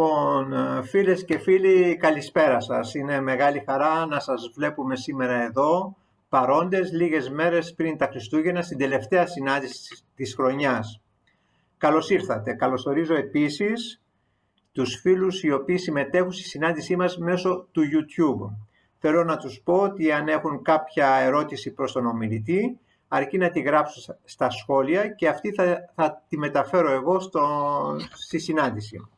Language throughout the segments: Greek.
Λοιπόν, φίλες και φίλοι, καλησπέρα σας. Είναι μεγάλη χαρά να σας βλέπουμε σήμερα εδώ, παρόντες λίγες μέρες πριν τα Χριστούγεννα, στην τελευταία συνάντηση της χρονιάς. Καλώς ήρθατε. Καλωσορίζω επίσης τους φίλους οι οποίοι συμμετέχουν στη συνάντησή μας μέσω του YouTube. Θέλω να τους πω ότι αν έχουν κάποια ερώτηση προς τον ομιλητή, αρκεί να τη γράψω στα σχόλια και αυτή θα, θα τη μεταφέρω εγώ στο, στη συνάντηση.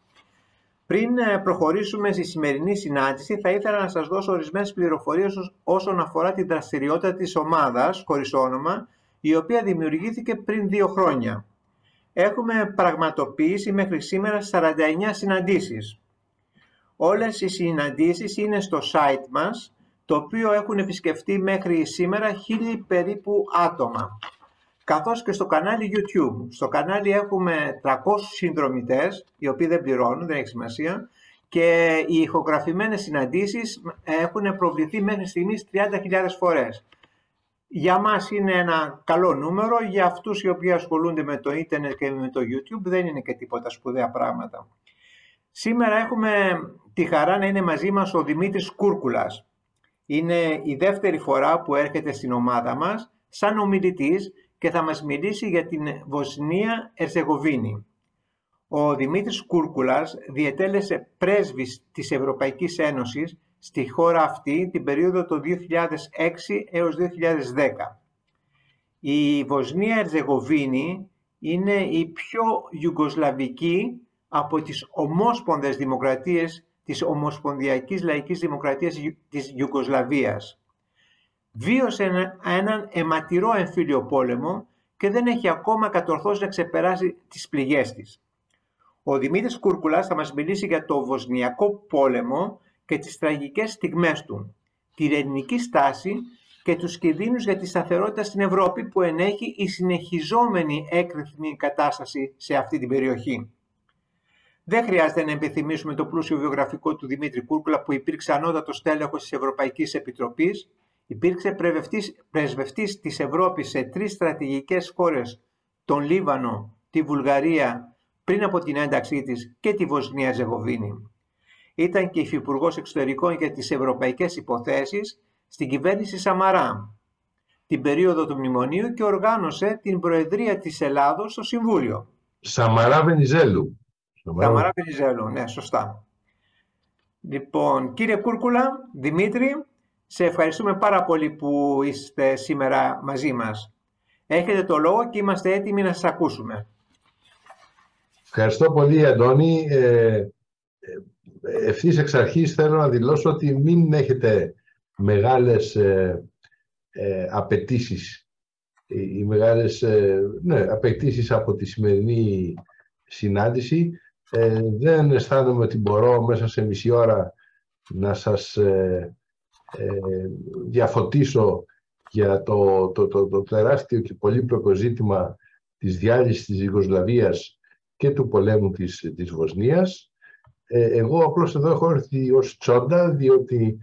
Πριν ε, προχωρήσουμε στη σημερινή συνάντηση, θα ήθελα να σας δώσω ορισμένες πληροφορίες όσον αφορά την δραστηριότητα της ομάδας, χωρίς όνομα, η οποία δημιουργήθηκε πριν δύο χρόνια. Έχουμε πραγματοποιήσει μέχρι σήμερα 49 συναντήσεις. Όλες οι συναντήσεις είναι στο site μας το οποίο έχουν επισκεφτεί μέχρι σήμερα χίλιοι περίπου άτομα. Καθώς και στο κανάλι YouTube. Στο κανάλι έχουμε 300 συνδρομητές, οι οποίοι δεν πληρώνουν, δεν έχει σημασία, και οι ηχογραφημένες συναντήσεις έχουν προβληθεί μέχρι στιγμής 30.000 φορές. Για μας είναι ένα καλό νούμερο, για αυτούς οι οποίοι ασχολούνται με το ίντερνετ και με το YouTube δεν είναι και τίποτα σπουδαία πράγματα. Σήμερα έχουμε τη χαρά να είναι μαζί μας ο Δημήτρης Κούρκουλας. Είναι η δεύτερη φορά που έρχεται στην ομάδα μας σαν ομιλητής και θα μας μιλήσει για την Βοσνία Ερζεγοβίνη. Ο Δημήτρης Κούρκουλας διετέλεσε πρέσβης της Ευρωπαϊκής Ένωσης στη χώρα αυτή την περίοδο το 2006 έως 2010. Η Βοσνία Ερζεγοβίνη είναι η πιο ιουγκοσλαβική από τις ομόσπονδες δημοκρατίες της Ομοσπονδιακής Λαϊκής Δημοκρατίας της Ιουγκοσλαβίας. Βίωσε έναν αιματηρό εμφύλιο πόλεμο και δεν έχει ακόμα κατορθώσει να ξεπεράσει τις πληγές της. Ο Δημήτρης Κούρκουλας θα μας μιλήσει για το Βοσνιακό πόλεμο και τις τραγικές στιγμές του, τη ελληνική στάση και τους κινδύνους για τη σταθερότητα στην Ευρώπη που ενέχει η συνεχιζόμενη έκρηθμη κατάσταση σε αυτή την περιοχή. Δεν χρειάζεται να επιθυμίσουμε το πλούσιο βιογραφικό του Δημήτρη Κούρκουλα που υπήρξε ανώτατο τέλεχος της Ευρωπαϊκής Επιτροπής, υπήρξε πρεσβευτής της Ευρώπης σε τρεις στρατηγικές χώρες, τον Λίβανο, τη Βουλγαρία πριν από την ένταξή της και τη Βοσνία Ζεγοβίνη. Ήταν και υφυπουργός εξωτερικών για τις ευρωπαϊκές υποθέσεις στην κυβέρνηση Σαμαρά την περίοδο του Μνημονίου και οργάνωσε την Προεδρία της Ελλάδος στο Συμβούλιο. Σαμαρά Βενιζέλου. Σαμαρά Βενιζέλου, ναι, σωστά. Λοιπόν, κύριε Κούρκουλα, Δημήτρη, σε ευχαριστούμε πάρα πολύ που είστε σήμερα μαζί μας. Έχετε το λόγο και είμαστε έτοιμοι να σας ακούσουμε. Ευχαριστώ πολύ, Αντώνη. Ε, ευθύς εξ αρχής θέλω να δηλώσω ότι μην έχετε μεγάλες ε, ε, απαιτήσεις οι μεγάλες ε, ναι, απαιτήσεις από τη σημερινή συνάντηση. Ε, δεν αισθάνομαι ότι μπορώ μέσα σε μισή ώρα να σας ε, ε, διαφωτίσω για το, το, το, το τεράστιο και πολύπλοκο ζήτημα της διάλυσης της Ιγκοσλαβίας και του πολέμου της, της Βοσνίας. Ε, εγώ απλώς εδώ έχω έρθει ως τσόντα, διότι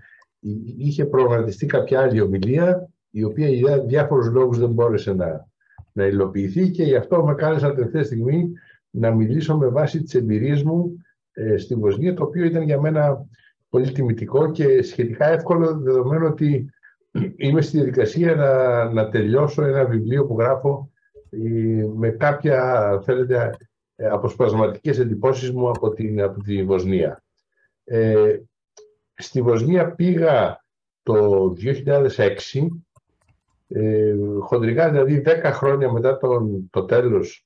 είχε προγραμματιστεί κάποια άλλη ομιλία, η οποία για διάφορους λόγους δεν μπόρεσε να, να υλοποιηθεί και γι' αυτό με κάλεσαν τελευταία στιγμή να μιλήσω με βάση τις εμπειρίες μου ε, στη Βοσνία, το οποίο ήταν για μένα πολύ τιμητικό και σχετικά εύκολο, δεδομένου ότι είμαι στη διαδικασία να, να τελειώσω ένα βιβλίο που γράφω ε, με κάποια, θέλετε, ε, αποσπασματικές εντυπώσεις μου από την, από τη Βοσνία. Ε, στη Βοσνία πήγα το 2006, ε, χοντρικά δηλαδή 10 χρόνια μετά τον, το τέλος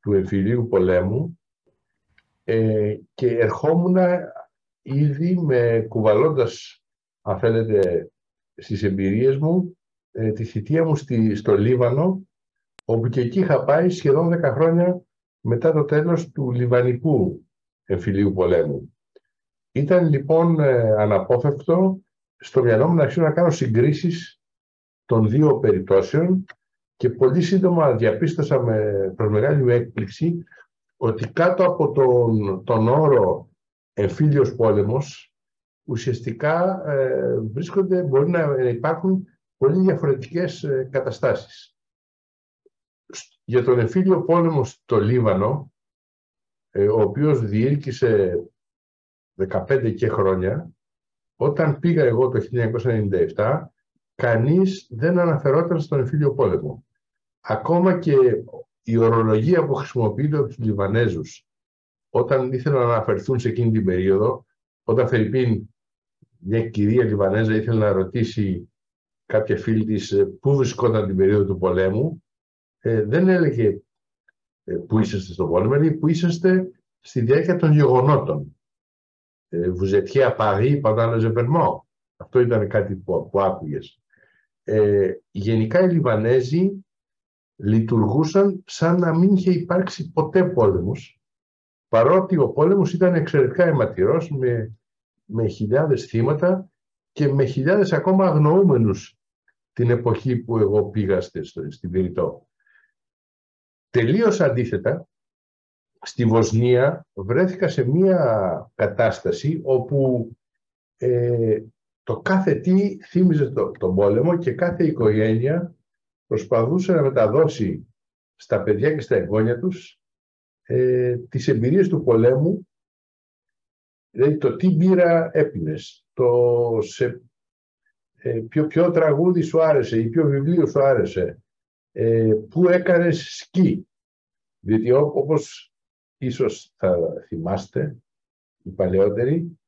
του εμφυλίου πολέμου ε, και ερχόμουν ήδη με κουβαλώντας, αν θέλετε, στις εμπειρίες μου, ε, τη θητεία μου στη, στο Λίβανο, όπου και εκεί είχα πάει σχεδόν 10 χρόνια μετά το τέλος του Λιβανικού εμφυλίου πολέμου. Ήταν λοιπόν ε, αναπόφευκτο στο μυαλό μου να αρχίσω να κάνω συγκρίσεις των δύο περιπτώσεων και πολύ σύντομα διαπίστωσα με προς μεγάλη μου έκπληξη ότι κάτω από τον, τον όρο εμφύλιος πόλεμος ουσιαστικά ε, βρίσκονται, μπορεί να υπάρχουν πολύ διαφορετικές ε, καταστάσεις για τον εμφύλιο πόλεμο στο Λίβανο, ε, ο οποίος διήρκησε 15 και χρόνια, όταν πήγα εγώ το 1997, κανείς δεν αναφερόταν στον εμφύλιο πόλεμο. Ακόμα και η ορολογία που χρησιμοποιείται από τους Λιβανέζους όταν ήθελαν να αναφερθούν σε εκείνη την περίοδο, όταν Φερρυπίν, μια κυρία Λιβανέζα ήθελε να ρωτήσει κάποια φίλη της ε, πού βρισκόταν την περίοδο του πολέμου, ε, δεν έλεγε ε, πού είσαστε στο πόλεμο, έλεγε πού είσαστε στη διάρκεια των γεγονότων. Ε, Βουζετιέ Παρί, pendant Αυτό ήταν κάτι που, που άκουγες. Ε, γενικά οι Λιβανέζοι λειτουργούσαν σαν να μην είχε υπάρξει ποτέ πόλεμος, παρότι ο πόλεμος ήταν εξαιρετικά αιματηρός με, με χιλιάδες θύματα και με χιλιάδες ακόμα αγνοούμενους την εποχή που εγώ πήγα στην Πυρητό. Τελείως αντίθετα, στη Βοσνία βρέθηκα σε μία κατάσταση όπου ε, το κάθε τι θύμιζε το, τον πόλεμο και κάθε οικογένεια προσπαθούσε να μεταδώσει στα παιδιά και στα εγγόνια τους ε, τις εμπειρίες του πολέμου, δηλαδή το τι μπύρα έπινες, το σε, ε, ποιο, ποιο τραγούδι σου άρεσε ή ποιο βιβλίο σου άρεσε, ε, πού έκανες σκι. Διότι όπως ίσως θα θυμάστε οι παλαιότεροι,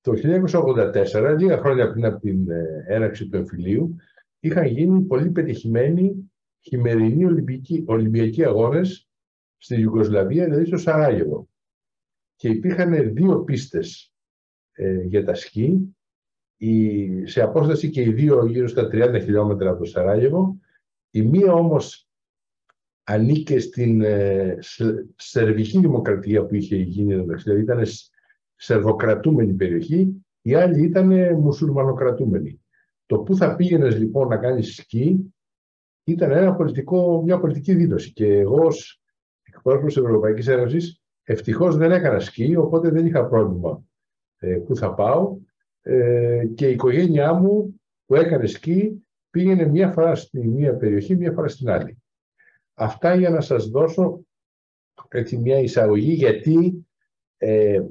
το 1984, λίγα χρόνια πριν από την ε, έναρξη του εμφυλίου, είχαν γίνει πολύ πετυχημένοι χειμερινοί Ολυμπιακοί, Ολυμπιακοί αγώνες στη Ιουγκοσλαβία, δηλαδή στο Σαράγεβο. Και υπήρχαν δύο πίστες ε, για τα σκι, η, σε απόσταση και οι δύο γύρω στα 30 χιλιόμετρα από το Σαράγεβο. Η μία όμως ανήκε στην ε, σερβική δημοκρατία που είχε γίνει, δηλαδή ήταν σερβοκρατούμενη περιοχή, η άλλη ήταν μουσουλμανοκρατούμενη. Το που θα πήγαινες λοιπόν να κάνεις σκι ήταν ένα πολιτικό, μια πολιτική δήλωση. Και εγώ ως εκπρόσωπο της Ευρωπαϊκής Ένωσης ευτυχώς δεν έκανα σκι, οπότε δεν είχα πρόβλημα ε, που θα πάω. Ε, και η οικογένειά μου που έκανε σκι πήγαινε μία φορά στη μία περιοχή, μία φορά στην άλλη. Αυτά για να σας δώσω έτσι μια εισαγωγή γιατί ε,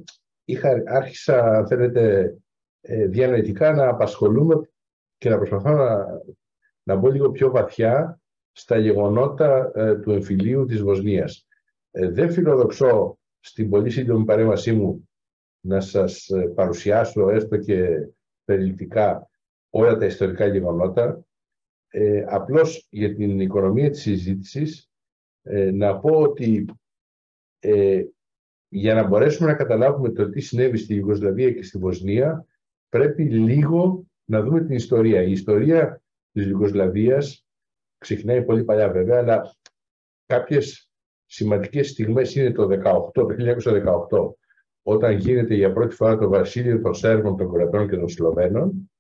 είχα, άρχισα, θέλετε, ε, διανοητικά να απασχολούμαι και να προσπαθώ να, να μπω λίγο πιο βαθιά στα γεγονότα ε, του εμφυλίου της Βοσνίας. Ε, δεν φιλοδοξώ στην πολύ σύντομη παρέμβασή μου να σας ε, παρουσιάσω έστω και περιληπτικά όλα τα ιστορικά γεγονότα. Ε, απλώς για την οικονομία της συζήτησης να πω ότι για να μπορέσουμε να καταλάβουμε το τι συνέβη στη Ιουγκοσλαβία και στη Βοσνία πρέπει λίγο να δούμε την ιστορία. Η ιστορία της Ιουγκοσλαβίας ξεχνάει πολύ παλιά βέβαια, αλλά κάποιες σημαντικές στιγμές είναι το 18, το 1918, όταν γίνεται για πρώτη φορά το βασίλειο των Σέρβων, των Κροατών και των Σλοβαίνων.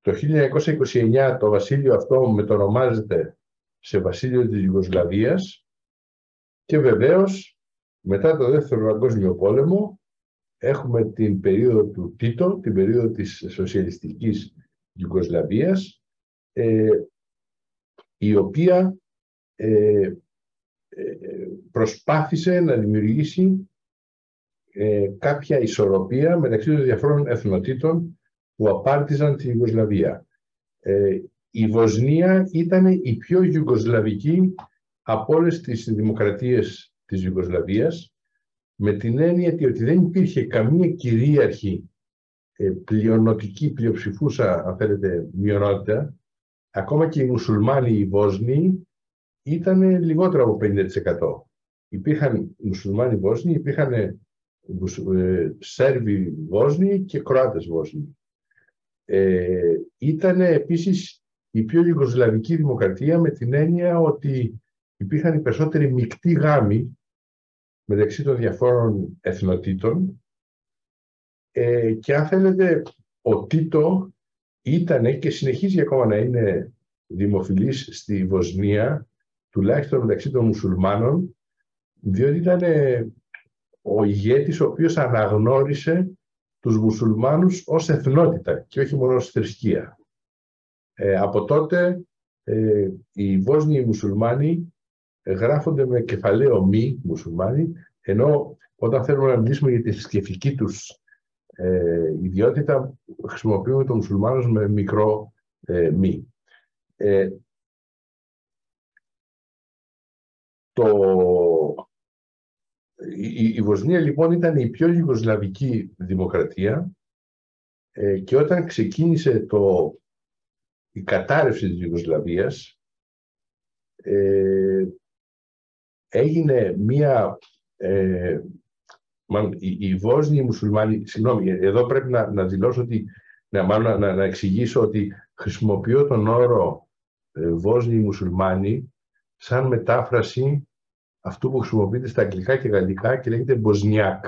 Το 1929 το βασίλειο αυτό μετονομάζεται σε βασίλειο της Ιουγκοσλαβίας και βεβαίως μετά το δεύτερο παγκόσμιο πόλεμο έχουμε την περίοδο του Τίτο, την περίοδο της σοσιαλιστικής Ιουγκοσλαβίας, ε, η οποία ε, ε, προσπάθησε να δημιουργήσει ε, κάποια ισορροπία μεταξύ των διαφόρων εθνοτήτων που απάρτιζαν την Ιουγκοσλαβία. η Βοσνία ήταν η πιο ιουγκοσλαβική από όλες τις δημοκρατίες της Ιουγκοσλαβίας με την έννοια ότι δεν υπήρχε καμία κυρίαρχη ε, πλειονοτική, πλειοψηφούσα, αν θέλετε, μειονότητα, ακόμα και οι μουσουλμάνοι, οι Βόσνοι, ήταν λιγότερο από 50%. Υπήρχαν μουσουλμάνοι Βόσνοι, υπήρχαν ε, Σέρβοι Βόσνοι και Κροάτες Βόσνοι. Ε, ήταν επίσης η πιο Ιουγκοσλαβική δημοκρατία με την έννοια ότι υπήρχαν οι περισσότεροι μεικτοί γάμοι μεταξύ των διαφόρων εθνοτήτων ε, και αν θέλετε ο Τίτο ήταν και συνεχίζει ακόμα να είναι δημοφιλής στη Βοσνία τουλάχιστον μεταξύ των μουσουλμάνων διότι ήταν ο ηγέτης ο οποίος αναγνώρισε τους μουσουλμάνους ως εθνότητα και όχι μόνο ως θρησκεία. Ε, από τότε ε, οι Βόσνοι μουσουλμάνοι γράφονται με κεφαλαίο μη μουσουλμάνοι, ενώ όταν θέλουμε να μιλήσουμε για τη θρησκευτική τους ε, ιδιότητα χρησιμοποιούμε το μουσουλμάνος με μικρό ε, μη. Ε, το, η, η Βοσνία λοιπόν ήταν η πιο γιουγκοσλαβική δημοκρατία ε, και όταν ξεκίνησε το, η κατάρρευση της Ιουγκοσλαβίας ε, έγινε μία ε, οι, οι Βόσνοι μουσουλμάνοι, συγγνώμη, εδώ πρέπει να, να δηλώσω ότι, να, μάλλον, να, να εξηγήσω ότι χρησιμοποιώ τον όρο ε, Βόσνοι μουσουλμάνοι σαν μετάφραση αυτού που χρησιμοποιείται στα αγγλικά και γαλλικά και λέγεται Μποσνιάκ.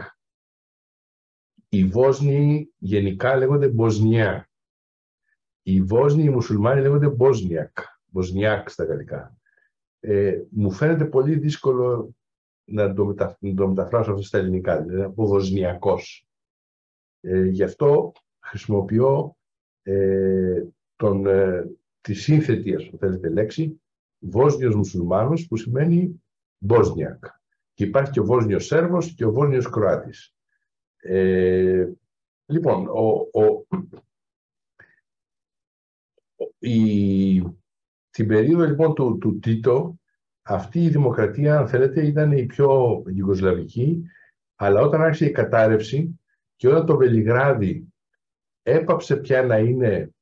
Οι Βόσνοι γενικά λέγονται Μποσνιά. Οι Βόσνοι οι μουσουλμάνοι λέγονται Μποσνιακ. Μποσνιάκ στα γαλλικά. Ε, μου φαίνεται πολύ δύσκολο να το, μετα, να το μεταφράσω αυτό στα ελληνικά, δηλαδή από βοσνιακός. Ε, γι' αυτό χρησιμοποιώ ε, τον, ε, τη σύνθετη, ας θέλετε, λέξη, Βόσνιος Μουσουλμάνος, που σημαίνει Μπόσνιακ. Και υπάρχει και ο Βόσνιος Σέρβος και ο Βόσνιος Κροάτης. Ε, λοιπόν, ο, ο, η, την περίοδο λοιπόν του, του Τίτο, αυτή η δημοκρατία, αν θέλετε, ήταν η πιο γιουγκοσλαβική, αλλά όταν άρχισε η κατάρρευση και όταν το Βελιγράδι έπαψε πια να είναι,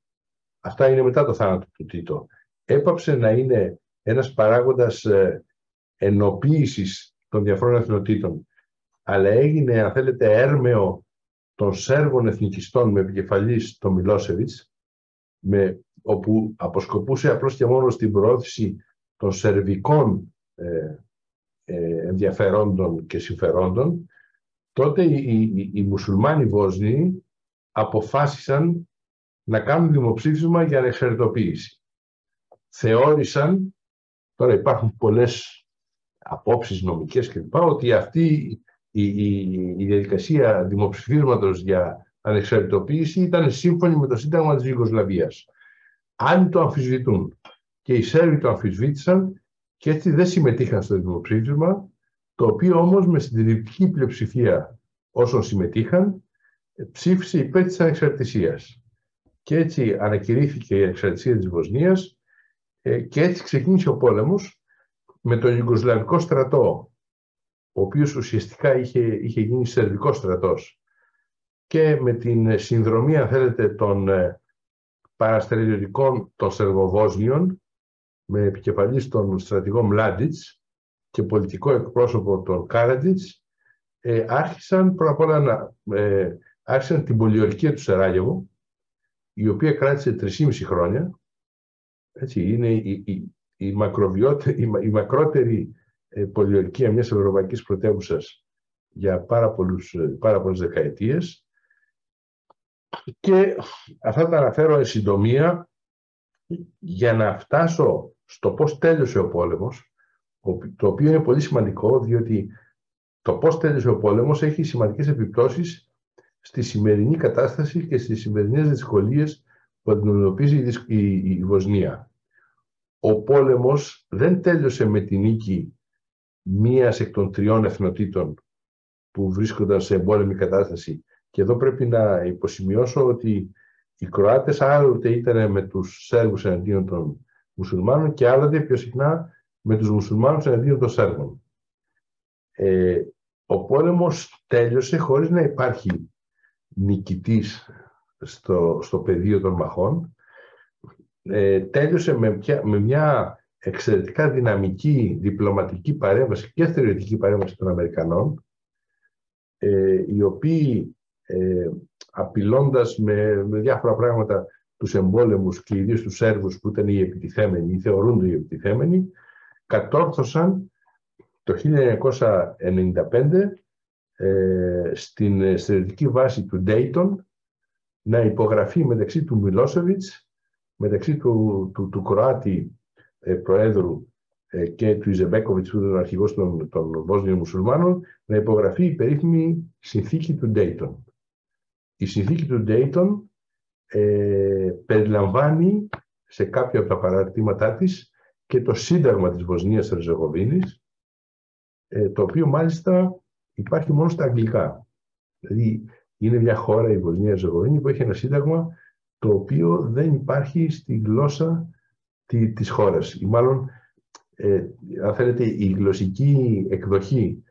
αυτά είναι μετά το θάνατο του Τίτο, έπαψε να είναι ένας παράγοντας ε, ενοποίησης των διαφόρων εθνοτήτων, αλλά έγινε, αν θέλετε, έρμεο των Σέρβων εθνικιστών με επικεφαλής τον Μιλόσεβιτς, με, όπου αποσκοπούσε απλώς και μόνος στην προώθηση των σερβικών ε, ε, ενδιαφερόντων και συμφερόντων, τότε οι, οι, οι μουσουλμάνοι Βόσνοι αποφάσισαν να κάνουν δημοψήφισμα για ανεξαρτητοποίηση. Θεώρησαν, τώρα υπάρχουν πολλές απόψεις νομικές κλπ, ότι αυτή η, η, η διαδικασία δημοψηφίσματος για ανεξαρτητοποίηση ήταν σύμφωνη με το Σύνταγμα της Ιουγκοσλαβίας. Αν το αμφισβητούν και οι Σέρβοι το αμφισβήτησαν και έτσι δεν συμμετείχαν στο δημοψήφισμα, το οποίο όμως με συντηρητική πλειοψηφία όσων συμμετείχαν ψήφισε υπέρ της ανεξαρτησίας. Και έτσι ανακηρύχθηκε η ανεξαρτησία της Βοσνίας ε, και έτσι ξεκίνησε ο πόλεμος με τον Ιουγκοσλαβικό στρατό, ο οποίος ουσιαστικά είχε, είχε γίνει σερβικός στρατός. Και με την συνδρομή, αν θέλετε, των ε, παραστρατιωτικών των Σερβοβόσνιων με επικεφαλής τον στρατηγό Μλάντιτς και πολιτικό εκπρόσωπο τον Κάραντιτς ε, άρχισαν πρώτα απ' όλα να, ε, άρχισαν την πολιορκία του Σεράγεβο η οποία κράτησε 3,5 χρόνια. Έτσι, είναι η, η, η, η, μακρότερη ε, πολιορκία μιας ευρωπαϊκής πρωτεύουσας για πάρα, πολλούς, ε, πάρα πολλές δεκαετίες και αυτά τα αναφέρω εν συντομία για να φτάσω στο πώς τέλειωσε ο πόλεμος, το οποίο είναι πολύ σημαντικό, διότι το πώς τέλειωσε ο πόλεμος έχει σημαντικές επιπτώσεις στη σημερινή κατάσταση και στις σημερινές δυσκολίες που αντιμετωπίζει η Βοσνία. Ο πόλεμος δεν τέλειωσε με την νίκη μίας εκ των τριών εθνοτήτων που βρίσκονταν σε εμπόλεμη κατάσταση. Και εδώ πρέπει να υποσημειώσω ότι οι Κροάτες άλλοτε ήταν με τους Σέρβους εναντίον των μουσουλμάνων και άλλοτε πιο συχνά με τους μουσουλμάνους εναντίον των Σέρβων. Ε, ο πόλεμος τέλειωσε χωρίς να υπάρχει νικητής στο, στο πεδίο των μαχών. Ε, τέλειωσε με, με μια εξαιρετικά δυναμική διπλωματική παρέμβαση και θεωρητική παρέμβαση των Αμερικανών, ε, οι οποίοι ε, απειλώντας με, με διάφορα πράγματα τους εμπόλεμους και ιδίως τους Σέρβους που ήταν οι επιτιθέμενοι ή θεωρούνται οι επιτιθέμενοι, κατόρθωσαν το 1995 ε, στην στρατιωτική βάση του Ντέιτον να υπογραφεί μεταξύ του Μιλόσεβιτς, μεταξύ του, του, του Κροάτη ε, Προέδρου ε, και του Ιζεμπέκοβιτς που ήταν ο αρχηγός των, των Βόσνιων Μουσουλμάνων να υπογραφεί η περίφημη συνθήκη του Ντέιτον. Η συνθήκη του Ντέιτον ε, περιλαμβάνει σε κάποια από τα παραρτήματά της και το Σύνταγμα της Βοσνίας Ερζεγοβίνης, ε, το οποίο μάλιστα υπάρχει μόνο στα αγγλικά. Δηλαδή Είναι μια χώρα, η Βοσνία Ζεγοβίνη, που έχει ένα σύνταγμα το οποίο δεν υπάρχει στη γλώσσα της χώρας. Ή μάλλον, ε, αν θέλετε, η γλωσσική εκδοχή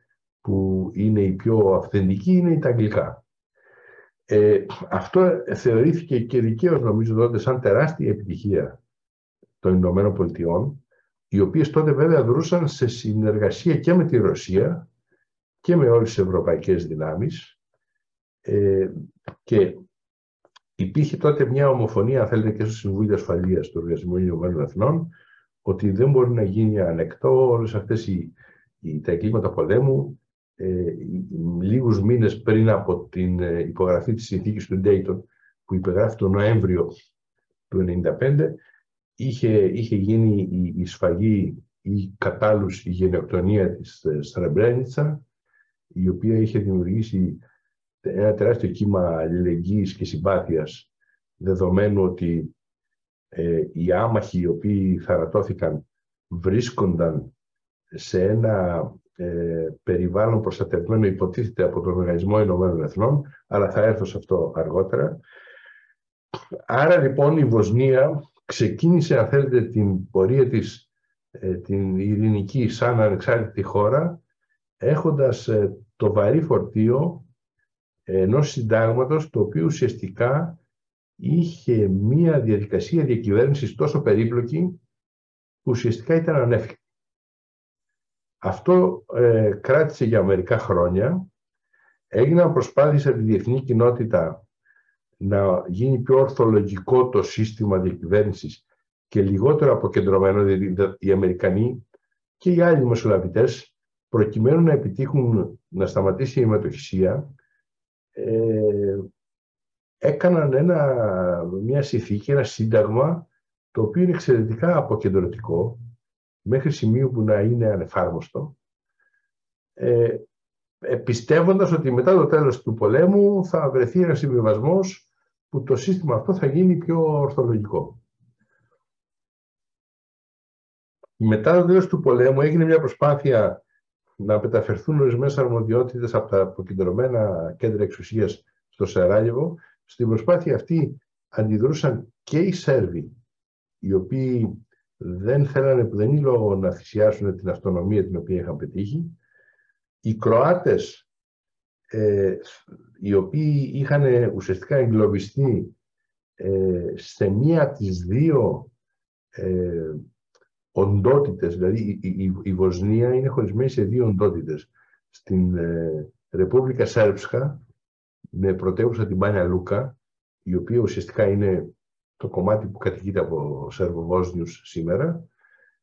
που είναι η πιο αυθεντική είναι τα αγγλικά. Ε, αυτό θεωρήθηκε και δικαίως νομίζω τότε σαν τεράστια επιτυχία των Ηνωμένων Πολιτειών, οι οποίες τότε βέβαια δρούσαν σε συνεργασία και με τη Ρωσία και με όλες τις ευρωπαϊκές δυνάμεις ε, και υπήρχε τότε μια ομοφωνία, αν θέλετε, και στο Συμβούλιο Ασφαλείας του Οργανισμού Ηνωμένων Εθνών, ότι δεν μπορεί να γίνει ανεκτό όλες αυτές οι, οι, τα εγκλήματα πολέμου ε, λίγους μήνες πριν από την ε, υπογραφή της συνθήκης του Dayton που υπεγράφη τον Νοέμβριο του 1995 είχε, είχε γίνει η, η σφαγή ή κατ' άλλους η γενοκτονία της ε, Σρεμπρένιτσα η οποία είχε δημιουργήσει ένα τεράστιο κύμα αλληλεγγύης και συμπάθειας δεδομένου ότι ε, οι άμαχοι οι οποίοι θαρατώθηκαν βρίσκονταν σε ένα ε, περιβάλλον προστατευμένο υποτίθεται από τον Οργανισμό Ηνωμένων Εθνών, αλλά θα έρθω σε αυτό αργότερα. Άρα λοιπόν η Βοσνία ξεκίνησε, αν θέλετε, την πορεία της, ε, την ειρηνική σαν ανεξάρτητη χώρα, έχοντας ε, το βαρύ φορτίο ενός συντάγματος, το οποίο ουσιαστικά είχε μία διαδικασία διακυβέρνησης τόσο περίπλοκη, που ουσιαστικά ήταν ανέφικτη. Αυτό ε, κράτησε για μερικά χρόνια. Έγιναν προσπάθειες από τη διεθνή κοινότητα να γίνει πιο ορθολογικό το σύστημα διακυβέρνησης και λιγότερο αποκεντρωμένο, δηλαδή οι Αμερικανοί και οι άλλοι μεσολαβητές, προκειμένου να επιτύχουν να σταματήσει η αιματοχυσία, ε, έκαναν ένα, μια συνθήκη, ένα σύνταγμα, το οποίο είναι εξαιρετικά αποκεντρωτικό, μέχρι σημείου που να είναι ανεφάρμοστο, ε, πιστεύοντας ότι μετά το τέλος του πολέμου θα βρεθεί ένας συμβιβασμός που το σύστημα αυτό θα γίνει πιο ορθολογικό. Μετά το τέλος του πολέμου έγινε μια προσπάθεια να μεταφερθούν ορισμένες αρμοδιότητες από τα αποκεντρωμένα κέντρα εξουσίας στο Σεράγεβο. Στην προσπάθεια αυτή αντιδρούσαν και οι Σέρβοι, οι οποίοι δεν θέλανε που δεν είναι λόγο να θυσιάσουν την αυτονομία την οποία είχαν πετύχει. Οι Κροάτες, ε, οι οποίοι είχαν ουσιαστικά εγκλωβιστεί ε, σε μία από τις δύο ε, οντότητες, δηλαδή η, η, η, Βοσνία είναι χωρισμένη σε δύο οντότητες. Στην ε, Ρεπούμπλικα Σέρψχα, με πρωτεύουσα την Πάνια Λούκα, η οποία ουσιαστικά είναι το κομμάτι που κατοικείται από Σερβοβόσνιους σήμερα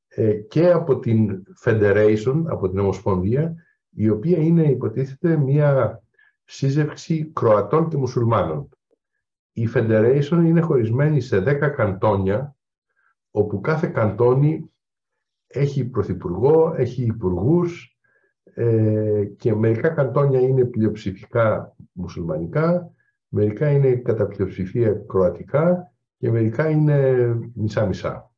ε, και από την Federation, από την Ομοσπονδία, η οποία είναι υποτίθεται μια σύζευξη Κροατών και Μουσουλμάνων. Η Federation είναι χωρισμένη σε 10 καντόνια, όπου κάθε καντόνι έχει πρωθυπουργό, έχει υπουργούς ε, και μερικά καντόνια είναι πλειοψηφικά μουσουλμανικά, μερικά είναι κατά πλειοψηφία κροατικά και μερικά είναι μισά-μισά.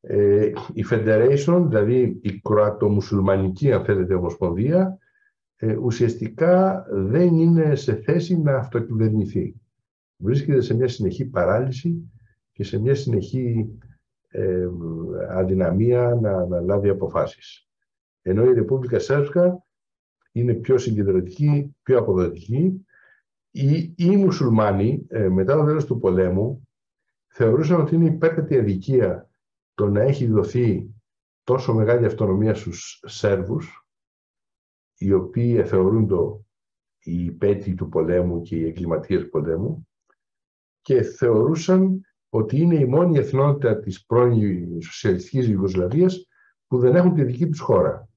Ε, η Federation, δηλαδή η κροατομουσουλμανική αν θέλετε ομοσπονδία, ε, ουσιαστικά δεν είναι σε θέση να αυτοκυβερνηθεί. Βρίσκεται σε μια συνεχή παράλυση και σε μια συνεχή ε, αδυναμία να, να λάβει αποφάσεις. Ενώ η Ρεπούμπλικα Σέρβσκα είναι πιο συγκεντρωτική, πιο αποδοτική οι, οι μουσουλμάνοι ε, μετά το τέλος του πολέμου θεωρούσαν ότι είναι υπέρτατη αδικία το να έχει δοθεί τόσο μεγάλη αυτονομία στους Σέρβους οι οποίοι θεωρούν το οι υπέτειοι του πολέμου και οι εγκληματίες πολέμου και θεωρούσαν ότι είναι η μόνη εθνότητα της πρώην σοσιαλιστικής Ιουγκοσλαβίας που δεν έχουν τη δική τους χώρα.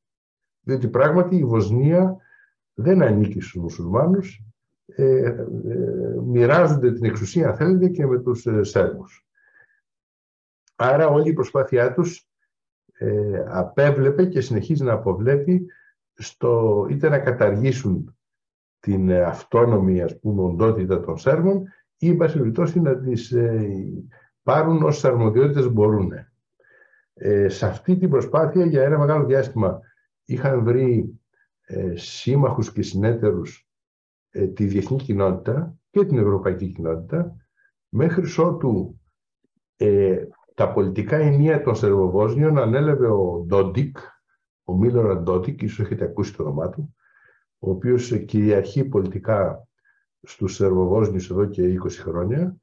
Διότι πράγματι η Βοσνία δεν ανήκει στους μουσουλμάνους ε, ε, μοιράζονται την εξουσία, αν θέλετε, και με τους ε, Σέρβους. Άρα όλη η προσπάθειά τους ε, απέβλεπε και συνεχίζει να αποβλέπει στο είτε να καταργήσουν την αυτόνομη ας πούμε οντότητα των Σέρβων ή εν πάση να τις πάρουν όσες αρμοδιότητες μπορούν. σε αυτή την προσπάθεια για ένα μεγάλο διάστημα είχαν βρει σύμμαχους και συνέτερους ε, τη διεθνή κοινότητα και την ευρωπαϊκή κοινότητα μέχρι ότου ε, τα πολιτικά ηνία των Σερβοβόσνιων ανέλαβε ο Ντόντικ, ο Μίλοραντ Ντόντικ, ίσως έχετε ακούσει το όνομά του, ο οποίος κυριαρχεί πολιτικά στους Σερβοβόσνιους εδώ και 20 χρόνια,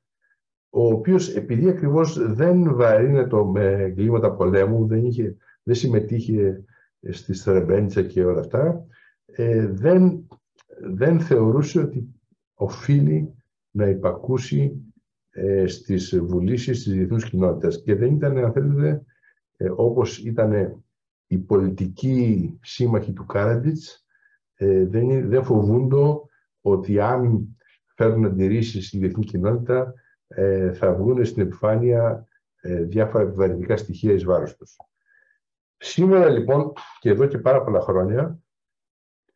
ο οποίος επειδή ακριβώς δεν βαρύνεται με εγκλήματα πολέμου, δεν, είχε, δεν συμμετείχε στη Σρεμπρένιτσα και όλα αυτά, ε, δεν, δεν θεωρούσε ότι οφείλει να υπακούσει ε, στις βουλήσεις της διεθνούς κοινότητας. Και δεν ήταν, αν θέλετε, ε, όπως ήταν οι πολιτικοί σύμμαχοι του Κάραντιτς, ε, δεν, δεν φοβούνται ότι αν φέρουν αντιρρήσεις στη διεθνή κοινότητα ε, θα βγουν στην επιφάνεια ε, διάφορα επιβαρυντικά στοιχεία εις βάρος τους. Σήμερα λοιπόν και εδώ και πάρα πολλά χρόνια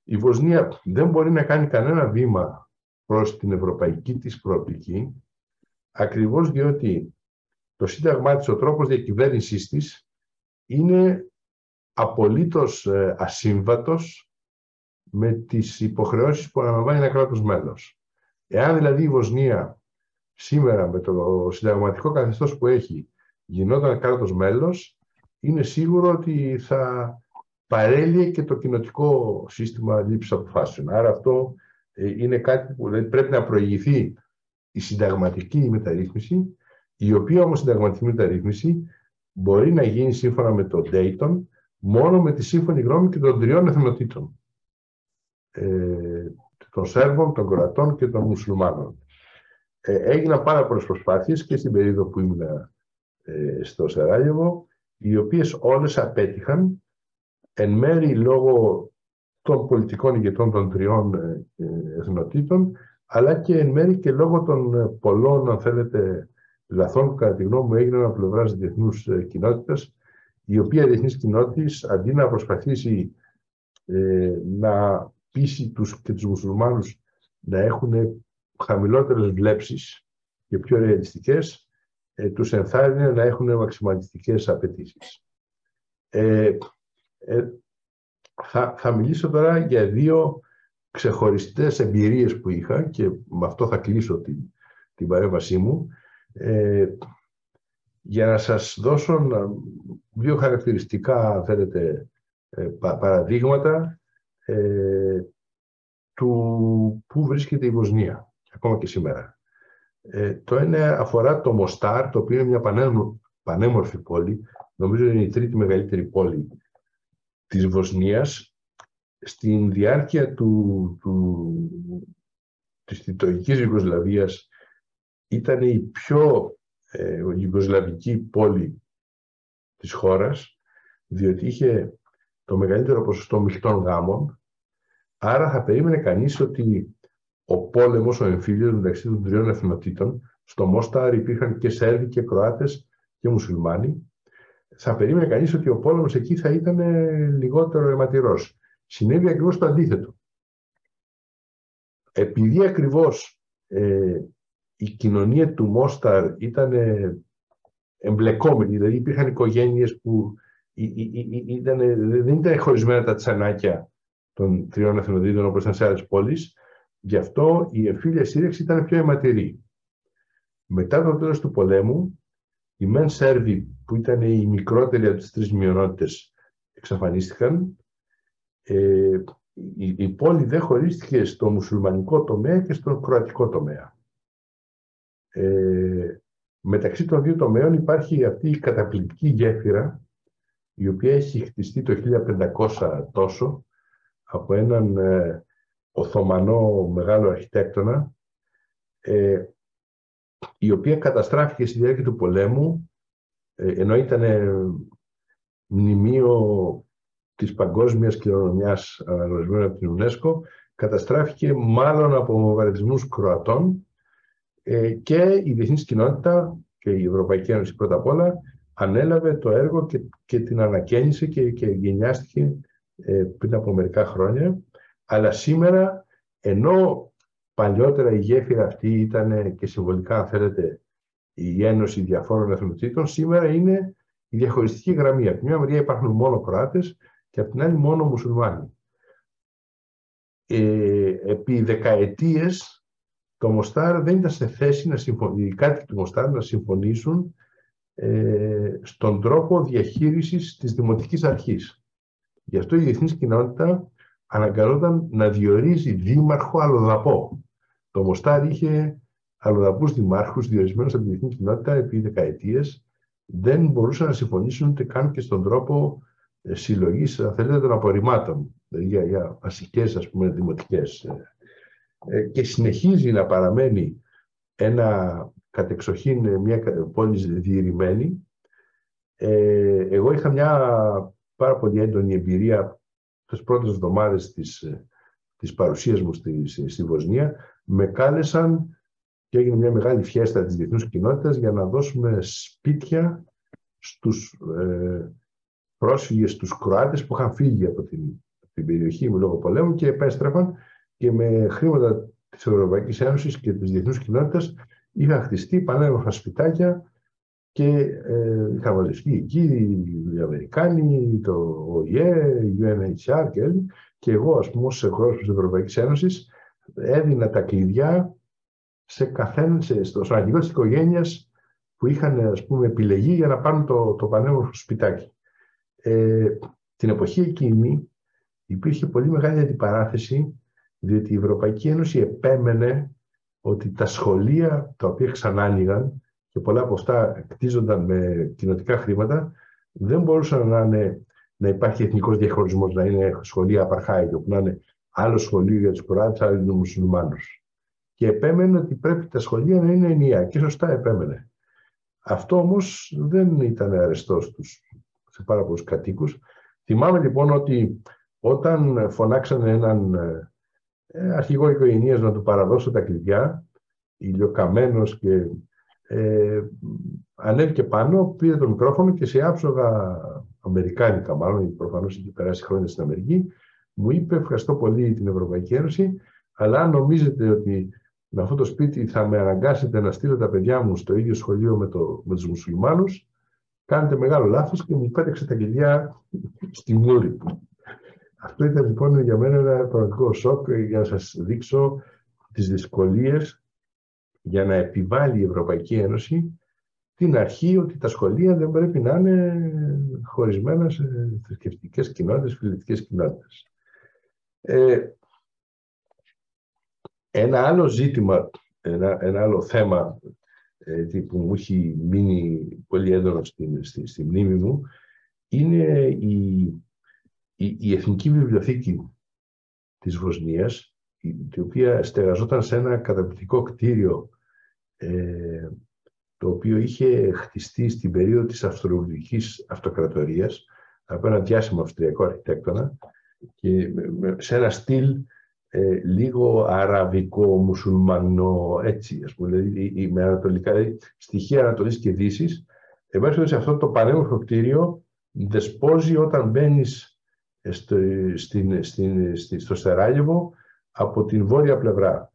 η Βοσνία δεν μπορεί να κάνει κανένα βήμα προς την ευρωπαϊκή της προοπτική ακριβώς διότι το Σύνταγμά της, ο τρόπος διακυβέρνησής της είναι απολύτως ε, ασύμβατος με τις υποχρεώσεις που αναλαμβάνει ένα κράτος μέλος. Εάν δηλαδή η Βοσνία σήμερα με το συνταγματικό καθεστώς που έχει γινόταν κράτος μέλος, είναι σίγουρο ότι θα παρέλειε και το κοινοτικό σύστημα λήψης αποφάσεων. Άρα αυτό ε, είναι κάτι που δηλαδή, πρέπει να προηγηθεί η συνταγματική μεταρρύθμιση, η οποία όμως συνταγματική μεταρρύθμιση μπορεί να γίνει σύμφωνα με το Dayton μόνο με τη σύμφωνη γνώμη και των τριών εθνοτήτων. Ε, των Σέρβων, των Κροατών και των Μουσουλμάνων. Ε, έγιναν πάρα πολλές προσπάθειες και στην περίοδο που ήμουν ε, στο Σεράγεβο, οι οποίες όλες απέτυχαν εν μέρη λόγω των πολιτικών ηγετών των τριών ε, ε, εθνοτήτων, αλλά και εν μέρη και λόγω των ε, πολλών, αν θέλετε, λαθών που κατά τη γνώμη μου έγιναν από πλευράς τη διεθνού κοινότητας, η οποία διεθνής κοινότητα αντί να προσπαθήσει ε, να πείσει τους και τους μουσουλμάνους να έχουν χαμηλότερες βλέψεις και πιο ρεαλιστικές, ε, τους ενθάρρυνε να έχουν μαξιμαλιστικές απαιτήσεις. Ε, ε, θα, θα μιλήσω τώρα για δύο ξεχωριστές εμπειρίες που είχα και με αυτό θα κλείσω την, την παρέμβασή μου ε, για να σας δώσω δύο χαρακτηριστικά θέλετε, ε, παραδείγματα ε, του πού βρίσκεται η Βοσνία, ακόμα και σήμερα. Ε, το ένα αφορά το Μοστάρ, το οποίο είναι μια πανέμορφη πόλη, νομίζω είναι η τρίτη μεγαλύτερη πόλη της Βοσνίας, στην διάρκεια του, του, της Τιτοϊκής Ιουγκοσλαβίας ήταν η πιο ε, Ιουγκοσλαβική πόλη της χώρας, διότι είχε το μεγαλύτερο ποσοστό μειχτών γάμων, άρα θα περίμενε κανείς ότι ο πόλεμος, ο εμφύλιος μεταξύ των τριών εθνοτήτων, στο Μόσταρ υπήρχαν και Σέρβοι και Κροάτες και Μουσουλμάνοι, θα περίμενε κανείς ότι ο πόλεμος εκεί θα ήταν λιγότερο αιματηρός. Συνέβη ακριβώς το αντίθετο. Επειδή ακριβώς ε, η κοινωνία του Μόσταρ ήταν εμπλεκόμενη, δηλαδή υπήρχαν οικογένειες που ήταν, δεν ήταν χωρισμένα τα τσανάκια των τριών εθνοδίτων όπως ήταν σε άλλες πόλεις, γι' αυτό η εμφύλια σύρεξη ήταν πιο αιματηρή. Μετά το τέλος του πολέμου, οι μεν Σέρβοι που ήταν οι μικρότεροι από τις τρεις μειονότητες εξαφανίστηκαν. Ε, η, η πόλη δεν χωρίστηκε στο μουσουλμανικό τομέα και στον κροατικό τομέα. Ε, μεταξύ των δύο τομέων υπάρχει αυτή η καταπληκτική γέφυρα η οποία έχει χτιστεί το 1500 τόσο από έναν ε, Οθωμανό μεγάλο αρχιτέκτονα ε, η οποία καταστράφηκε στη διάρκεια του πολέμου ε, ενώ ήταν μνημείο της παγκόσμιας κληρονομιάς αναγνωρισμένο από την UNESCO καταστράφηκε μάλλον από βομβαρδισμούς Κροατών ε, και η διεθνής κοινότητα και η Ευρωπαϊκή Ένωση πρώτα απ' όλα ανέλαβε το έργο και, και την ανακαίνισε και, και γενιάστηκε ε, πριν από μερικά χρόνια. Αλλά σήμερα, ενώ παλιότερα η γέφυρα αυτή ήταν και συμβολικά, αν θέλετε, η ένωση διαφόρων εθνοτήτων, σήμερα είναι η διαχωριστική γραμμή. Από μια μεριά υπάρχουν μόνο Κροάτες και από την άλλη μόνο Μουσουλμάνοι. Ε, επί δεκαετίες το Μοστάρ δεν ήταν σε θέση να συμφωνήσει, οι κάτοικοι του Μοστάρ να συμφωνήσουν ε, στον τρόπο διαχείρισης της Δημοτικής Αρχής. Γι' αυτό η διεθνής κοινότητα αναγκαζόταν να διορίζει δήμαρχο αλλοδαπό. Το Μοστάρ είχε αλλοδαπούς δημάρχους διορισμένους από τη διεθνή κοινότητα επί δεκαετίες. Δεν μπορούσαν να συμφωνήσουν ούτε καν και στον τρόπο ε, συλλογής, αν θέλετε, των απορριμμάτων δηλαδή για, για βασικές, ας πούμε, δημοτικές. Ε, και συνεχίζει να παραμένει ένα κατεξοχήν μια πόλη διηρημένη. Ε, εγώ είχα μια πάρα πολύ έντονη εμπειρία τις πρώτες εβδομάδες της, της παρουσίας μου στη, στη Βοσνία. Με κάλεσαν και έγινε μια μεγάλη φιέστα της διεθνούς κοινότητας για να δώσουμε σπίτια στους ε, πρόσφυγες, στους Κροάτες που είχαν φύγει από την, την περιοχή μου λόγω πολέμου και επέστρεφαν και με χρήματα της Ευρωπαϊκής Ένωσης και της διεθνούς κοινότητας είχαν χτιστεί πανέμορφα σπιτάκια και ε, είχαν μαζευτεί εκεί οι Αμερικάνοι, το ΟΗΕ, η UNHCR και όλοι. Και εγώ, ας πούμε, ως εκπρόσωπος της Ευρωπαϊκής Ένωσης, έδινα τα κλειδιά σε καθένα, σε, στον αρχηγό της οικογένειας που είχαν, ας πούμε, επιλεγεί για να πάρουν το, το πανέμορφο σπιτάκι. Ε, την εποχή εκείνη υπήρχε πολύ μεγάλη αντιπαράθεση διότι η Ευρωπαϊκή Ένωση επέμενε ότι τα σχολεία τα οποία ξανά άνοιγαν και πολλά από αυτά κτίζονταν με κοινοτικά χρήματα, δεν μπορούσαν να, είναι, να υπάρχει εθνικός διαχωρισμός, να είναι σχολεία απαρχάητο, που να είναι άλλο σχολείο για τους Κοράτες, άλλο για τους Μουσουλμάνους. Και επέμενε ότι πρέπει τα σχολεία να είναι ενιαία και σωστά επέμενε. Αυτό όμως δεν ήταν αρεστός στους, σε πάρα πολλούς κατοίκους. Θυμάμαι λοιπόν ότι όταν φωνάξανε έναν ε, αρχηγό οικογένειας να του παραδώσω τα κλειδιά, ηλιοκαμένος και ε, ανέβηκε πάνω, πήρε το μικρόφωνο και σε άψογα αμερικάνικα μάλλον, γιατί προφανώς είχε περάσει χρόνια στην Αμερική, μου είπε ευχαριστώ πολύ την Ευρωπαϊκή Ένωση, αλλά αν νομίζετε ότι με αυτό το σπίτι θα με αναγκάσετε να στείλω τα παιδιά μου στο ίδιο σχολείο με, το, με τους μουσουλμάνους, κάνετε μεγάλο λάθος και μου πέταξε τα κλειδιά στη μούρη του. Αυτό ήταν λοιπόν για μένα ένα πραγματικό σοκ για να σας δείξω τις δυσκολίες για να επιβάλλει η Ευρωπαϊκή Ένωση την αρχή ότι τα σχολεία δεν πρέπει να είναι χωρισμένα σε θρησκευτικές κοινότητες, φιλετικές κοινότητες. Ε, ένα άλλο ζήτημα, ένα, ένα άλλο θέμα ε, που μου έχει μείνει πολύ έντονο στη, στη, στη μνήμη μου είναι η, η, η Εθνική Βιβλιοθήκη της Βοσνίας η οποία στεγαζόταν σε ένα καταπληκτικό κτίριο ε, το οποίο είχε χτιστεί στην περίοδο της Αυστρογγλικής Αυτοκρατορίας από ένα διάσημο αυστριακό αρχιτέκτονα και σε ένα στυλ ε, λίγο αραβικό, μουσουλμανό, έτσι, ας πούμε, δηλαδή με ανατολικά, δηλαδή, στοιχεία Ανατολής και Δύσης. Εμπάσχετο σε αυτό το πανέμορφο κτίριο δεσπόζει όταν μπαίνεις στο, στην, στην, στο Σεράγεβο από την βόρεια πλευρά.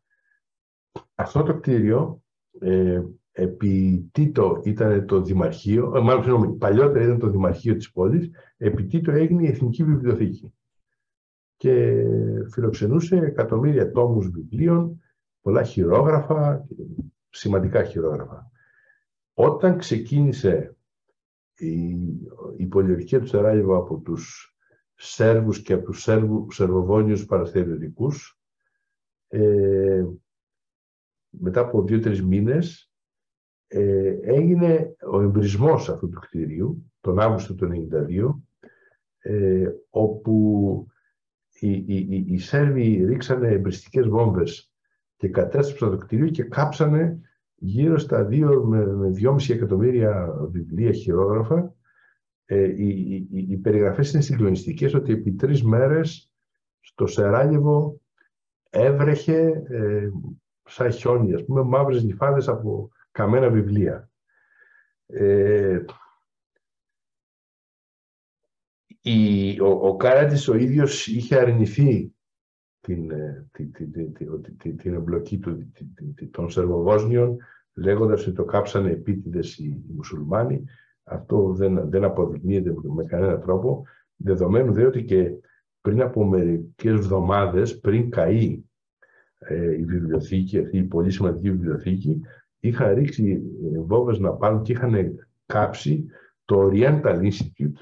Αυτό το κτίριο ε, επί Τίτο ήταν το Δημαρχείο, ε, μάλλον συγγνώμη, παλιότερα ήταν το Δημαρχείο της πόλης, επί Τίτο έγινε η Εθνική Βιβλιοθήκη και φιλοξενούσε εκατομμύρια τόμους βιβλίων, πολλά χειρόγραφα, σημαντικά χειρόγραφα. Όταν ξεκίνησε η, η πολιορκία του Σεράγεβο από τους Σέρβους και από τους Σέρβου, Σερβοβόνιους παραστεριωτικούς, ε, μετά από δύο-τρεις μήνες ε, έγινε ο εμπρισμός αυτού του κτηρίου τον Αύγουστο του 1992 ε, όπου οι, οι, οι, Σέρβοι ρίξανε εμπριστικές βόμβες και κατέστρεψαν το κτηρίο και κάψανε γύρω στα 2 με, με 2,5 εκατομμύρια βιβλία χειρόγραφα. Ε, οι, οι, οι περιγραφές είναι συγκλονιστικές ότι επί τρεις μέρες στο Σεράγεβο έβρεχε ε, σαν χιόνι, ας πούμε, μαύρες νυφάδες από καμένα βιβλία. Ε, η, ο, ο Κάραντης ο ίδιος είχε αρνηθεί την, ε, την, την, την, την εμπλοκή του, των Σερβοβόσνιων λέγοντας ότι το κάψανε επίτηδες οι, οι μουσουλμάνοι. Αυτό δεν, δεν αποδεικνύεται με κανένα τρόπο, δεδομένου δε ότι και πριν από μερικές εβδομάδες, πριν καεί ε, η βιβλιοθήκη, αυτή η πολύ σημαντική βιβλιοθήκη, είχαν ρίξει βόμβες να πάρουν και είχαν κάψει το Oriental Institute,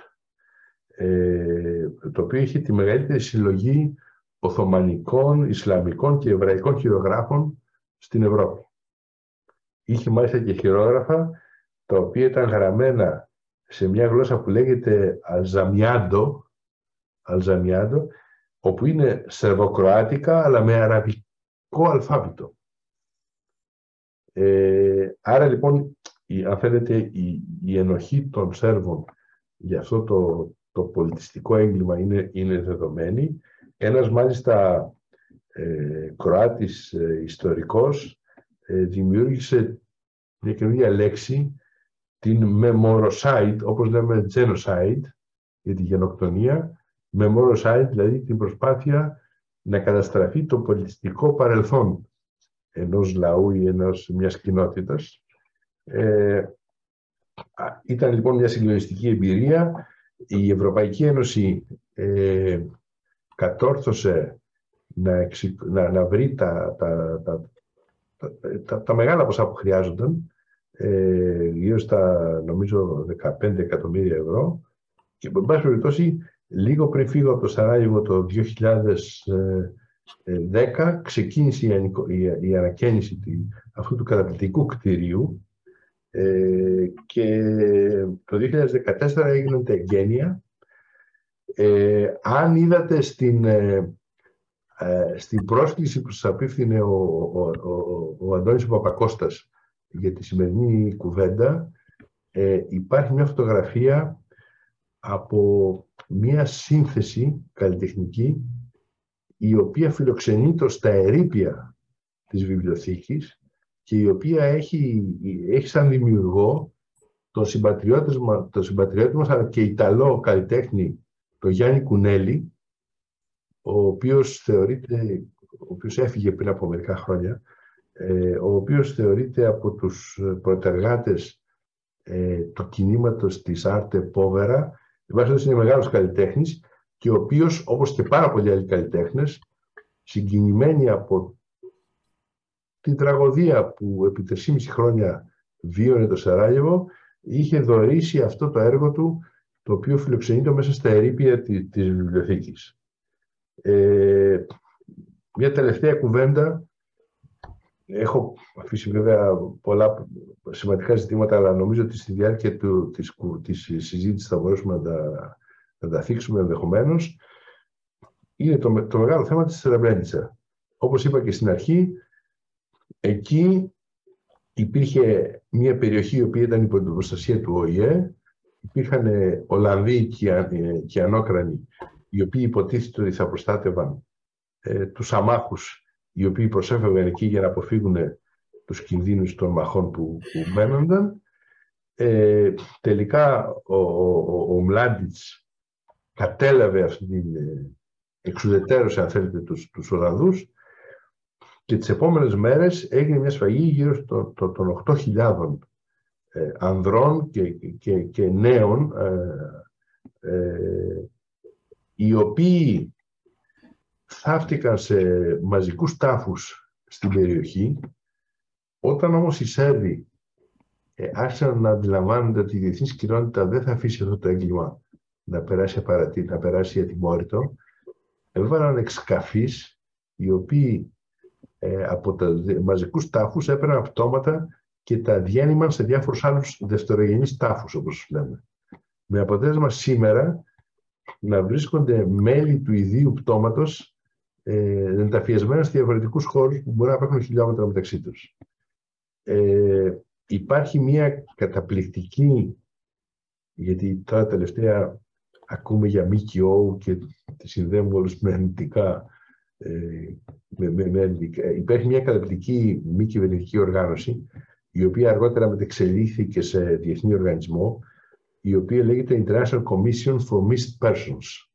ε, το οποίο είχε τη μεγαλύτερη συλλογή Οθωμανικών, Ισλαμικών και Εβραϊκών χειρογράφων στην Ευρώπη. Είχε μάλιστα και χειρόγραφα τα οποία ήταν γραμμένα σε μια γλώσσα που λέγεται Αλζαμιάντο, Αλζαμιάντο όπου είναι σερβοκροάτικα αλλά με αραβικό αλφάβητο. Ε, άρα λοιπόν, η, αν θέλετε, η, η, ενοχή των Σέρβων για αυτό το, το πολιτιστικό έγκλημα είναι, είναι δεδομένη. Ένας μάλιστα ε, Κροάτης ε, ιστορικός ε, δημιούργησε μια καινούργια λέξη, την memorocide, όπως λέμε genocide, για τη γενοκτονία, memorocide, δηλαδή την προσπάθεια να καταστραφεί το πολιτιστικό παρελθόν ενός λαού ή ενός, μιας κοινότητας. Ε, ήταν λοιπόν μια συγκλονιστική εμπειρία. Η Ευρωπαϊκή Ένωση ε, κατόρθωσε να, να, να βρει τα, τα, τα, τα, μεγάλα ποσά που χρειάζονταν, ε, γύρω στα νομίζω 15 εκατομμύρια ευρώ και με πάση περιπτώσει λίγο πριν φύγω από το Σαράγεβο το 2010 ξεκίνησε η, η, ανακαίνιση αυτού του καταπληκτικού κτηρίου ε, και το 2014 έγιναν τα εγγένεια. Ε, αν είδατε στην, ε, ε, στην πρόσκληση που σας απίφθινε ο, ο, ο, ο Αντώνης Παπακώστας για τη σημερινή κουβέντα, ε, υπάρχει μια φωτογραφία από μια σύνθεση καλλιτεχνική η οποία φιλοξενείται στα ερήπια της βιβλιοθήκης και η οποία έχει, έχει σαν δημιουργό τον συμπατριώτη, τον συμπατριώτη μας αλλά και Ιταλό καλλιτέχνη τον Γιάννη Κουνέλη ο οποίος θεωρείται, ο οποίος έφυγε πριν από μερικά χρόνια, ε, ο οποίος θεωρείται από τους πρωτεργάτες ε, του κινήματος της Άρτε Povera, εν είναι μεγάλος καλλιτέχνης και ο οποίος, όπως και πάρα πολλοί άλλοι καλλιτέχνες, συγκινημένοι από την τραγωδία που επί 3,5 χρόνια βίωνε το Σαράγεβο, είχε δωρήσει αυτό το έργο του, το οποίο φιλοξενείται μέσα στα ερήπια της, της βιβλιοθήκης. Ε, μια τελευταία κουβέντα. Έχω αφήσει βέβαια πολλά σημαντικά ζητήματα, αλλά νομίζω ότι στη διάρκεια του, της, της συζήτησης θα μπορέσουμε να τα, να τα θίξουμε ενδεχομένως. Είναι το, το μεγάλο θέμα της Σερεμπρένιτσα. Όπως είπα και στην αρχή, εκεί υπήρχε μια περιοχή η οποία ήταν υπό την προστασία του ΟΗΕ, υπήρχαν Ολλανδοί και, και Ανώκρανοι οι οποίοι υποτίθεται ότι θα προστάτευαν ε, τους αμάχους οι οποίοι προσέφευγαν εκεί για να αποφύγουν τους κινδύνους των μαχών που, που μένονταν. Ε, τελικά ο, ο, ο, Μλάντιτς κατέλαβε αυτή την ε, εξουδετέρωση, αν θέλετε, τους, τους Ολλανδούς και τις επόμενες μέρες έγινε μια σφαγή γύρω στο, το, των 8.000 ε, ανδρών και, και, και νέων ε, ε, οι οποίοι θαύτηκαν σε μαζικούς τάφους στην περιοχή, όταν όμως οι Σέρβοι ε, άρχισαν να αντιλαμβάνονται ότι η διεθνής κοινότητα δεν θα αφήσει αυτό το έγκλημα να περάσει απαρατή, να περάσει ατιμόρυτο, έβαλαν εξκαφείς οι οποίοι ε, από τα μαζικούς τάφους έπαιρναν αυτόματα και τα διένυμαν σε διάφορους άλλους δευτερογενείς τάφους, όπως λέμε. Με αποτέλεσμα σήμερα να βρίσκονται μέλη του ιδίου πτώματος ε, ενταφιασμένα σε διαφορετικούς χώρους που μπορεί να υπάρχουν χιλιόμετρα μεταξύ τους. Ε, υπάρχει μια καταπληκτική, γιατί τώρα τελευταία ακούμε για ΜΚΟ και τη συνδέουμε όλους με αρνητικά, ε, με, με, με, υπάρχει μια καταπληκτική μη κυβερνητική οργάνωση η οποία αργότερα μετεξελίχθηκε σε διεθνή οργανισμό η οποία λέγεται International Commission for Missed Persons.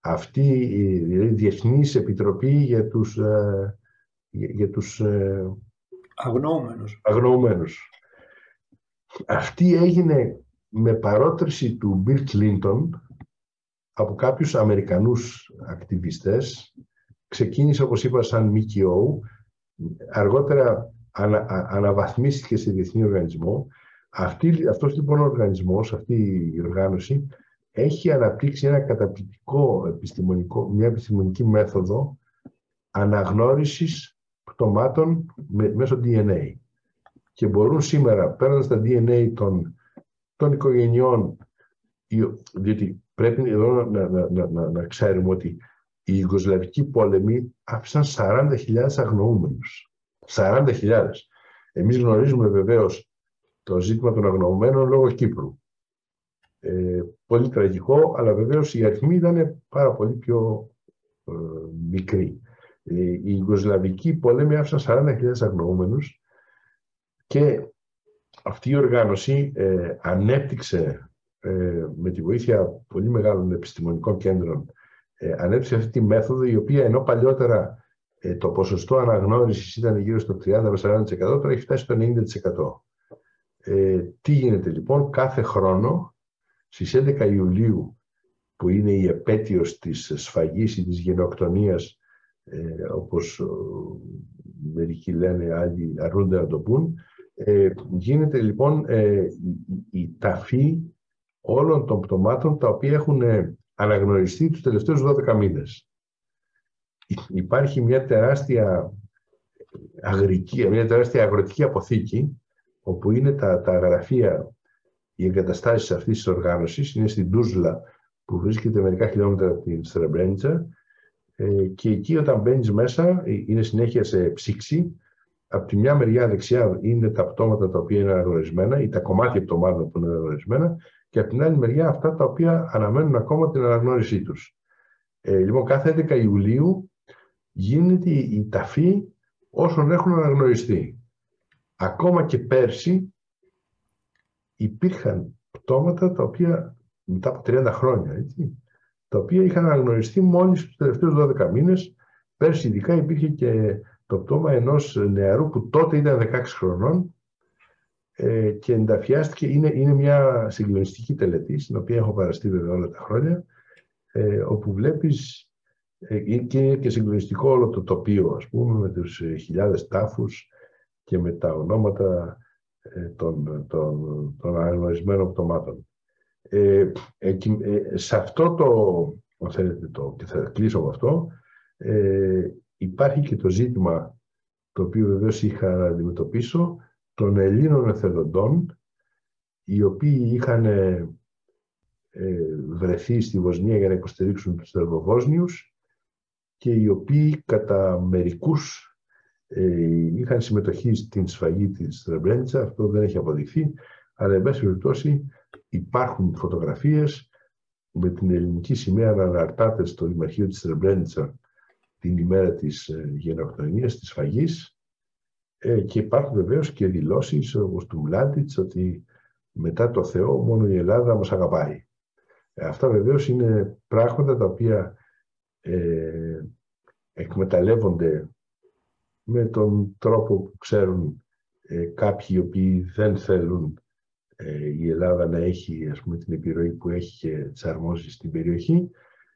Αυτή η δηλαδή, Διεθνής Επιτροπή για τους, ε, για, τους ε, αγνοούμενους. αγνοούμενους. Αυτή έγινε με παρότριση του Bill Clinton από κάποιους Αμερικανούς ακτιβιστές ξεκίνησε, όπως είπα, σαν ΜΚΟ, αργότερα ανα, αναβαθμίστηκε σε διεθνή οργανισμό. Αυτή, αυτός λοιπόν ο οργανισμός, αυτή η οργάνωση, έχει αναπτύξει ένα καταπληκτικό επιστημονικό, μια επιστημονική μέθοδο αναγνώρισης πτωμάτων μέσω DNA. Και μπορούν σήμερα, παίρνοντας τα DNA των, των οικογενειών, διότι πρέπει εδώ να, να, να, να ξέρουμε ότι οι Ιγκοσλαβικοί πόλεμοι άφησαν 40.000 αγνοούμενους. 40.000. Εμείς γνωρίζουμε βεβαίως το ζήτημα των αγνοωμένων λόγω Κύπρου. Ε, πολύ τραγικό, αλλά βεβαίως οι αριθμοί ήταν πάρα πολύ πιο ε, μικροί. Ε, οι Ιγκοσλαβικοί πόλεμοι άφησαν 40.000 αγνοούμενους και αυτή η οργάνωση ε, ανέπτυξε ε, με τη βοήθεια πολύ μεγάλων επιστημονικών κέντρων ε, ανέπτυξε αυτή τη μέθοδο η οποία ενώ παλιότερα ε, το ποσοστό αναγνώρισης ήταν γύρω στο 30-40% τώρα έχει φτάσει στο 90%. Ε, τι γίνεται λοιπόν κάθε χρόνο στις 11 Ιουλίου που είναι η επέτειος της σφαγής ή της γενοκτονίας ε, όπως μερικοί λένε άλλοι αρνούνται να το πούν ε, γίνεται λοιπόν ε, η, η ταφή όλων των πτωμάτων τα οποία έχουν ε, αναγνωριστεί τους τελευταίους 12 μήνες. Υπάρχει μια τεράστια αγρική, μια τεράστια αγροτική αποθήκη όπου είναι τα, τα γραφεία, οι εγκαταστάσεις αυτής της οργάνωσης, είναι στην Τούσλα που βρίσκεται μερικά χιλιόμετρα από την Στρεμπρέντσα ε, και εκεί όταν μπαίνεις μέσα είναι συνέχεια σε ψήξη από τη μια μεριά δεξιά είναι τα πτώματα τα οποία είναι αναγνωρισμένα ή τα κομμάτια πτωμάτων που είναι αναγνωρισμένα και από την άλλη μεριά αυτά τα οποία αναμένουν ακόμα την αναγνώρισή τους. Ε, λοιπόν, κάθε 11 Ιουλίου γίνεται η ταφή όσων έχουν αναγνωριστεί. Ακόμα και πέρσι υπήρχαν πτώματα τα οποία μετά από 30 χρόνια, έτσι, τα οποία είχαν αναγνωριστεί μόλις τους τελευταίους 12 μήνες. Πέρσι ειδικά υπήρχε και το πτώμα ενός νεαρού που τότε ήταν 16 χρονών ε, και ενταφιάστηκε. Είναι, είναι μια συγκλονιστική τελετή, στην οποία έχω παραστεί βέβαια όλα τα χρόνια, ε, όπου βλέπεις ε, και είναι και συγκλονιστικό όλο το τοπίο, ας πούμε, με τους ε, χιλιάδες τάφους και με τα ονόματα ε, των, των, των αναγνωρισμένων πτωμάτων. Ε, ε, σε αυτό το, αν θέλετε το, και θα κλείσω με αυτό, ε, υπάρχει και το ζήτημα το οποίο βεβαίως είχα να αντιμετωπίσω των Ελλήνων εθελοντών οι οποίοι είχαν ε, βρεθεί στη Βοσνία για να υποστηρίξουν τους Σερβοβόσνιους και οι οποίοι κατά μερικούς ε, είχαν συμμετοχή στην σφαγή της Τρεμπρέντσα, αυτό δεν έχει αποδειχθεί, αλλά εν πάση περιπτώσει υπάρχουν φωτογραφίες με την ελληνική σημαία να αναρτάται στο Δημαρχείο της Τρεμπρέντσα την ημέρα της ε, γενοκτονίας, της σφαγής ε, και υπάρχουν βεβαίως και δηλώσεις όπως του Μλάντιτς ότι μετά το Θεό μόνο η Ελλάδα μας αγαπάει. Ε, αυτά βεβαίως είναι πράγματα τα οποία ε, εκμεταλλεύονται με τον τρόπο που ξέρουν ε, κάποιοι οι οποίοι δεν θέλουν ε, η Ελλάδα να έχει ας πούμε, την επιρροή που έχει και τις αρμόζεις στην περιοχή.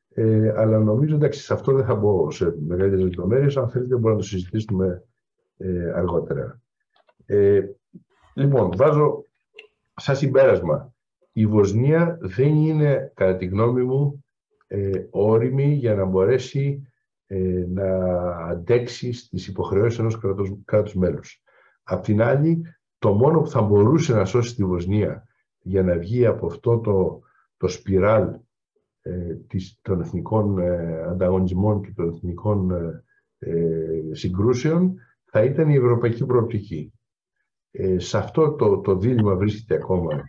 Ε, αλλά νομίζω εντάξει, σε αυτό δεν θα μπω σε μεγαλύτερες λεπτομέρειες. Αν θέλετε, μπορούμε να το συζητήσουμε ε, αργότερα. Ε, λοιπόν, βάζω σαν συμπέρασμα. Η Βοσνία δεν είναι, κατά τη γνώμη μου, ε, όριμη για να μπορέσει ε, να αντέξει στις υποχρεώσεις ενός κράτους, κράτους μέλους. Απ' την άλλη, το μόνο που θα μπορούσε να σώσει τη Βοσνία για να βγει από αυτό το, το σπιράλ ε, της, των εθνικών ε, ανταγωνισμών και των εθνικών ε, συγκρούσεων θα ήταν η ευρωπαϊκή προοπτική. Ε, σε αυτό το, το δίλημα βρίσκεται ακόμα.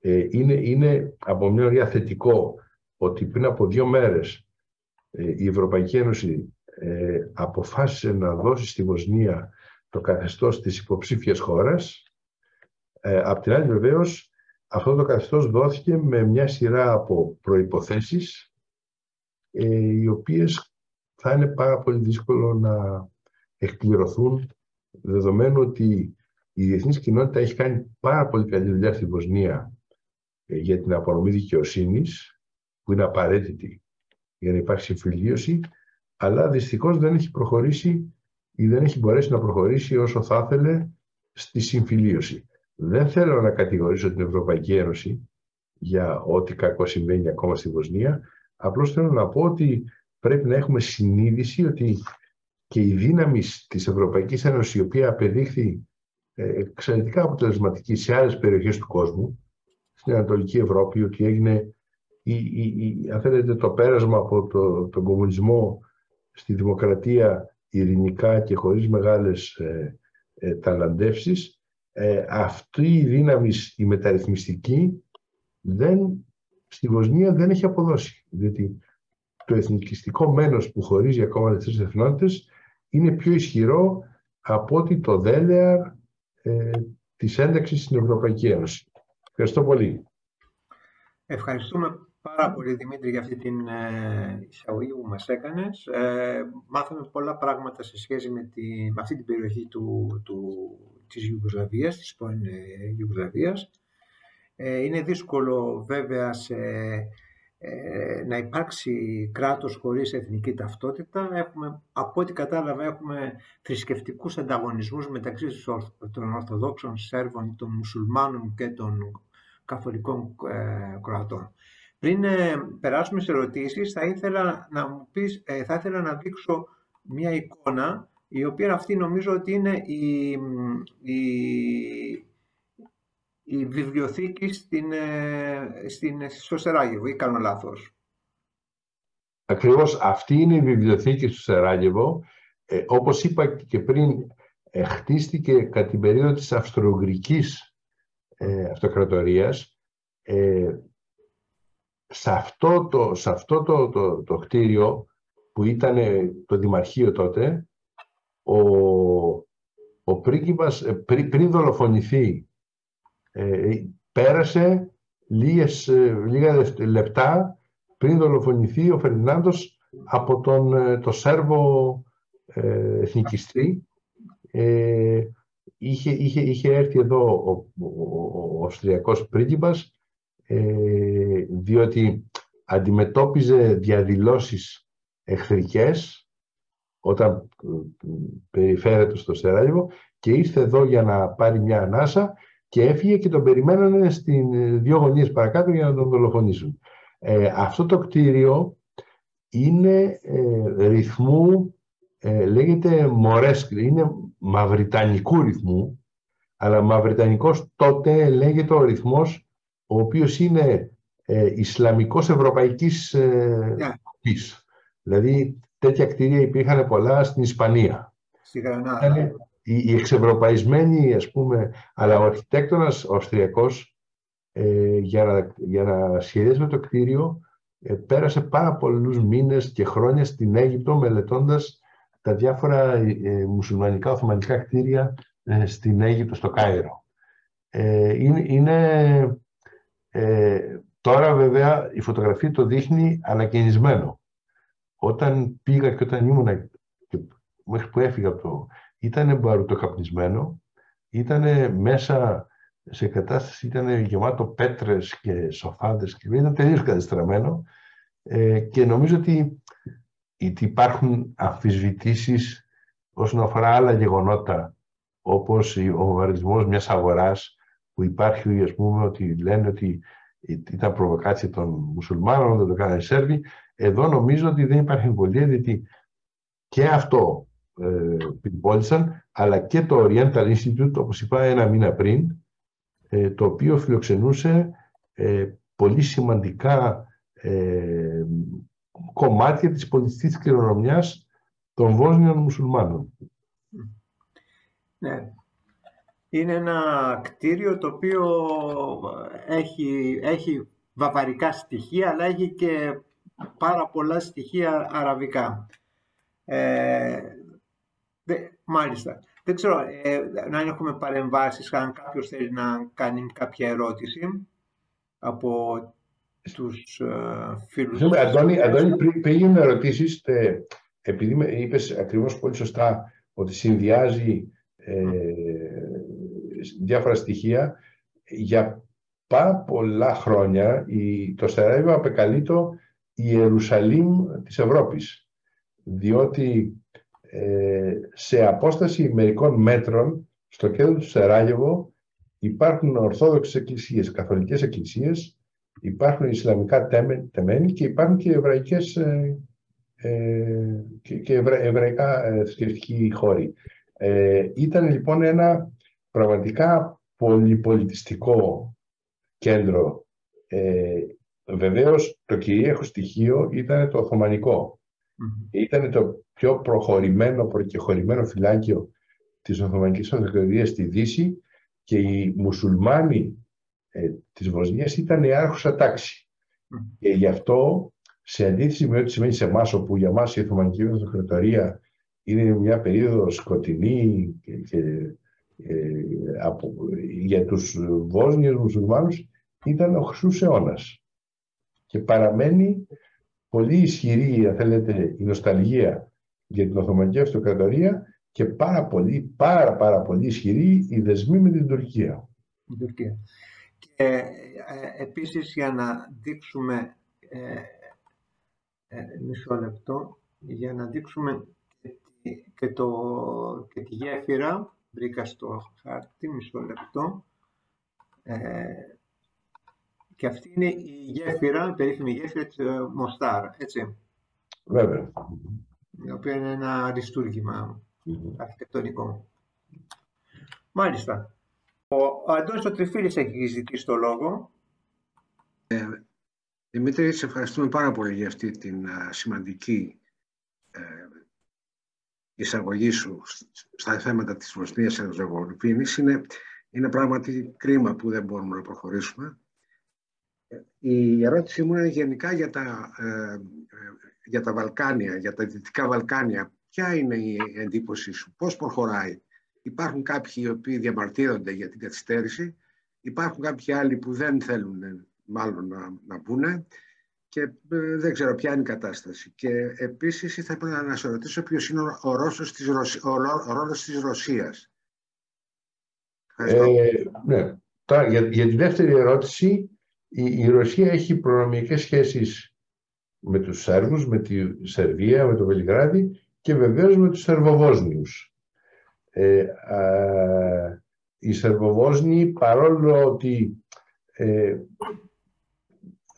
Ε, είναι, είναι από μια ωραία θετικό ότι πριν από δύο μέρες ε, η Ευρωπαϊκή Ένωση ε, αποφάσισε να δώσει στη Βοσνία το καθεστώς της υποψήφιας χώρας. Ε, απ' την άλλη βεβαίως αυτό το καθεστώς δόθηκε με μια σειρά από προϋποθέσεις ε, οι οποίες θα είναι πάρα πολύ δύσκολο να εκπληρωθούν δεδομένου ότι η διεθνής κοινότητα έχει κάνει πάρα πολύ καλή δουλειά στη Βοσνία ε, για την απονομή δικαιοσύνης, που είναι απαραίτητη για να υπάρξει συμφιλίωση, αλλά δυστυχώς δεν έχει προχωρήσει ή δεν έχει μπορέσει να προχωρήσει όσο θα ήθελε στη συμφιλίωση. Δεν θέλω να κατηγορήσω την Ευρωπαϊκή Ένωση για ό,τι κακό συμβαίνει ακόμα στη Βοσνία. Απλώς θέλω να πω ότι πρέπει να έχουμε συνείδηση ότι και η δύναμη της Ευρωπαϊκής Ένωσης, η οποία απεδείχθη ε, εξαιρετικά αποτελεσματική σε άλλες περιοχές του κόσμου, στην Ανατολική Ευρώπη, ότι έγινε η, η, η, αν θέλετε, το πέρασμα από το, τον κομμουνισμό στη δημοκρατία ειρηνικά και χωρίς μεγάλες ε, ε, ταλαντεύσεις, ε, αυτή η δύναμη η μεταρρυθμιστική δεν, στη Βοσνία δεν έχει αποδώσει. Διότι το εθνικιστικό μένος που χωρίζει ακόμα τις τρεις εθνότητες είναι πιο ισχυρό από ότι το δέλεαρ ε, της ένταξης στην Ευρωπαϊκή Ένωση. Ευχαριστώ πολύ. Ευχαριστούμε πάρα πολύ Δημήτρη για αυτή την ε, εισαγωγή που μας έκανες. Ε, μάθαμε πολλά πράγματα σε σχέση με, τη, με αυτή την περιοχή του, του, της Ιουγκοσλαβίας, της πρώην ε, Ε, είναι δύσκολο βέβαια σε, ε, να υπάρξει κράτος χωρίς εθνική ταυτότητα. Έχουμε, από ό,τι κατάλαβα έχουμε θρησκευτικούς ανταγωνισμούς μεταξύ των Ορθοδόξων Σέρβων, των Μουσουλμάνων και των Καθολικών ε, Κροατών. Πριν ε, περάσουμε σε ερωτήσεις, θα ήθελα να μου πεις, ε, θα ήθελα να δείξω μια εικόνα, η οποία αυτή νομίζω ότι είναι η, η, η βιβλιοθήκη στην, ε, στην, στο Σεράγεβο, ή κάνω λάθος. Ακριβώς αυτή είναι η βιβλιοθήκη στο Σεράγεβο. Ε, όπως είπα και πριν, ε, χτίστηκε κατά την περίοδο της Αυστρο-Ουγγρικής ε, Αυτοκρατορίας. Ε, σε αυτό, το, σε αυτό το, το, το κτίριο που ήταν το Δημαρχείο τότε, ο, ο πρίγκιπας πριν δολοφονηθεί ε, πέρασε λίγες, ε, λίγα λεπτά πριν δολοφονηθεί ο Φερνάντος από τον ε, το Σέρβο ε, εθνικιστή. Ε, είχε, είχε, είχε έρθει εδώ ο, ο, ο Αυστριακός πρίγκιπας διότι αντιμετώπιζε διαδηλώσεις εχθρικές όταν περιφέρεται στο Σεράγεβο και ήρθε εδώ για να πάρει μια ανάσα και έφυγε και τον περιμένανε στην ε, δύο γωνίες παρακάτω για να τον δολοφονήσουν. Ε, αυτό το κτίριο είναι ε, ρυθμού, ε, λέγεται μορέσκ, είναι μαυριτανικού ρυθμού, αλλά μαυριτανικός τότε λέγεται ο ρυθμός ο οποίος είναι ε, Ισλαμικός Ευρωπαϊκής ε, yeah. Δηλαδή τέτοια κτίρια υπήρχαν πολλά στην Ισπανία. Στη Γρανάδα η, εξευρωπαϊσμένη, ας πούμε, αλλά ο αρχιτέκτονας ο Αυστριακός ε, για, να, για να σχεδιάσει το κτίριο ε, πέρασε πάρα πολλούς μήνες και χρόνια στην Αίγυπτο μελετώντας τα διάφορα ε, μουσουλμανικά οθωμανικά κτίρια ε, στην Αίγυπτο, στο Κάιρο. είναι, είναι τώρα βέβαια η φωτογραφία το δείχνει ανακαινισμένο. Όταν πήγα και όταν ήμουν μέχρι που έφυγα από το ήταν μπαρουτοκαπνισμένο, ήταν μέσα σε κατάσταση, ήταν γεμάτο πέτρες και σοφάδες και ήταν τελείως κατεστραμμένο ε, και νομίζω ότι, υπάρχουν αμφισβητήσεις όσον αφορά άλλα γεγονότα όπως ο βομβαρδισμός μιας αγοράς που υπάρχει, ας πούμε, ότι λένε ότι ήταν προβοκάτσια των μουσουλμάνων, δεν το κάνανε οι Σέρβοι. Εδώ νομίζω ότι δεν υπάρχει εμβολία, διότι και αυτό ε, αλλά και το Oriental Institute, όπως είπα ένα μήνα πριν, ε, το οποίο φιλοξενούσε ε, πολύ σημαντικά ε, κομμάτια της πολιτιστικής κληρονομιάς των Βόσνιων μουσουλμάνων. Ναι. Είναι ένα κτίριο το οποίο έχει, έχει βαβαρικά στοιχεία, αλλά έχει και πάρα πολλά στοιχεία αραβικά. Ε, μάλιστα. Δεν ξέρω ε, αν έχουμε παρεμβάσεις, αν κάποιος θέλει να κάνει κάποια ερώτηση από τους ε, φίλους. Αντώνη, Αντώνη πριν, πριν ερωτήσεις, επειδή είπες ακριβώς πολύ σωστά ότι συνδυάζει ε, διάφορα στοιχεία, για πάρα πολλά χρόνια η, το Σεράγιο απεκαλεί το η Ιερουσαλήμ της Ευρώπης. διότι ε, σε απόσταση μερικών μέτρων στο κέντρο του Σεράγεβο υπάρχουν ορθόδοξες εκκλησίες, καθολικές εκκλησίες, υπάρχουν ισλαμικά τεμένη και υπάρχουν και εβραϊκές ε, ε, και, και εβραϊκά ε, θρησκευτικοί χώροι. Ε, ήταν λοιπόν ένα πραγματικά πολυπολιτιστικό κέντρο. Ε, βεβαίως το κυρίαρχο στοιχείο ήταν το Οθωμανικό. Ήταν το πιο προχωρημένο, προκεχωρημένο φυλάκιο της Οθωμανικής Αυτοκρατορίας στη Δύση και οι μουσουλμάνοι ε, της Βοσνίας ήταν η άρχουσα τάξη. Και γι' αυτό, σε αντίθεση με ό,τι σημαίνει σε εμάς, όπου για μας η Οθωμανική Αυτοκρατορία είναι μια περίοδος σκοτεινή και, και ε, από, για τους Βόσνιους μουσουλμάνους ήταν ο Χρυσούς αιώνας. Και παραμένει πολύ ισχυρή, αν θέλετε, η νοσταλγία για την Οθωμανική Αυτοκρατορία και πάρα πολύ, πάρα πάρα πολύ ισχυρή η δεσμή με την Τουρκία. Η Τουρκία. Και ε, επίσης για να δείξουμε ε, ε, μισό λεπτό, για να δείξουμε και, το, και τη γέφυρα, βρήκα στο χάρτη, μισό λεπτό, ε, και αυτή είναι η γέφυρα, η περίφημη γέφυρα της ε, Μοστάρ, έτσι. Βέβαια. Η οποία είναι ένα αριστούργημα αρχιτεκτονικό. Μάλιστα. Ο Αντώνης ο Τριφίλης έχει ζητήσει το λόγο. Ε, Δημήτρη, σε ευχαριστούμε πάρα πολύ για αυτή την σημαντική ε, εισαγωγή σου στα θέματα της Βοσνίας Ερζεγοβίνης. Είναι, είναι πράγματι κρίμα που δεν μπορούμε να προχωρήσουμε. Η ερώτησή μου είναι γενικά για τα, ε, για τα Βαλκάνια, για τα Δυτικά Βαλκάνια. Ποια είναι η εντύπωσή σου, πώς προχωράει; Υπάρχουν κάποιοι οι οποίοι διαμαρτύρονται για την καθυστέρηση, υπάρχουν κάποιοι άλλοι που δεν θέλουν μάλλον να, να μπουν και ε, δεν ξέρω ποια είναι η κατάσταση. Και επίσης ήθελα να σε ρωτήσω ποιος είναι ο, ο, Ρώσος της ο, ο ρόλος της Ρωσίας. Ε, ναι. Τώρα, για, για τη δεύτερη ερώτηση, η, Ρωσία έχει προνομιακές σχέσεις με τους Σέρβους, με τη Σερβία, με το Βελιγράδι και βεβαίως με τους Σερβοβόσνιους. Ε, οι Σερβοβόσνοι παρόλο ότι ε,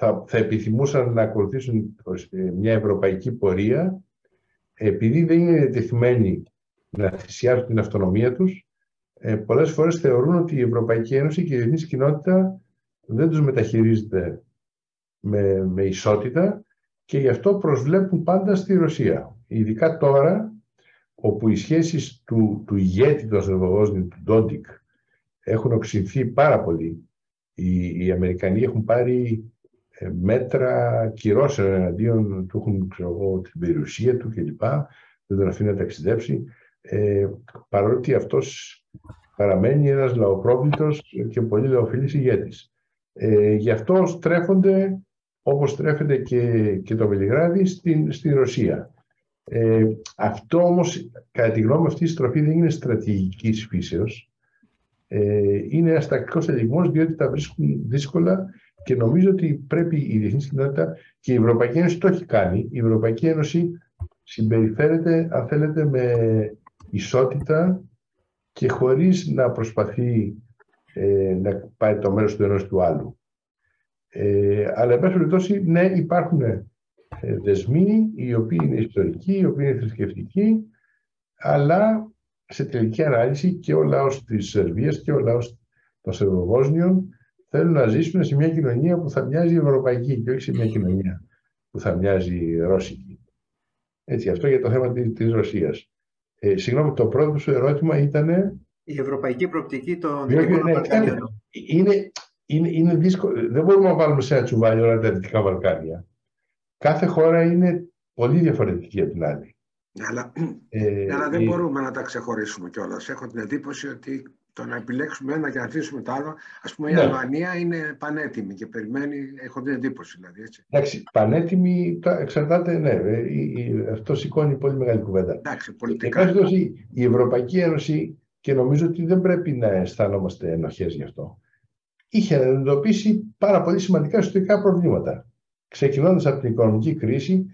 θα, θα επιθυμούσαν να ακολουθήσουν ε, μια ευρωπαϊκή πορεία επειδή δεν είναι διατεθειμένοι να θυσιάσουν την αυτονομία τους ε, πολλές φορές θεωρούν ότι η Ευρωπαϊκή Ένωση και η διεθνής κοινότητα δεν τους μεταχειρίζεται με, με ισότητα και γι' αυτό προσβλέπουν πάντα στη Ρωσία. Ειδικά τώρα, όπου οι σχέσεις του, του ηγέτη των Σερβοβόσνων, του Ντόντικ, έχουν οξυνθεί πάρα πολύ. Οι, οι Αμερικανοί έχουν πάρει ε, μέτρα κυρώσεων εναντίον του, έχουν ξέρω, την περιουσία του κλπ. Δεν τον αφήνει να ταξιδέψει. Ε, παρότι αυτός παραμένει ένας λαοπρόβλητος και πολύ λαοφιλής ηγέτης. Ε, γι' αυτό στρέφονται, όπως στρέφεται και, και το Βελιγράδι, στην, στην Ρωσία. Ε, αυτό όμως, κατά τη γνώμη αυτή η στροφή δεν είναι στρατηγικής φύσεως. Ε, είναι ένας τακτικός ελιγμός, διότι τα βρίσκουν δύσκολα και νομίζω ότι πρέπει η διεθνής κοινότητα και η Ευρωπαϊκή Ένωση το έχει κάνει. Η Ευρωπαϊκή Ένωση συμπεριφέρεται, αν θέλετε, με ισότητα και χωρίς να προσπαθεί ε, να πάει το μέρος του ενός του άλλου. Ε, αλλά, εν πάση περιπτώσει, ναι, υπάρχουν ε, δεσμοί οι οποίοι είναι ιστορικοί, οι οποίοι είναι θρησκευτικοί, αλλά σε τελική ανάλυση και ο λαός της Σερβίας και ο λαός των Σερβοβόσνιων θέλουν να ζήσουν σε μια κοινωνία που θα μοιάζει ευρωπαϊκή και όχι σε μια κοινωνία που θα μοιάζει ρώσικη. Έτσι, αυτό για το θέμα της, της Ρωσίας. Ε, συγγνώμη, το πρώτο σου ερώτημα ήταν η ευρωπαϊκή προοπτική των Δυτικών ναι, Βαλκανίων. Είναι, είναι, είναι δύσκολο. Δεν μπορούμε να βάλουμε σε ένα τσουβάλι όλα τα Δυτικά Βαλκάνια. Κάθε χώρα είναι πολύ διαφορετική από την άλλη. Αλλά, ε, αλλά δεν μπορούμε να τα ξεχωρίσουμε κιόλας. Έχω την εντύπωση ότι το να επιλέξουμε ένα και να αφήσουμε το άλλο. Α πούμε, η ναι. Αλβανία είναι πανέτοιμη και περιμένει. Έχω την εντύπωση δηλαδή. Έτσι. Εντάξει, πανέτοιμη εξαρτάται, ναι. Ε, αυτό σηκώνει πολύ μεγάλη κουβέντα. Εντάξει, πολιτικά. η Ευρωπαϊκή Ένωση και νομίζω ότι δεν πρέπει να αισθανόμαστε ενοχές γι' αυτό. Είχε αντιμετωπίσει πάρα πολύ σημαντικά εσωτερικά προβλήματα. ξεκινώντας από την οικονομική κρίση.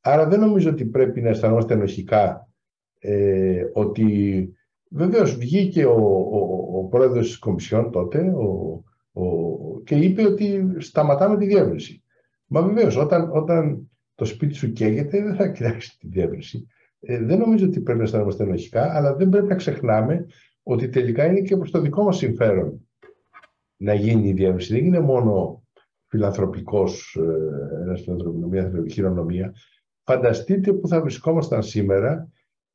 Άρα δεν νομίζω ότι πρέπει να αισθανόμαστε ενοχικά ε, ότι βεβαίως βγήκε ο, ο, ο πρόεδρος της Κομισιόν τότε ο, ο, και είπε ότι σταματάμε τη διεύρυνση. Μα βεβαίως, όταν, όταν το σπίτι σου καίγεται, δεν θα κοιτάξεις τη διεύρυνση. Ε, δεν νομίζω ότι πρέπει να αισθανόμαστε ενοχικά, αλλά δεν πρέπει να ξεχνάμε ότι τελικά είναι και προς το δικό μας συμφέρον να γίνει η διεύρυνση. Δεν είναι μόνο φιλανθρωπικός, ε, μια χειρονομία. Φανταστείτε που θα βρισκόμασταν σήμερα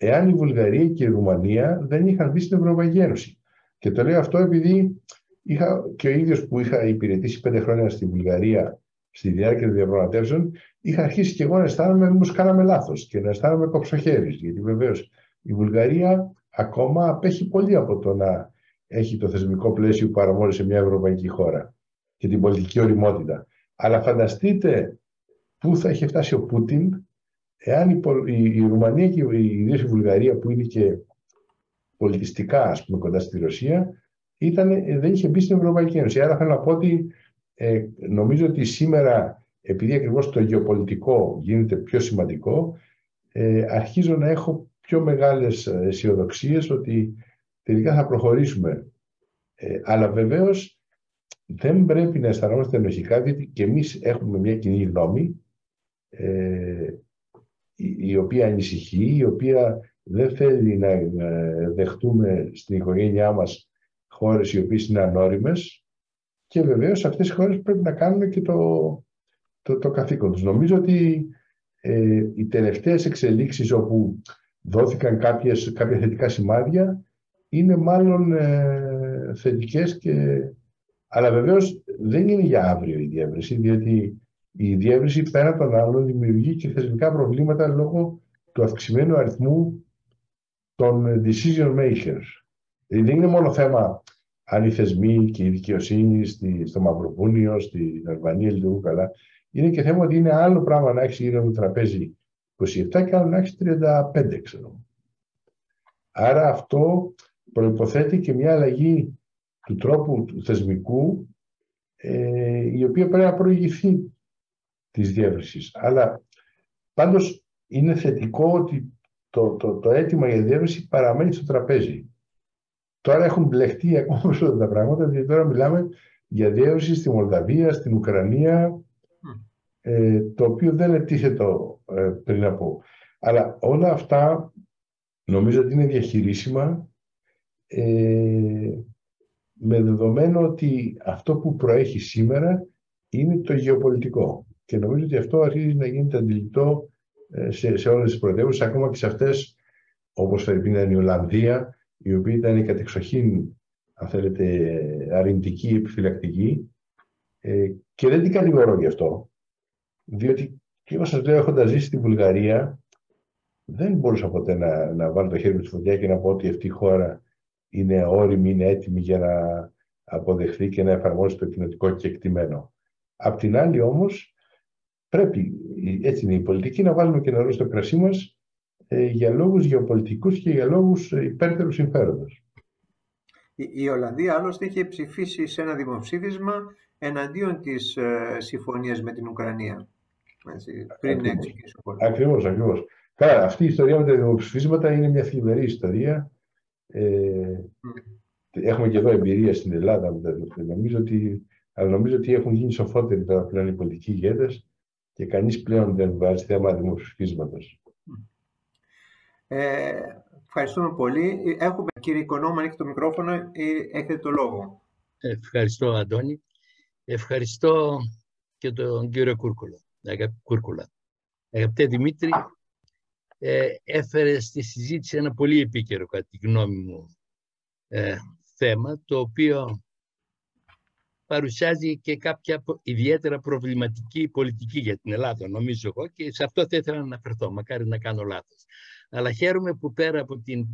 εάν η Βουλγαρία και η Ρουμανία δεν είχαν μπει στην Ευρωπαϊκή Ένωση. Και το λέω αυτό επειδή είχα και ο ίδιος που είχα υπηρετήσει πέντε χρόνια στη Βουλγαρία στη διάρκεια των διαπραγματεύσεων, είχα αρχίσει και εγώ να αισθάνομαι μήπως κάναμε λάθος και να αισθάνομαι κοψοχέρι. Γιατί βεβαίως η Βουλγαρία ακόμα απέχει πολύ από το να έχει το θεσμικό πλαίσιο που παραμόρει σε μια ευρωπαϊκή χώρα και την πολιτική οριμότητα. Αλλά φανταστείτε πού θα είχε φτάσει ο Πούτιν εάν η, η, η Ρουμανία και η, η, η Βουλγαρία που είναι και πολιτιστικά ας πούμε κοντά στη Ρωσία ήταν, δεν είχε μπει στην Ευρωπαϊκή Ένωση. Άρα θέλω να πω ότι ε, νομίζω ότι σήμερα επειδή ακριβώς το γεωπολιτικό γίνεται πιο σημαντικό ε, αρχίζω να έχω πιο μεγάλες αισιοδοξίες ότι τελικά θα προχωρήσουμε. Ε, αλλά βεβαίως δεν πρέπει να αισθανόμαστε ενοχικά, διότι και εμείς έχουμε μια κοινή γνώμη, ε, η, οποία ανησυχεί, η οποία δεν θέλει να δεχτούμε στην οικογένειά μας χώρες οι οποίες είναι ανώριμες και βεβαίως αυτές οι χώρες πρέπει να κάνουν και το, το, το καθήκον τους. Νομίζω ότι ε, οι τελευταίες εξελίξεις όπου δόθηκαν κάποιες, κάποια θετικά σημάδια είναι μάλλον ε, θετικές και αλλά βεβαίως δεν είναι για αύριο η διεύρυνση, διότι η διεύρυνση πέρα των άλλων δημιουργεί και θεσμικά προβλήματα λόγω του αυξημένου αριθμού των decision makers. Δηλαδή δεν είναι μόνο θέμα αν οι θεσμοί και η δικαιοσύνη στη, στο Μαυροπούνιο, στην Αλβανία λειτουργούν καλά. Είναι και θέμα ότι είναι άλλο πράγμα να έχεις γύρω με το τραπέζι 27 και άλλο να έχεις 35, ξέρω. Άρα αυτό προϋποθέτει και μια αλλαγή του τρόπου του θεσμικού ε, η οποία πρέπει να προηγηθεί της διεύρυνσης. Αλλά πάντως είναι θετικό ότι το, το, το αίτημα για διεύρυνση παραμένει στο τραπέζι. Τώρα έχουν μπλεχτεί ακόμα περισσότερα τα πράγματα, γιατί τώρα μιλάμε για διεύρυνση στη Μολδαβία, στην Ουκρανία, ε, το οποίο δεν ετίθετο ε, πριν από. Αλλά όλα αυτά νομίζω ότι είναι διαχειρίσιμα ε, με δεδομένο ότι αυτό που προέχει σήμερα είναι το γεωπολιτικό. Και νομίζω ότι αυτό αρχίζει να γίνεται αντιληπτό ε, σε, σε όλες τις πρωτεύουσες, ακόμα και σε αυτές όπως είναι η Ολλανδία, η οποία ήταν κατεξοχήν, αν θέλετε, αρνητική, επιφυλακτική ε, και δεν την κατηγορώ γι' αυτό, διότι και εγώ σας λέω έχοντας ζήσει στη Βουλγαρία δεν μπορούσα ποτέ να, να βάλω το χέρι μου στη φωτιά και να πω ότι αυτή η χώρα είναι όριμη, είναι έτοιμη για να αποδεχθεί και να εφαρμόσει το κοινωτικό κεκτημένο. Απ' την άλλη όμως πρέπει, έτσι είναι η πολιτική, να βάλουμε και νερό στο κρασί μας ε, για λόγους γεωπολιτικούς και για λόγους υπέρτερου συμφέροντος. Η, η Ολλανδία άλλωστε είχε ψηφίσει σε ένα δημοψήφισμα εναντίον της ε, συμφωνίας με την Ουκρανία. Έτσι, πριν ακριβώς, ακριβώς, ακριβώς. Καλά, αυτή η ιστορία με τα δημοψηφίσματα είναι μια θλιβερή ιστορία ε, έχουμε και εδώ εμπειρία στην Ελλάδα νομίζω ότι, αλλά νομίζω ότι έχουν γίνει σοφότεροι τώρα πλέον οι πολιτικοί ηγέτες και κανείς πλέον δεν βάζει θέμα δημοψηφίσματος. Ε, ευχαριστούμε πολύ. Έχουμε κύριε Οικονόμα, έχει το μικρόφωνο, ε, έχετε το λόγο. Ευχαριστώ Αντώνη. Ευχαριστώ και τον κύριο Κούρκουλα. Αγαπητέ Δημήτρη, ε, έφερε στη συζήτηση ένα πολύ επίκαιρο, κατά τη γνώμη μου, ε, θέμα, το οποίο παρουσιάζει και κάποια ιδιαίτερα προβληματική πολιτική για την Ελλάδα, νομίζω εγώ, και σε αυτό θα ήθελα να αναφερθώ, μακάρι να κάνω λάθος. Αλλά χαίρομαι που πέρα από την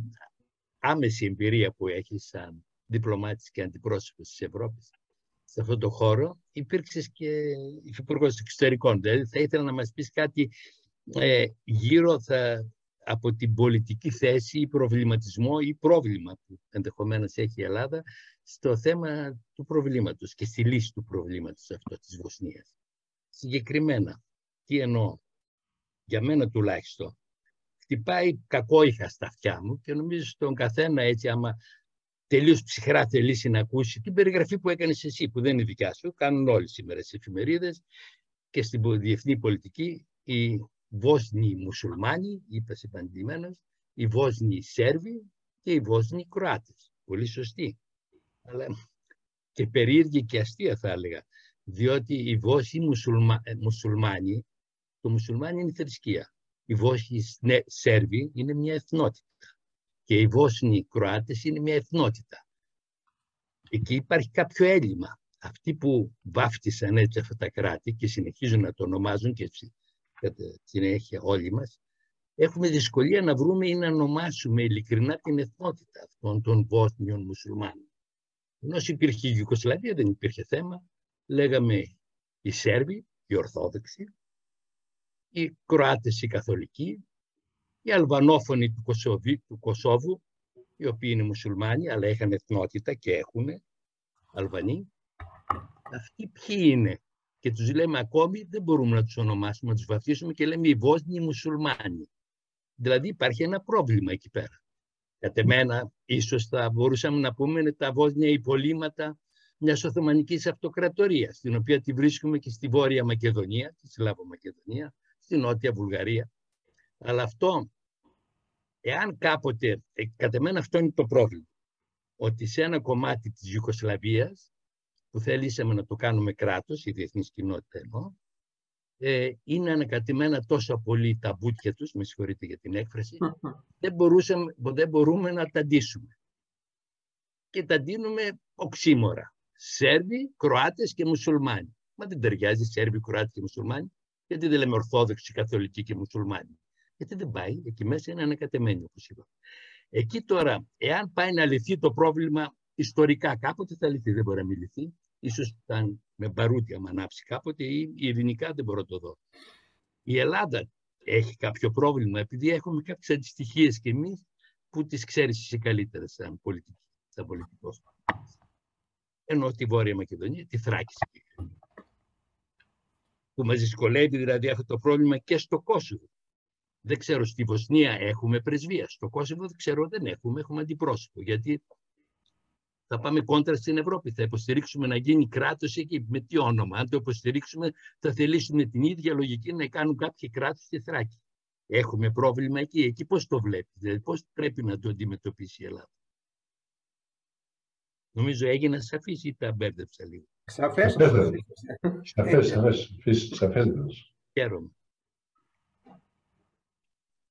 άμεση εμπειρία που έχει σαν διπλωμάτης και αντιπρόσωπος της Ευρώπης, σε αυτό το χώρο, υπήρξες και υφυπουργός εξωτερικών. Δηλαδή θα ήθελα να μας πεις κάτι ε, γύρω θα, από την πολιτική θέση ή προβληματισμό ή πρόβλημα που ενδεχομένως έχει η Ελλάδα στο θέμα του προβλήματος και στη λύση του προβλήματος αυτό της Βοσνίας. Συγκεκριμένα, τι εννοώ, για μένα τουλάχιστον, χτυπάει κακόηχα στα αυτιά μου και νομίζω στον καθένα έτσι άμα τελείως ψυχρά θελήσει να ακούσει την περιγραφή που έκανες εσύ, που δεν είναι δικιά σου, κάνουν όλοι σήμερα στις εφημερίδες και στην διεθνή πολιτική οι Βόσνοι μουσουλμάνοι, είπα επαντημένος, οι Βόσνοι Σέρβοι και οι Βόσνοι Κροάτες. Πολύ σωστή. Αλλά και περίεργη και αστεία θα έλεγα. Διότι οι Βόσνοι μουσουλμα... Ε, μουσουλμάνοι, το μουσουλμάνι είναι θρησκεία. Οι Βόσνοι Σέρβοι είναι μια εθνότητα. Και οι Βόσνοι Κροάτες είναι μια εθνότητα. Εκεί υπάρχει κάποιο έλλειμμα. Αυτοί που βάφτισαν έτσι αυτά τα κράτη και συνεχίζουν να το ονομάζουν και κατά συνέχεια όλοι μας, έχουμε δυσκολία να βρούμε ή να ονομάσουμε ειλικρινά την εθνότητα αυτών των Βόσνιων μουσουλμάνων. Ενώ υπήρχε η Ιουκοσλαβία δεν υπήρχε θέμα, λέγαμε οι Σέρβοι, οι Ορθόδοξοι, οι Κροάτες οι Καθολικοί, οι Αλβανόφωνοι του, Κωσοβί, του Κωσόβου, οι οποίοι είναι μουσουλμάνοι, αλλά είχαν εθνότητα και έχουν Αλβανοί. Αυτοί ποιοι είναι; Και τους λέμε ακόμη, δεν μπορούμε να τους ονομάσουμε, να τους βαφτίσουμε και λέμε οι Βόσνοι μουσουλμάνοι. Δηλαδή υπάρχει ένα πρόβλημα εκεί πέρα. Κατ' εμένα, ίσως θα μπορούσαμε να πούμε είναι τα Βόσνια υπολείμματα μιας Οθωμανικής Αυτοκρατορίας, την οποία τη βρίσκουμε και στη Βόρεια Μακεδονία, τη Σλάβο Μακεδονία, στη Νότια Βουλγαρία. Αλλά αυτό, εάν κάποτε, ε, κατ' εμένα αυτό είναι το πρόβλημα, ότι σε ένα κομμάτι της Ιουκοσλαβίας που θέλησαμε να το κάνουμε κράτος, η διεθνής κοινότητα εννοώ, ε, είναι ανακατημένα τόσο πολύ τα μπούτια τους, με συγχωρείτε για την έκφραση, δεν, μπορούσαμε, δεν μπορούμε να τα ντύσουμε. Και τα ντύνουμε οξύμορα. Σέρβοι, Κροάτες και Μουσουλμάνοι. Μα δεν ταιριάζει Σέρβοι, Κροάτες και Μουσουλμάνοι. Γιατί δεν λέμε Ορθόδοξοι, Καθολικοί και Μουσουλμάνοι. Γιατί δεν πάει, εκεί μέσα είναι ανακατεμένοι όπως είπα. Εκεί τώρα, εάν πάει να λυθεί το πρόβλημα ιστορικά κάποτε θα λυθεί, δεν μπορεί να μιληθεί. Ίσως ήταν με μπαρούτια με ανάψει κάποτε ή ειρηνικά δεν μπορώ να το δω. Η Ελλάδα έχει κάποιο πρόβλημα επειδή έχουμε κάποιες αντιστοιχίες κι εμείς που τις ξέρεις εσύ καλύτερα σαν, πολιτική, σαν πολιτικός. Ενώ τη Βόρεια Μακεδονία, τη Θράκη που μας δυσκολεύει δηλαδή αυτό το πρόβλημα και στο Κόσοβο. Δεν ξέρω, στη Βοσνία έχουμε πρεσβεία. Στο Κόσοβο δεν ξέρω, δεν έχουμε, έχουμε αντιπρόσωπο. Γιατί θα πάμε κόντρα στην Ευρώπη. Θα υποστηρίξουμε να γίνει κράτος εκεί. Με τι όνομα; Αν το υποστηρίξουμε, θα θελήσουμε την ίδια λογική να κάνουν κάποιοι κράτος στη Θράκη. Έχουμε πρόβλημα εκεί. Εκεί πώς το βλέπεις, δηλαδή πώς πρέπει να το αντιμετωπίσει η Ελλάδα; Νομίζω έγινε σαφής ή τα μπέρδεψα λίγο; Σαφές. Σαφές. Χαίρομαι.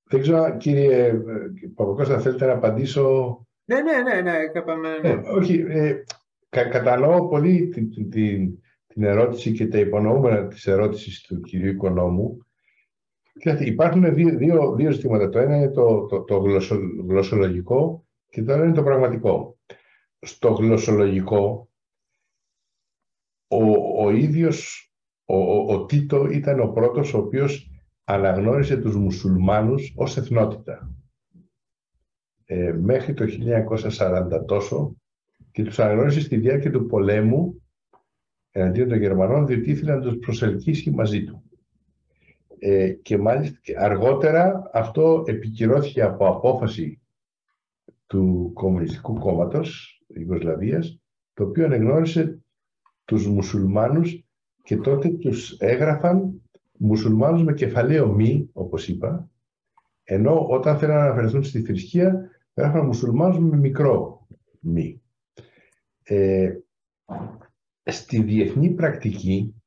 Δεν ξέρω, κύριε Παπακώστα, θέλετε να απαντήσω ναι, ναι, ναι, ναι, ναι. Ε, όχι, ε, κα, κατανοώ πολύ την, την, την, ερώτηση και τα υπονοούμενα της ερώτησης του κυρίου Οικονόμου. υπάρχουν δύο, δύο, δύο ζητήματα. Το ένα είναι το, το, το γλωσσολογικό και το άλλο είναι το πραγματικό. Στο γλωσσολογικό, ο, ο ίδιος, ο, ο, ο Τίτο ήταν ο πρώτος ο οποίος αναγνώρισε τους μουσουλμάνους ως εθνότητα ε, μέχρι το 1940 τόσο και τους αναγνώρισε στη διάρκεια του πολέμου εναντίον των Γερμανών διότι ήθελε να τους προσελκύσει μαζί του. Ε, και μάλιστα αργότερα αυτό επικυρώθηκε από απόφαση του Κομμουνιστικού Κόμματος Ιγκοσλαβίας το οποίο αναγνώρισε τους μουσουλμάνους και τότε τους έγραφαν μουσουλμάνους με κεφαλαίο μη, όπως είπα, ενώ όταν θέλουν να αναφερθούν στη θρησκεία Έγραφαν μουσουλμάνους με μικρό μη. Ε, στη διεθνή πρακτική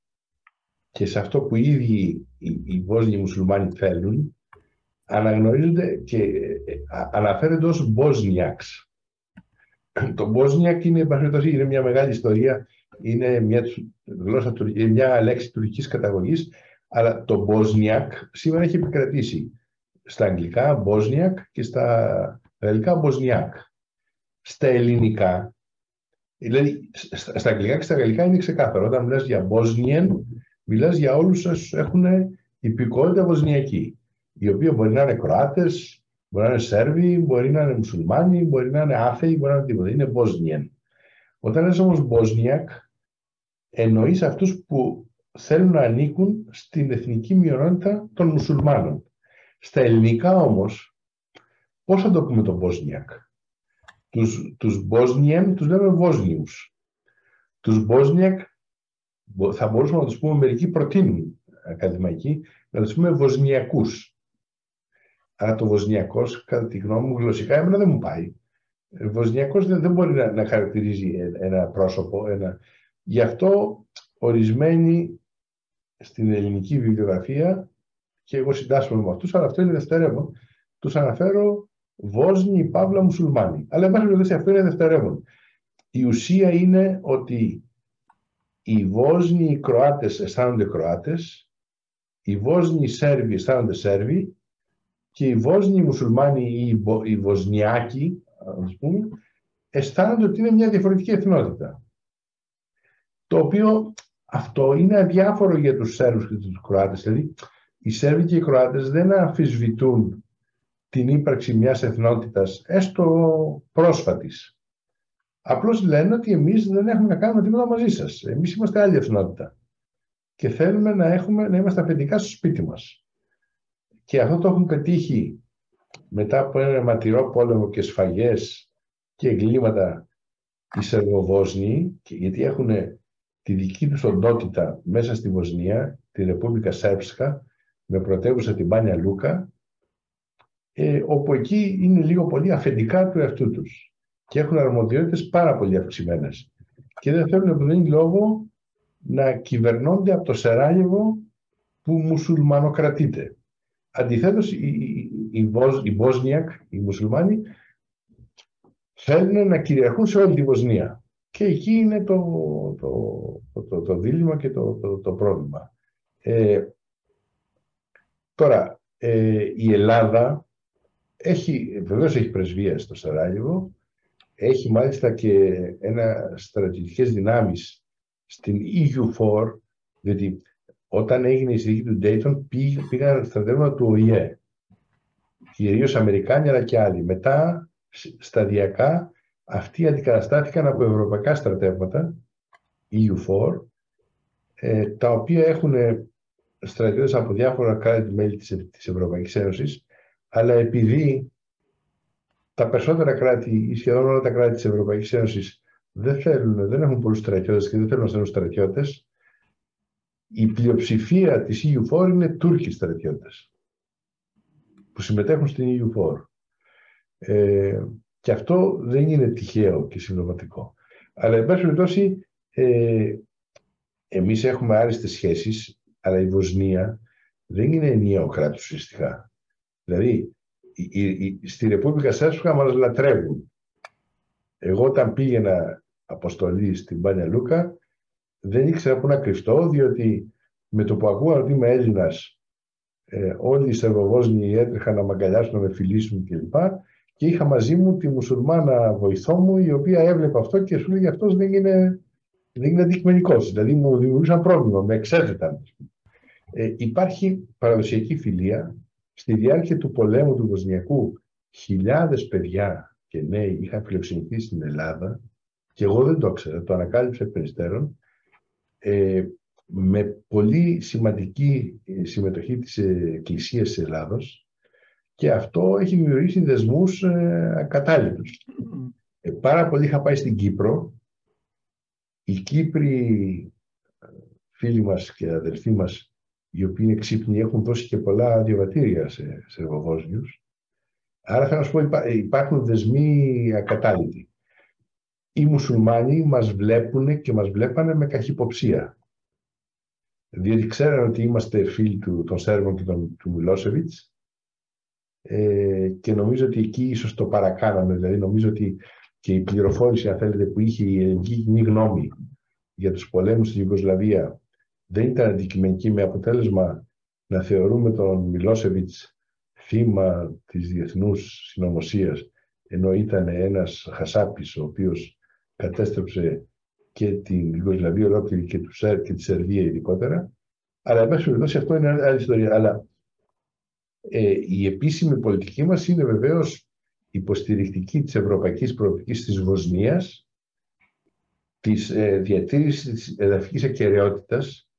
και σε αυτό που ήδη οι, οι Βόσνοι μουσουλμάνοι θέλουν, αναγνωρίζονται και ε, αναφέρονται ως Μπόσνιακς. Το Μπόσνιακ είναι, είναι μια μεγάλη ιστορία, είναι μια, γλώσσα, μια λέξη τουρκικής καταγωγής, αλλά το Μπόσνιακ σήμερα έχει επικρατήσει στα αγγλικά, Μπόσνιακ και στα γαλλικά Μποσνιάκ. Στα ελληνικά, δηλαδή στα αγγλικά και στα γαλλικά είναι ξεκάθαρο. Όταν μιλάς για Μπόσνιεν, μιλάς για όλους όσους έχουν υπηκότητα βοσνιακή, οι οποίοι μπορεί να είναι Κροάτες, μπορεί να είναι Σέρβοι, μπορεί να είναι Μουσουλμάνοι, μπορεί να είναι Άθεοι, μπορεί να είναι τίποτα. Είναι Μπόσνιεν. Όταν λες όμως Μπόσνιακ, εννοείς αυτούς που θέλουν να ανήκουν στην εθνική μειονότητα των μουσουλμάνων. Στα ελληνικά όμως, πώς θα το πούμε τον Μπόσνιακ. Τους, τους Μπόσνιεμ τους λέμε Βόσνιους. Τους Μπόσνιακ θα μπορούσαμε να τους πούμε, μερικοί προτείνουν ακαδημαϊκοί, να τους πούμε Βοσνιακούς. Αλλά το Βοσνιακός, κατά τη γνώμη μου, γλωσσικά εμένα δεν μου πάει. Βοσνιακός δεν, δεν μπορεί να, να χαρακτηρίζει ένα πρόσωπο. Ένα... Γι' αυτό ορισμένοι στην ελληνική βιβλιογραφία και εγώ συντάσσομαι με αυτούς, αλλά αυτό είναι δευτερεύον, τους αναφέρω Βόσνοι, Παύλα, Μουσουλμάνοι. Αλλά εν πάση αυτό είναι δευτερεύον. Η ουσία είναι ότι οι Βόσνοι οι Κροάτες αισθάνονται Κροάτες, οι Βόσνοι οι Σέρβοι αισθάνονται Σέρβοι και οι Βόσνοι οι Μουσουλμάνοι ή οι Βοσνιάκοι, ας πούμε, αισθάνονται ότι είναι μια διαφορετική εθνότητα. Το οποίο αυτό είναι αδιάφορο για τους Σέρβους και τους Κροάτες. Δηλαδή, οι Σέρβοι και οι Κροάτες δεν αμφισβητούν την ύπαρξη μιας εθνότητας, έστω πρόσφατης. Απλώς λένε ότι εμείς δεν έχουμε να κάνουμε τίποτα μαζί σας. Εμείς είμαστε άλλη εθνότητα. Και θέλουμε να, έχουμε, να είμαστε αφεντικά στο σπίτι μας. Και αυτό το έχουν πετύχει μετά από ένα ματηρό πόλεμο και σφαγές και εγκλήματα οι Σερβοβόσνοι, γιατί έχουν τη δική τους οντότητα μέσα στη Βοσνία, τη Ρεπούμπλικα Σέρψκα, με πρωτεύουσα την Πάνια Λούκα, ε, όπου εκεί είναι λίγο πολύ αφεντικά του εαυτού τους και έχουν αρμοδιότητες πάρα πολύ αυξημένες. Και δεν θέλουν που δεν λόγο να κυβερνώνται από το Σεράγεβο που μουσουλμανοκρατείται. Αντιθέτως, οι, οι, οι Βόσνιακ, οι μουσουλμάνοι, θέλουν να κυριαρχούν σε όλη τη Βοσνία. Και εκεί είναι το, το, το, το, δίλημα και το, το, το πρόβλημα. Ε, τώρα, ε, η Ελλάδα έχει, βεβαίως έχει πρεσβεία στο Σαράγεβο, έχει μάλιστα και ένα στρατιωτικές δυνάμεις στην EU4, διότι όταν έγινε η συνθήκη του Dayton πήγαν στρατεύματα του ΟΗΕ, κυρίως Αμερικάνοι αλλά και άλλοι. Μετά, σταδιακά, αυτοί αντικαταστάθηκαν από ευρωπαϊκά στρατεύματα, EU4, ε, τα οποία έχουν στρατιώτες από διάφορα κράτη-μέλη της, της Ευρωπαϊκής Ένωσης, αλλά επειδή τα περισσότερα κράτη ή σχεδόν όλα τα κράτη της Ευρωπαϊκής Ένωσης δεν, θέλουν, δεν έχουν πολλούς στρατιώτες και δεν θέλουν να στέλνουν στρατιώτες, η πλειοψηφία της EU4 είναι Τούρκοι στρατιώτες που συμμετέχουν στην EU4. Ε, και αυτό δεν είναι τυχαίο και συμπληρωματικό. Αλλά, εν πάση περιπτώσει, ε, εμείς έχουμε άριστες σχέσεις, αλλά η Βοσνία δεν είναι ενιαίο κράτος ουσιαστικά. Δηλαδή, η, η, στη Ρεπούμπλικα Σέρσουχα μας λατρεύουν. Εγώ όταν πήγαινα αποστολή στην Πάνια Λούκα, δεν ήξερα πού να κρυφτώ, διότι με το που ακούω ότι είμαι Έλληνας, ε, όλοι οι Σερβοβόσνοι έτρεχαν να με αγκαλιάσουν, να με φιλήσουν κλπ. Και είχα μαζί μου τη μουσουλμάνα βοηθό μου, η οποία έβλεπε αυτό και σου λέει αυτός δεν είναι, δεν είναι αντικειμενικός. Δηλαδή μου δημιουργούσαν πρόβλημα, με εξέθεταν. Ε, υπάρχει παραδοσιακή φιλία. Στη διάρκεια του πολέμου του Βοσνιακού, χιλιάδες παιδιά και νέοι είχαν φιλοξενηθεί στην Ελλάδα και εγώ δεν το ήξερα, το ανακάλυψα εκ ε, με πολύ σημαντική συμμετοχή της Εκκλησίας της Ελλάδος και αυτό έχει δημιουργήσει δεσμούς ε, ακατάληπτους. Ε, πάρα πολύ είχα πάει στην Κύπρο. Οι Κύπροι ε, φίλοι μας και αδελφοί μας, οι οποίοι είναι ξύπνοι, έχουν δώσει και πολλά διαβατήρια σε, σε Άρα θα σου πω υπάρχουν δεσμοί ακατάληπτοι. Οι μουσουλμάνοι μας βλέπουν και μας βλέπανε με καχυποψία. Διότι ξέραν ότι είμαστε φίλοι του, των Σέρβων και των, του Μιλόσεβιτς ε, και νομίζω ότι εκεί ίσως το παρακάναμε. Δηλαδή νομίζω ότι και η πληροφόρηση, αν θέλετε, που είχε η ελληνική κοινή γνώμη για τους πολέμους στην Ιουγκοσλαβία δεν ήταν αντικειμενική με αποτέλεσμα να θεωρούμε τον Μιλόσεβιτς θύμα της διεθνούς συνωμοσίας ενώ ήταν ένας χασάπης ο οποίος κατέστρεψε και την Ιουγκοσλαβία ολόκληρη και, τους, και τη Σερβία ειδικότερα. Αλλά, εν πάση περιπτώσει, αυτό είναι άλλη ιστορία. Αλλά ε, η επίσημη πολιτική μας είναι βεβαίως υποστηρικτική της ευρωπαϊκής προοπτικής της Βοσνίας, της ε, διατήρησης της εδαφικής ακαιρεότητας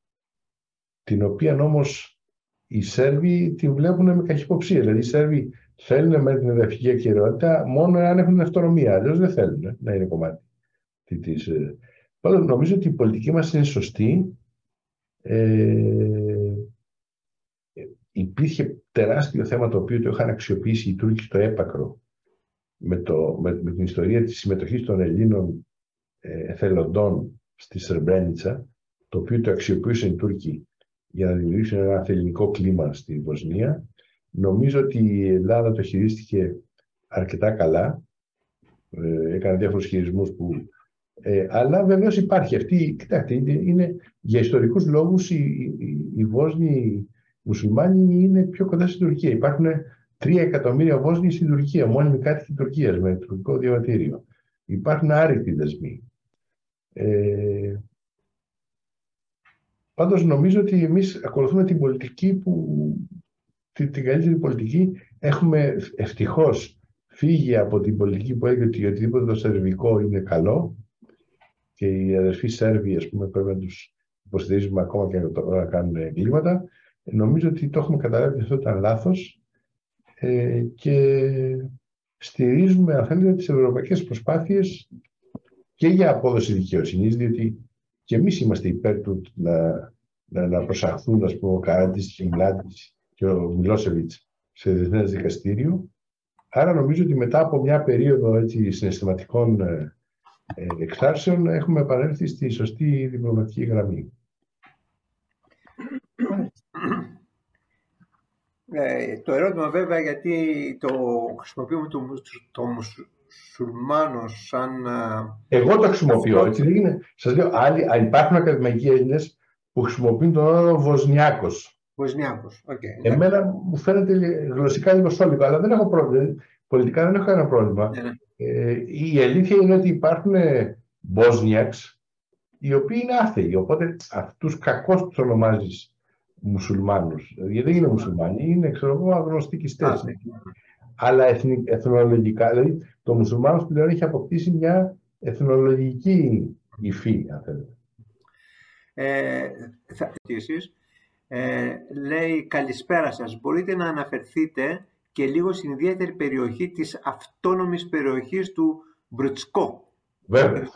την οποία όμως οι Σέρβοι την βλέπουν με καχυποψία. Δηλαδή οι Σέρβοι θέλουν με την εδαφική ακυρεότητα μόνο αν έχουν αυτονομία. Αλλιώς δεν θέλουν να είναι κομμάτι της. Ε. Πάντως νομίζω ότι η πολιτική μας είναι σωστή. Ε, υπήρχε τεράστιο θέμα το οποίο το είχαν αξιοποιήσει οι Τούρκοι στο έπακρο με, το, με, με την ιστορία της συμμετοχής των Ελλήνων ε, εθελοντών στη Σερμπρένιτσα, το οποίο το αξιοποιήσαν οι Τούρκοι για να δημιουργήσουν ένα θεληνικό κλίμα στη Βοσνία. Νομίζω ότι η Ελλάδα το χειρίστηκε αρκετά καλά. Ε, έκανε διάφορους χειρισμούς που... Ε, αλλά βεβαίως υπάρχει αυτή, κοιτάξτε, είναι, είναι για ιστορικούς λόγους οι, οι, οι Βόσνοι μουσουλμάνοι είναι πιο κοντά στην Τουρκία. Υπάρχουν 3 εκατομμύρια Βόσνοι στην Τουρκία, μόνιμοι κάτοικοι Τουρκίας με τουρκικό διαβατήριο. Υπάρχουν άρρητοι δεσμοί. Ε, πάντως νομίζω ότι εμείς ακολουθούμε την πολιτική που την, την καλύτερη πολιτική. Έχουμε ευτυχώς φύγει από την πολιτική που έλεγε ότι οτιδήποτε το σερβικό είναι καλό και οι αδερφοί Σέρβοι ας πούμε πρέπει να τους υποστηρίζουμε ακόμα και να κάνουν εγκλήματα. Νομίζω ότι το έχουμε καταλάβει ότι αυτό ήταν λάθος ε, και στηρίζουμε, αν θέλετε, τις ευρωπαϊκές προσπάθειες και για απόδοση δικαιοσύνης, διότι και εμείς είμαστε υπέρ του να, να, να προσαχθούν, ας πούμε, ο Καράντης και και ο Μιλόσεβιτς σε διεθνές δικαστήριο. Άρα νομίζω ότι μετά από μια περίοδο έτσι, συναισθηματικών ε, ε εξάρσεων έχουμε επανέλθει στη σωστή διπλωματική γραμμή. Ε, το ερώτημα βέβαια γιατί το χρησιμοποιούμε το, το μουσουλμάνο σαν... Εγώ το χρησιμοποιώ, έτσι δεν είναι. Σας λέω, άλλοι, υπάρχουν ακαδημαϊκοί Έλληνες που χρησιμοποιούν τον όρο Βοσνιάκος. Βοσνιάκος, okay, Εμένα μου φαίνεται γλωσσικά λίγο σόλικο, αλλά δεν έχω πρόβλημα. Πολιτικά δεν έχω κανένα πρόβλημα. Ναι, ναι. Ε, η αλήθεια είναι ότι υπάρχουν Μπόσνιακς οι οποίοι είναι άθεοι, οπότε αυτούς κακώς τους ονομάζεις μουσουλμάνους. Γιατί δεν είναι μουσουλμάνοι, είναι ξέρω εγώ αγνωστικιστές. Αλλά εθνολογικά, δηλαδή το μουσουλμάνος πλέον έχει αποκτήσει μια εθνολογική υφή, αν θέλετε. Ε, θα, εσείς, ε, λέει καλησπέρα σας. Μπορείτε να αναφερθείτε και λίγο στην ιδιαίτερη περιοχή της αυτόνομης περιοχής του Μπρουτσκό. Βέβαια.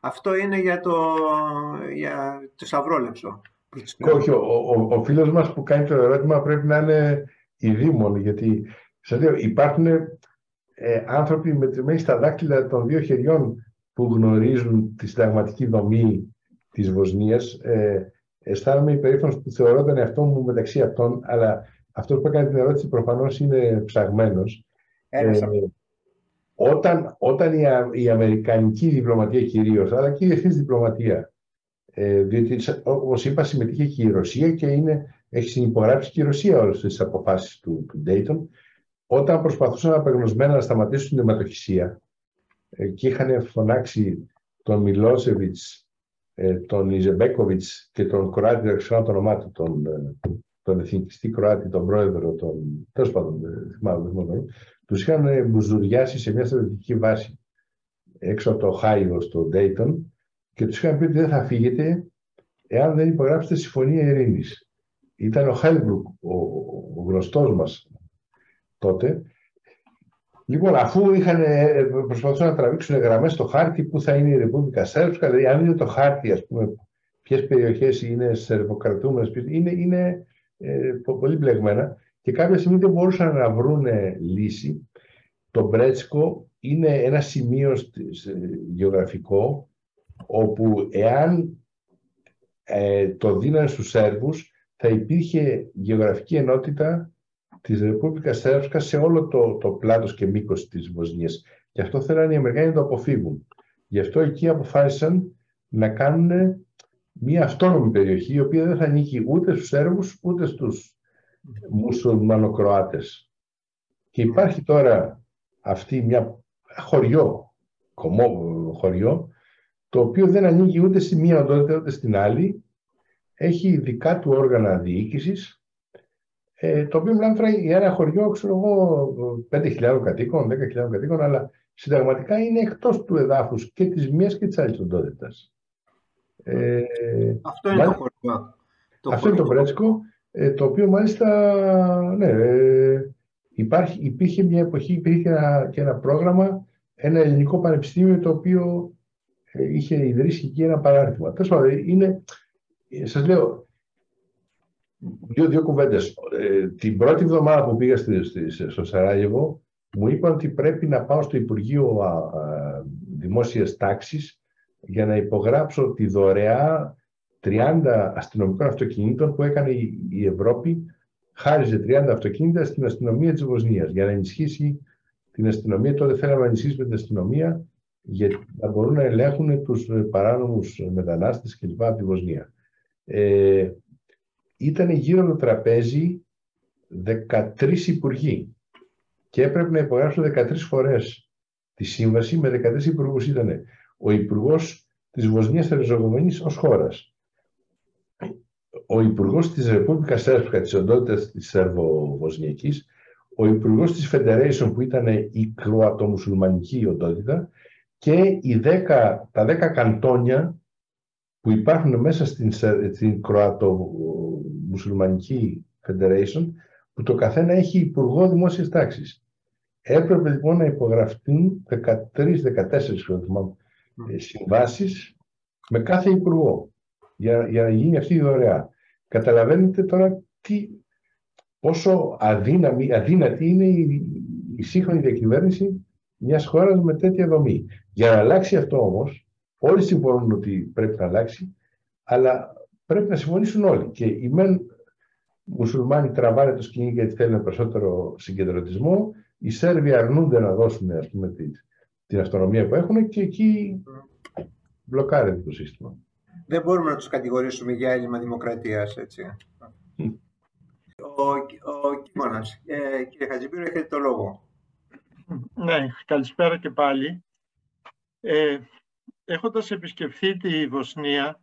Αυτό είναι για το, για το Σταυρόλεψο. Όχι, ο, ο, ο φίλος μας που κάνει το ερώτημα πρέπει να είναι ειδήμων, γιατί σας λέω, υπάρχουν ε, άνθρωποι μετρημένοι στα δάκτυλα των δύο χεριών που γνωρίζουν τη συνταγματική δομή της Βοσνίας. Ε, αισθάνομαι υπερήφανος που θεωρώ τον εαυτό μου μεταξύ αυτών, αλλά αυτός που έκανε την ερώτηση προφανώς είναι ψαγμένος. Ε, όταν, όταν η, η Αμερικανική διπλωματία κυρίως, αλλά και η διεθνής διπλωματία, ε, διότι όπως είπα, συμμετείχε και η Ρωσία και είναι, έχει συνυπογράψει και η Ρωσία όλες τις αποφάσεις του, του Dayton, όταν προσπαθούσαν απεγνωσμένα να σταματήσουν την αιματοχυσία ε, και είχαν φωνάξει τον Μιλόσεβιτς, ε, τον Ιζεμπέκοβιτς και τον Κροάτι, δεν ξέρω το όνομά του, τον, ε, τον εθνικιστή Κροάτι, τον πρόεδρο, τον. τέλος πάντων, δεν θυμάμαι, τους είχαν μπουζουριάσει σε μια στρατιωτική βάση έξω από το Οχάιο στο Ντέιτον και τους είχαν πει ότι δεν θα φύγετε εάν δεν υπογράψετε συμφωνία ειρήνης. Ήταν ο Χόλμπρουκ, ο, ο γνωστός μας τότε. Λοιπόν, αφού είχαν, ε, προσπαθούσαν να τραβήξουν γραμμές στο χάρτη που θα είναι η Ρεπούμπλικα Σέρβσκα, δηλαδή αν είναι το χάρτη, ας πούμε, ποιες περιοχές είναι σερβοκρατούμενες, είναι, είναι ε, πολύ μπλεγμένα και κάποια στιγμή δεν μπορούσαν να βρουν λύση. Το Μπρέτσκο είναι ένα σημείο γεωγραφικό όπου εάν ε, το δίνανε στους Σέρβους θα υπήρχε γεωγραφική ενότητα της Ρεπούμπλικας Σέρβσκα σε όλο το, το πλάτος και μήκος της Βοσνίας. Και αυτό θέλανε οι Αμερικάνοι να το αποφύγουν. Γι' αυτό εκεί αποφάσισαν να κάνουν μια αυτόνομη περιοχή η οποία δεν θα ανήκει ούτε στους Σέρβους ούτε στους μουσουλμανοκροάτες. Και υπάρχει τώρα αυτή μια χωριό, κομμό χωριό, το οποίο δεν ανήκει ούτε στη μία οντότητα ούτε στην άλλη, έχει δικά του όργανα διοίκησης, ε, το οποίο μιλάμε για ένα χωριό, ξέρω εγώ, 5.000 κατοίκων, 10.000 κατοίκων, αλλά συνταγματικά είναι εκτός του εδάφους και της μίας και της άλλης οντότητας. Ε, Αυτό είναι το χωριό Αυτό είναι το Πρέτσκο, ε, το οποίο μάλιστα, ναι, ε, υπάρχει, υπήρχε μια εποχή, υπήρχε και ένα πρόγραμμα, ένα ελληνικό πανεπιστήμιο το οποίο ε, είχε ιδρύσει εκεί ένα παράρτημα. Τέλος πάντων, είναι, σας λέω, δύο, δύο κουβέντες. την πρώτη εβδομάδα που πήγα στο Σαράγεβο, μου είπαν ότι πρέπει να πάω στο Υπουργείο Δημόσιας Τάξης για να υπογράψω τη δωρεά 30 αστυνομικών αυτοκινήτων που έκανε η Ευρώπη, χάριζε 30 αυτοκίνητα στην αστυνομία της Βοσνίας για να ενισχύσει την αστυνομία. Τότε θέλαμε να ενισχύσουμε την αστυνομία για να μπορούν να ελέγχουν τους παράνομους μετανάστες κλπ. από τη Βοσνία. Ε, ήταν γύρω από το τραπέζι 13 υπουργοί και έπρεπε να υπογράψουν 13 φορές τη σύμβαση με 13 υπουργούς. Ήταν ο υπουργός της Βοσνίας Ερζογοβενής ως χώρας, ο Υπουργός της Ρεπούμπλικας Σέρβικα της οντότητας της Σέρβο-Βοσνιακής, ο Υπουργός της Federation που ήταν η Κροατομουσουλμανική οντότητα και οι 10, τα 10 καντόνια που υπάρχουν μέσα στην, στην Κροατομουσουλμανική Federation που το καθένα έχει Υπουργό Δημόσιας Τάξης. Έπρεπε λοιπόν να υπογραφτούν 13-14 συμβάσεις με κάθε Υπουργό για, για να γίνει αυτή η δωρεά. Καταλαβαίνετε τώρα τι, πόσο αδύναμη, αδύνατη είναι η, η σύγχρονη διακυβέρνηση μιας χώρας με τέτοια δομή. Για να αλλάξει αυτό όμως, όλοι συμφωνούν ότι πρέπει να αλλάξει, αλλά πρέπει να συμφωνήσουν όλοι. Και οι μεν μουσουλμάνοι τραβάνε το σκηνή γιατί θέλουν περισσότερο συγκεντρωτισμό, οι Σέρβοι αρνούνται να δώσουν ας πούμε, την αυτονομία που έχουν και εκεί μπλοκάρεται το σύστημα δεν μπορούμε να τους κατηγορήσουμε για έλλειμμα δημοκρατίας, έτσι. Ο, ο Κίμωνας, ε, κύριε Χατζηπύρου, έχετε το λόγο. Ναι, καλησπέρα και πάλι. Ε, έχοντας επισκεφθεί τη Βοσνία,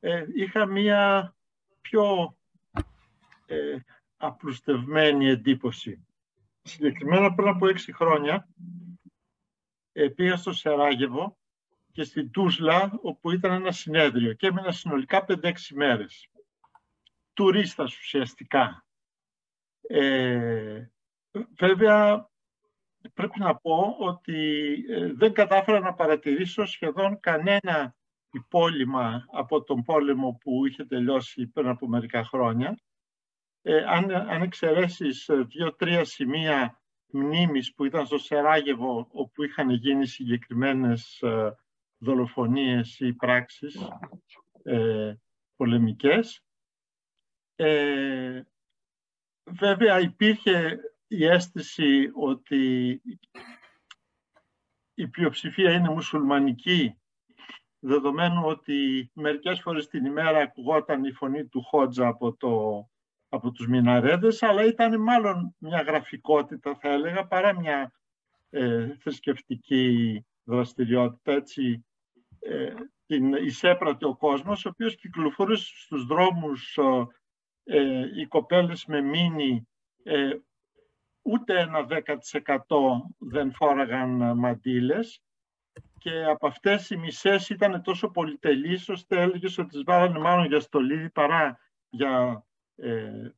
ε, είχα μία πιο ε, απλουστευμένη εντύπωση. Συγκεκριμένα πριν από έξι χρόνια ε, πήγα στο Σεράγεβο και στην Τούσλα, όπου ήταν ένα συνέδριο και έμεινα συνολικά 5-6 μέρες. Τουρίστας ουσιαστικά. Ε, βέβαια, πρέπει να πω ότι ε, δεν κατάφερα να παρατηρήσω σχεδόν κανένα υπόλοιμα από τον πόλεμο που είχε τελειώσει πριν από μερικά χρόνια. Ε, αν, αν εξαιρέσεις ε, δύο-τρία σημεία μνήμης που ήταν στο Σεράγεβο, όπου είχαν γίνει συγκεκριμένες δολοφονίες ή πράξεις ε, πολεμικές. Ε, βέβαια υπήρχε η αίσθηση ότι η πλειοψηφία είναι μουσουλμανική δεδομένου ότι μερικές φορές την ημέρα ακουγόταν η φωνή του Χότζα από, το, από τους Μιναρέδες, αλλά ήταν μάλλον μια γραφικότητα, θα έλεγα, παρά μια ε, θρησκευτική δραστηριότητα. Έτσι, ε, την εισέπρατε ο κόσμος, ο οποίος κυκλοφορούσε στους δρόμους ε, οι κοπέλες με μίνι, ε, ούτε ένα 10% δεν φόραγαν μαντήλες και από αυτές οι μισές ήταν τόσο πολυτελείς ώστε έλεγες ότι τις βάλανε μάλλον για στολίδι παρά για ε,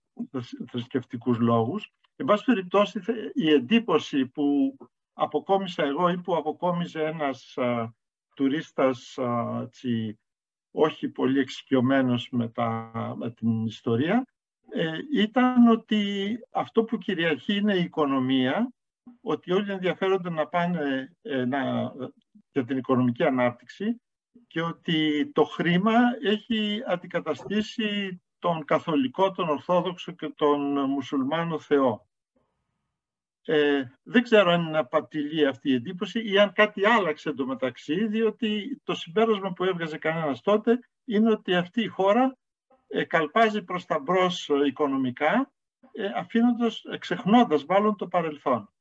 θρησκευτικούς λόγους. Εν πάση περιπτώσει η εντύπωση που αποκόμισα εγώ ή που αποκόμιζε ένας τουρίστας τσι, όχι πολύ εξοικειωμένος με, με την ιστορία, ε, ήταν ότι αυτό που κυριαρχεί είναι η οικονομία, ότι όλοι ενδιαφέρονται να πάνε ε, να, για την οικονομική ανάπτυξη και ότι το χρήμα έχει αντικαταστήσει τον καθολικό, τον ορθόδοξο και τον μουσουλμάνο Θεό. Ε, δεν ξέρω αν είναι απατηλή αυτή η εντύπωση ή αν κάτι άλλαξε εντωμεταξύ, διότι το συμπέρασμα που έβγαζε κανένας τότε είναι ότι αυτή η χώρα ε, καλπάζει προς τα μπρος ε, οικονομικά, ε, αφήνοντας, ξεχνώντας μάλλον το παρελθόν.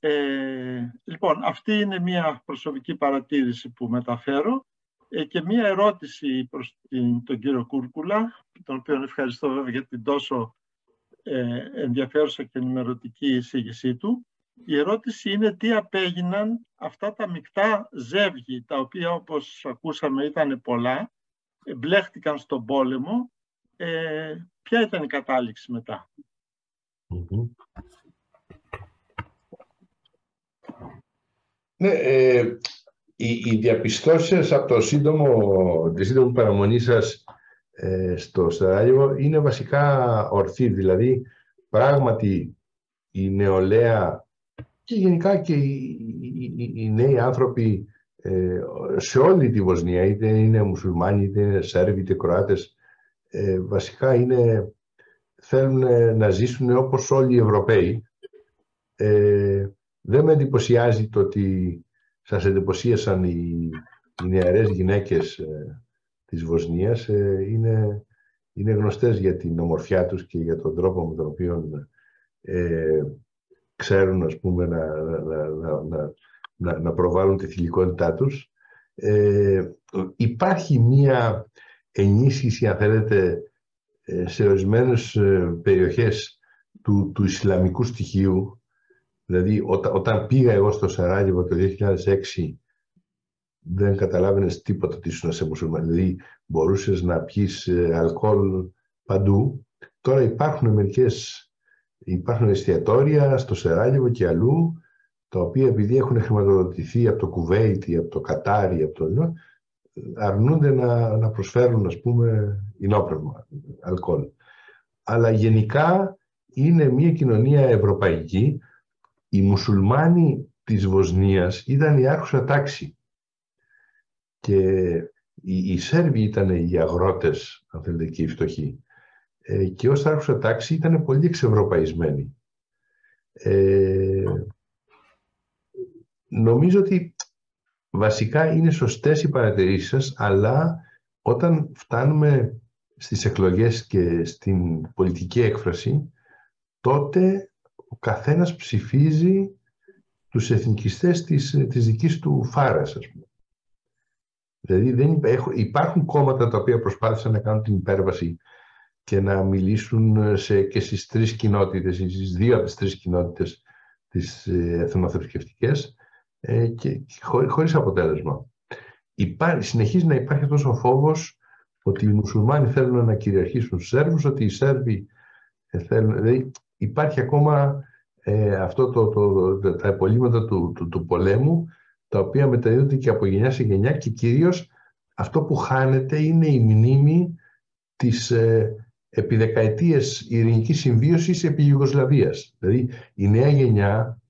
Ε, λοιπόν, αυτή είναι μια προσωπική παρατήρηση που μεταφέρω ε, και μια ερώτηση προς την, τον κύριο Κούρκουλα, τον οποίο ευχαριστώ βέβαια για την τόσο ε, ενδιαφέρουσα και ενημερωτική εισήγησή του. Η ερώτηση είναι τι απέγιναν αυτά τα μεικτά ζεύγη, τα οποία όπως ακούσαμε ήταν πολλά, μπλέχτηκαν στον πόλεμο, ε, ποια ήταν η κατάληξη μετά; Ναι, ε, οι, οι διαπιστώσεις από το σύντομο, τη σύντομη παραμονή σας ε, στο Σαράγεβο είναι βασικά ορθή. Δηλαδή, πράγματι, η νεολαία και γενικά και οι, οι, νέοι άνθρωποι ε, σε όλη τη Βοσνία, είτε είναι μουσουλμάνοι, είτε είναι Σέρβοι, είτε Κροάτες, ε, βασικά είναι, θέλουν να ζήσουν όπως όλοι οι Ευρωπαίοι. Ε, δεν με εντυπωσιάζει το ότι σας εντυπωσίασαν οι, οι νεαρές γυναίκες ε, της Βοσνίας. Ε, είναι, είναι γνωστές για την ομορφιά τους και για τον τρόπο με τον οποίο ε, ξέρουν ας πούμε, να, να, να, να, να προβάλλουν τη θηλυκότητά τους. Ε, υπάρχει μία ενίσχυση, αν θέλετε, ε, σε ορισμένες ε, περιοχές του, του Ισλαμικού στοιχείου. Δηλαδή, όταν, όταν πήγα εγώ στο Σαράγεβο το 2006, δεν καταλάβαινες τίποτα ότι ήσουν σε μουσουλμάνι. Δηλαδή, μπορούσες να πιείς ε, αλκοόλ παντού. Τώρα υπάρχουν μερικές, υπάρχουν εστιατόρια στο Σεράγεβο και αλλού, τα οποία επειδή έχουν χρηματοδοτηθεί από το Κουβέιτ ή από το Κατάρι, από το αρνούνται να, να προσφέρουν, ας πούμε, ινόπνευμα, αλκοόλ. Αλλά γενικά είναι μια κοινωνία ευρωπαϊκή. Οι μουσουλμάνοι της Βοσνίας ήταν η άρχουσα τάξη. Και οι, οι Σέρβοι ήταν οι αγρότες, αν θέλετε, και οι φτωχοί. Ε, και ως άρχουσα τάξη ήταν πολύ εξευρωπαϊσμένοι. Ε, νομίζω ότι βασικά είναι σωστές οι παρατηρήσεις σας, αλλά όταν φτάνουμε στις εκλογές και στην πολιτική έκφραση, τότε ο καθένας ψηφίζει τους εθνικιστές της, της δικής του φάρας, ας πούμε. Δηλαδή δεν υπάρχουν κόμματα τα οποία προσπάθησαν να κάνουν την υπέρβαση και να μιλήσουν σε, και στις τρεις κοινότητες, στις δύο από τις τρεις κοινότητες τις ε, εθνοθρησκευτικές ε, και χωρί, χωρίς αποτέλεσμα. Υπάρχει, συνεχίζει να υπάρχει αυτός ο φόβος ότι οι μουσουλμάνοι θέλουν να κυριαρχήσουν στους Σέρβους, ότι οι Σέρβοι ε, θέλουν... Δηλαδή υπάρχει ακόμα ε, αυτό το, το, το, τα επολύματα του, του, του, πολέμου τα οποία μεταδίδονται και από γενιά σε γενιά και κυρίως αυτό που χάνεται είναι η μνήμη της ε, επί δεκαετίες ειρηνικής συμβίωσης επί Ιουγκοσλαβίας. Δηλαδή η νέα γενιά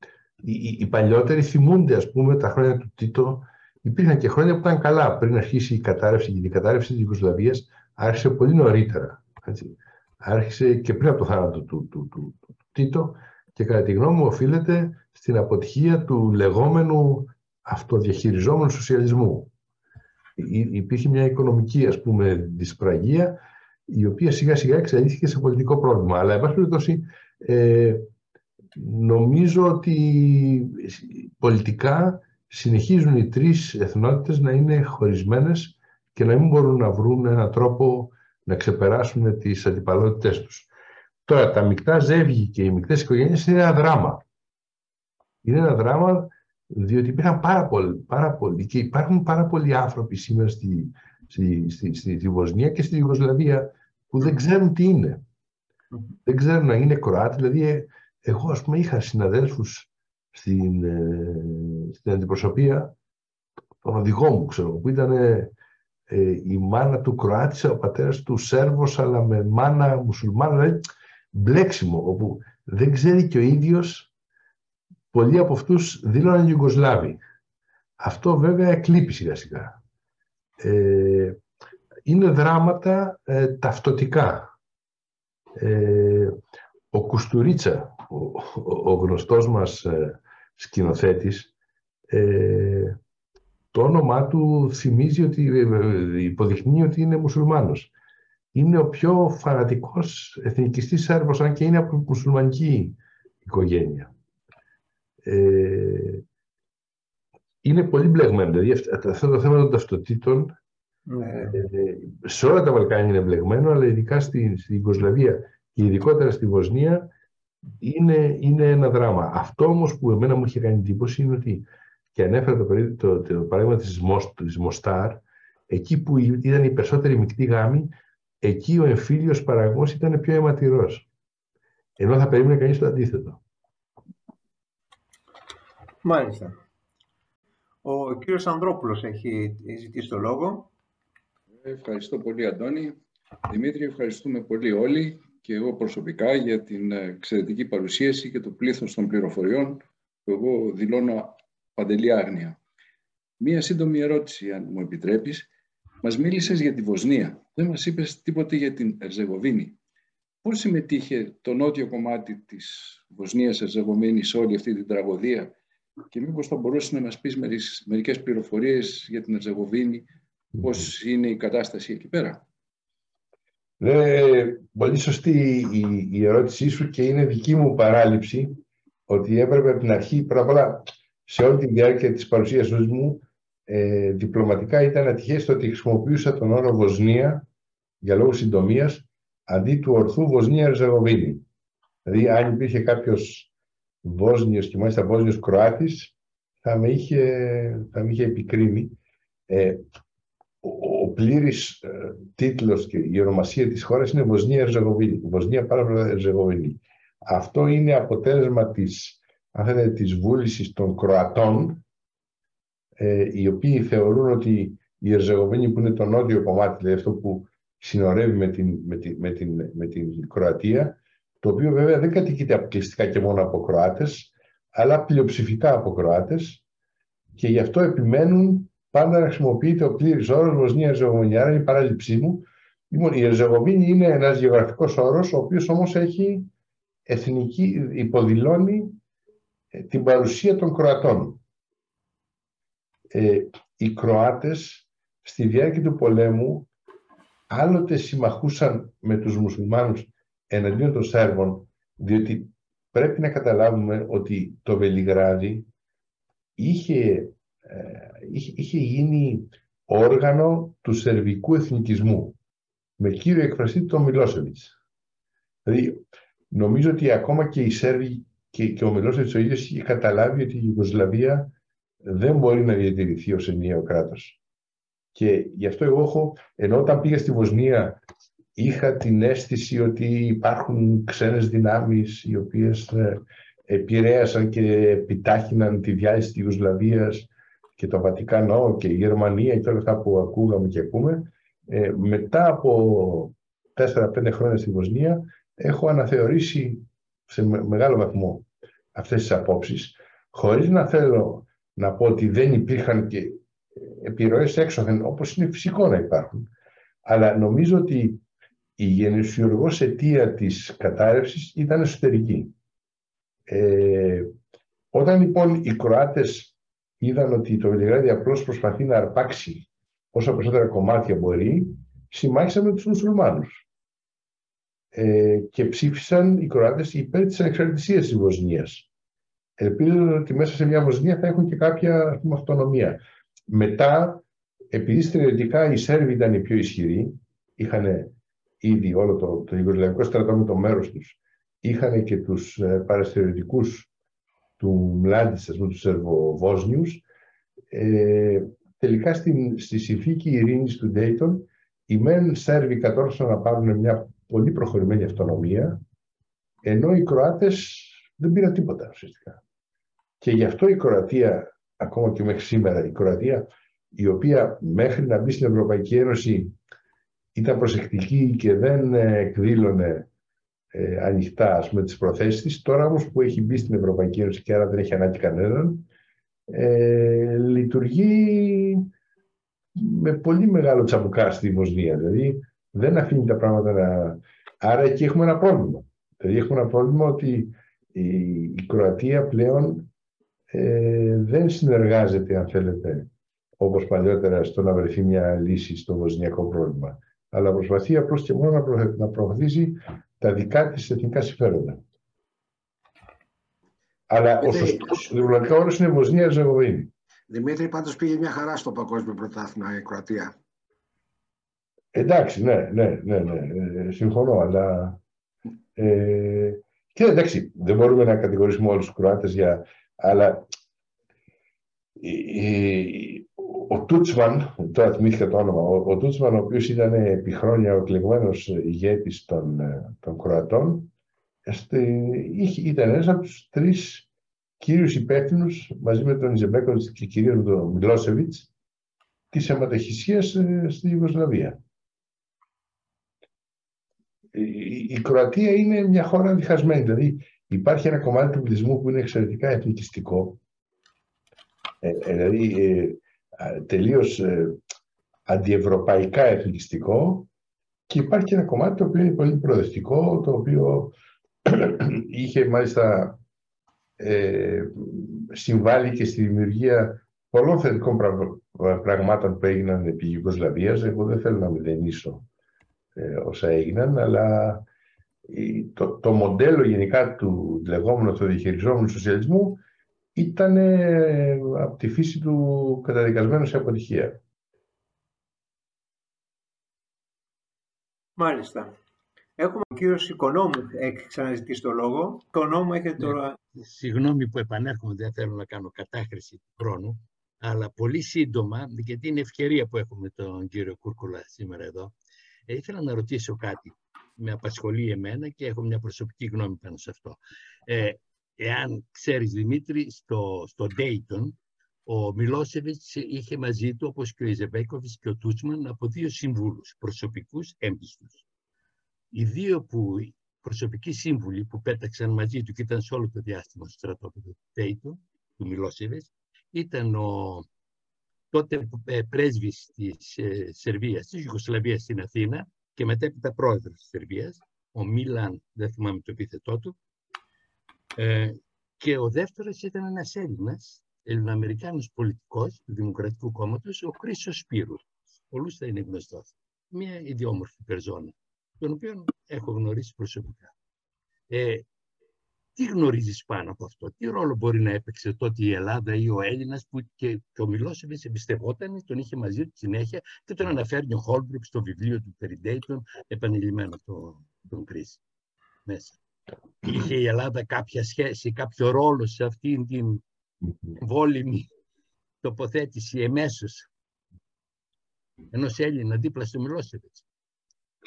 οι, οι παλιότεροι θυμούνται, ας πούμε, τα χρόνια του Τίτο. Υπήρχαν και χρόνια που ήταν καλά. Πριν αρχίσει η κατάρρευση και η κατάρρευση της Ιουγκοσλαβίας άρχισε πολύ νωρίτερα. Έτσι. Άρχισε και πριν από το θάνατο του, του, του, του, Τίτο και κατά τη γνώμη μου οφείλεται στην αποτυχία του λεγόμενου αυτοδιαχειριζόμενου σοσιαλισμού. Υπήρχε μια οικονομική ας πούμε δυσπραγία η οποία σιγά σιγά εξελίχθηκε σε πολιτικό πρόβλημα. Αλλά εν πάση περιπτώσει ε, νομίζω ότι πολιτικά συνεχίζουν οι τρεις εθνότητες να είναι χωρισμένες και να μην μπορούν να βρουν έναν τρόπο να ξεπεράσουν τις αντιπαλότητες τους. Τώρα, τα μεικτά ζεύγη και οι μεικτές οικογένειες είναι ένα δράμα. Είναι ένα δράμα διότι υπήρχαν πάρα πολλοί, πάρα πολλοί και υπάρχουν πάρα πολλοί άνθρωποι σήμερα στη, στη, στη, στη, στη Βοσνία και στη Ιουγκοσλαβία που δεν ξέρουν τι είναι. Δεν ξέρουν να είναι Κροάτι, δηλαδή εγώ, ας πούμε, είχα συναδέλφους στην, ε, στην αντιπροσωπεία, τον οδηγό μου, ξέρω, που ήταν ε, η μάνα του Κροάτισα, ο πατέρας του Σέρβος, αλλά με μάνα μουσουλμάνα, δηλαδή μπλέξιμο, όπου δεν ξέρει και ο ίδιος, πολλοί από αυτούς δήλωναν Ιουγκοσλάβοι. Αυτό βέβαια εκλείπει σιγά σιγά. Ε, είναι δράματα ε, ταυτοτικά. Ε, ο Κουστουρίτσα, ο, ο γνωστός μας ε, σκηνοθέτης, ε, το όνομά του θυμίζει ότι ε, ε, υποδεικνύει ότι είναι μουσουλμάνος. Είναι ο πιο φανατικός εθνικιστής Σέρβος, αν και είναι από μουσουλμανική οικογένεια. Ε, είναι πολύ μπλεγμένο. Δηλαδή αυτό το θέμα των ταυτοτήτων ναι. σε όλα τα Βαλκάνια είναι μπλεγμένο, αλλά ειδικά στην, στην Ιγκοσλαβία και ειδικότερα στη Βοσνία είναι, είναι ένα δράμα. Αυτό όμως που εμένα μου είχε κάνει εντύπωση είναι ότι και ανέφερα το, το, το, το παράδειγμα της, της Μοστάρ εκεί που ήταν οι περισσότεροι μεικτοί γάμοι, εκεί ο εμφύλιος παραγωγός ήταν πιο αιματηρός. Ενώ θα περίμενε κανείς το αντίθετο. Μάλιστα. Ο κύριος Ανδρόπουλος έχει ζητήσει το λόγο. Ευχαριστώ πολύ, Αντώνη. Δημήτρη, ευχαριστούμε πολύ όλοι και εγώ προσωπικά για την εξαιρετική παρουσίαση και το πλήθος των πληροφοριών που εγώ δηλώνω παντελή άγνοια. Μία σύντομη ερώτηση, αν μου επιτρέπεις. Μας μίλησες για τη Βοσνία. Δεν μας είπες τίποτε για την Ερζεγοβίνη. Πώς συμμετείχε το νότιο κομμάτι της Βοσνίας Ερζεγοβίνης σε όλη αυτή την τραγωδία και μήπως θα μπορούσες να μας πεις μερικές πληροφορίες για την Ερζεγοβίνη, πώς είναι η κατάσταση εκεί πέρα; Ναι, πολύ σωστή η, η ερώτησή σου και είναι δική μου παράληψη ότι έπρεπε από την αρχή, πρώτα απ' όλα, σε όλη τη διάρκεια της παρουσίασής μου, ε, διπλωματικά ήταν ατυχές το ότι χρησιμοποιούσα τον όρο Βοσνία για λόγους συντομίας αντί του ορθού Βοσνία-Ερζεγοβίνη. Δηλαδή, αν υπήρχε κάποιος Βόσνιος και μάλιστα Βόσνιος Κροάτης, θα με είχε, θα με είχε επικρίνει. Ε, ο, ο πλήρης ε, τίτλος και η ονομασία της χώρας είναι Βοσνία-Ερζεγοβίνη. Βοσνία πάρα Ερζεγοβίνη. Αυτό είναι αποτέλεσμα της, αν θέλετε, της βούλησης των Κροατών, ε, οι οποίοι θεωρούν ότι η Ερζεγοβίνη που είναι το νότιο κομμάτι, δηλαδή αυτό που συνορεύει με την, με την, με την, με την Κροατία, το οποίο βέβαια δεν κατοικείται αποκλειστικά και μόνο από Κροάτες, αλλά πλειοψηφικά από Κροάτες και γι' αυτό επιμένουν πάντα να χρησιμοποιείται ο πλήρης όρος Βοσνία Ερζεγοβίνη. Άρα η παράληψή μου. Λοιπόν, η Ερζεγοβίνη είναι ένας γεωγραφικός όρος, ο οποίος όμως έχει εθνική, υποδηλώνει ε, την παρουσία των Κροατών. Ε, οι Κροάτες στη διάρκεια του πολέμου άλλοτε συμμαχούσαν με τους μουσουλμάνους εναντίον των Σέρβων, διότι πρέπει να καταλάβουμε ότι το Βελιγράδι είχε, ε, είχε, είχε γίνει όργανο του σερβικού εθνικισμού με κύριο εκφραστή τον Μιλόσεβιτς. Δηλαδή, νομίζω ότι ακόμα και οι Σέρβοι και, και ο Μιλόσεβιτς ο ίδιος είχε καταλάβει ότι η Ιουγκοσλαβία δεν μπορεί να διατηρηθεί ως ενιαίο κράτος. Και γι' αυτό εγώ έχω, ενώ όταν πήγα στη Βοσνία είχα την αίσθηση ότι υπάρχουν ξένες δυνάμεις οι οποίες ε, επηρέασαν και επιτάχυναν τη διάθεση της Ιουσλαβίας και το Βατικανό και η Γερμανία και όλα αυτά που ακούγαμε και ακούμε. Ε, μετά από 4-5 χρόνια στη Βοσνία έχω αναθεωρήσει σε μεγάλο βαθμό αυτές τις απόψεις χωρίς να θέλω να πω ότι δεν υπήρχαν και επιρροές έξωθεν όπως είναι φυσικό να υπάρχουν. Αλλά νομίζω ότι η γενεσιουργός αιτία της κατάρρευσης ήταν εσωτερική. Ε, όταν λοιπόν οι Κροάτες είδαν ότι το Βελιγράδι απλώς προσπαθεί να αρπάξει όσο περισσότερα κομμάτια μπορεί, συμμάχισαν με τους μουσουλμάνους. Ε, και ψήφισαν οι Κροάτες υπέρ της ανεξαρτησίας της Βοσνίας. Ελπίζω ότι μέσα σε μια Βοσνία θα έχουν και κάποια πούμε, αυτονομία. Μετά, επειδή στερεωτικά οι Σέρβοι ήταν οι πιο ισχυροί, είχαν ήδη όλο το, το Ιγκοσλαβικό στρατό με το μέρος τους, είχαν και τους ε, παραστεριωτικούς του Μλάντισας με τους Σερβοβόσνιους, ε, τελικά στην, στη συνθήκη ειρήνης του Ντέιτον, οι μεν Σέρβοι κατόρθωσαν να πάρουν μια πολύ προχωρημένη αυτονομία, ενώ οι Κροάτες δεν πήραν τίποτα ουσιαστικά. Και γι' αυτό η Κροατία, ακόμα και μέχρι σήμερα, η Κροατία, η οποία μέχρι να μπει στην Ευρωπαϊκή Ένωση ήταν προσεκτική και δεν εκδήλωνε ε, ανοιχτά ας πούμε, τις προθέσεις της. Τώρα όμως που έχει μπει στην Ευρωπαϊκή Ένωση και άρα δεν έχει ανάγκη κανέναν, ε, λειτουργεί με πολύ μεγάλο τσαμπουκά στη Βοσνία. Δηλαδή δεν αφήνει τα πράγματα να... Άρα εκεί έχουμε ένα πρόβλημα. Δηλαδή έχουμε ένα πρόβλημα ότι η, η Κροατία πλέον ε, δεν συνεργάζεται, αν θέλετε, όπως παλιότερα, στο να βρεθεί μια λύση στο βοσνιακό πρόβλημα. Αλλά προσπαθεί απλώς και μόνο να προωθήσει τα δικά της εθνικά συμφέροντα. Αλλά ο σωστός διπλωματικά όρος είναι Βοσνία Ζεγοβίνη. Δημήτρη, πάντως πήγε μια χαρά στο παγκόσμιο πρωτάθλημα η Κροατία. Εντάξει, ναι, ναι, ναι, ναι, ε, συμφωνώ, αλλά... Ε, και εντάξει, δεν μπορούμε να κατηγορήσουμε όλους τους Κροάτες για... Αλλά ο Τούτσμαν, τώρα θυμήθηκα το όνομα, ο, ο Τούτσμαν, ο οποίος ήταν επί χρόνια ο εκλεγμένος ηγέτης των, ε, των Κροατών, είχε, ήταν ένας από τους τρεις κύριους υπεύθυνους μαζί με τον Ιζεμπέκοβιτς και κυρίως με τον Μιλόσεβιτς της αιματοχυσίας ε, στη Ιουγκοσλαβία. Η, η Κροατία είναι μια χώρα διχασμένη, δηλαδή υπάρχει ένα κομμάτι του πληθυσμού που είναι εξαιρετικά εθνικιστικό, ε, ε δηλαδή ε, τελείως ε, αντιευρωπαϊκά εθνικιστικό και υπάρχει ένα κομμάτι το οποίο είναι πολύ προοδευτικό, το οποίο είχε μάλιστα ε, συμβάλει και στη δημιουργία πολλών θετικών πραγμάτων που έγιναν επί Ιουγκοσλαβίας. Εγώ δεν θέλω να μηδενίσω ε, όσα έγιναν, αλλά το, το μοντέλο γενικά του λεγόμενου, του διαχειριζόμενου σοσιαλισμού ήταν ε, από τη φύση του καταδικασμένο σε αποτυχία. Μάλιστα. Έχουμε ο κύριος Οικονόμου έχει ξαναζητήσει το λόγο. Οικονόμου έχετε ναι. τώρα... Συγγνώμη που επανέρχομαι, δεν θέλω να κάνω κατάχρηση του χρόνου, αλλά πολύ σύντομα, γιατί είναι ευκαιρία που έχουμε τον κύριο Κούρκουλα σήμερα εδώ, ε, ήθελα να ρωτήσω κάτι. Με απασχολεί εμένα και έχω μια προσωπική γνώμη πάνω σε αυτό. Ε, εάν ξέρεις Δημήτρη, στο, στο Dayton, ο Μιλόσεβιτς είχε μαζί του, όπως και ο Ιζεβέκοβιτς και ο Τούτσμαν, από δύο συμβούλους προσωπικούς έμπιστους. Οι δύο που, προσωπικοί σύμβουλοι που πέταξαν μαζί του και ήταν σε όλο το διάστημα στο στρατόπεδο του Dayton, του Μιλόσεβιτς, ήταν ο τότε ε, πρέσβης της ε, Σερβίας, της Ιουγκοσλαβίας στην Αθήνα και μετέπειτα πρόεδρος της Σερβίας, ο Μίλαν, δεν θυμάμαι το επίθετό του, ε, και ο δεύτερος ήταν ένας Έλληνας, Ελληνοαμερικάνος πολιτικός του Δημοκρατικού Κόμματος, ο Χρήσος Σπύρου. Πολλούς θα είναι γνωστός. Μια ιδιόμορφη περσόνα, τον οποίο έχω γνωρίσει προσωπικά. Ε, τι γνωρίζεις πάνω από αυτό, τι ρόλο μπορεί να έπαιξε τότε η Ελλάδα ή ο Έλληνας που και, και ο Μιλόσεβιτς εμπιστευόταν, τον είχε μαζί του συνέχεια και τον αναφέρει ο Χόλμπρουκ στο βιβλίο του περί Ντέιτον, επανειλημμένο το, τον Κρίση μέσα είχε η Ελλάδα κάποια σχέση, κάποιο ρόλο σε αυτήν την βόλυμη τοποθέτηση εμέσως ενός Έλληνα δίπλα στο Μιλόσεβιτς.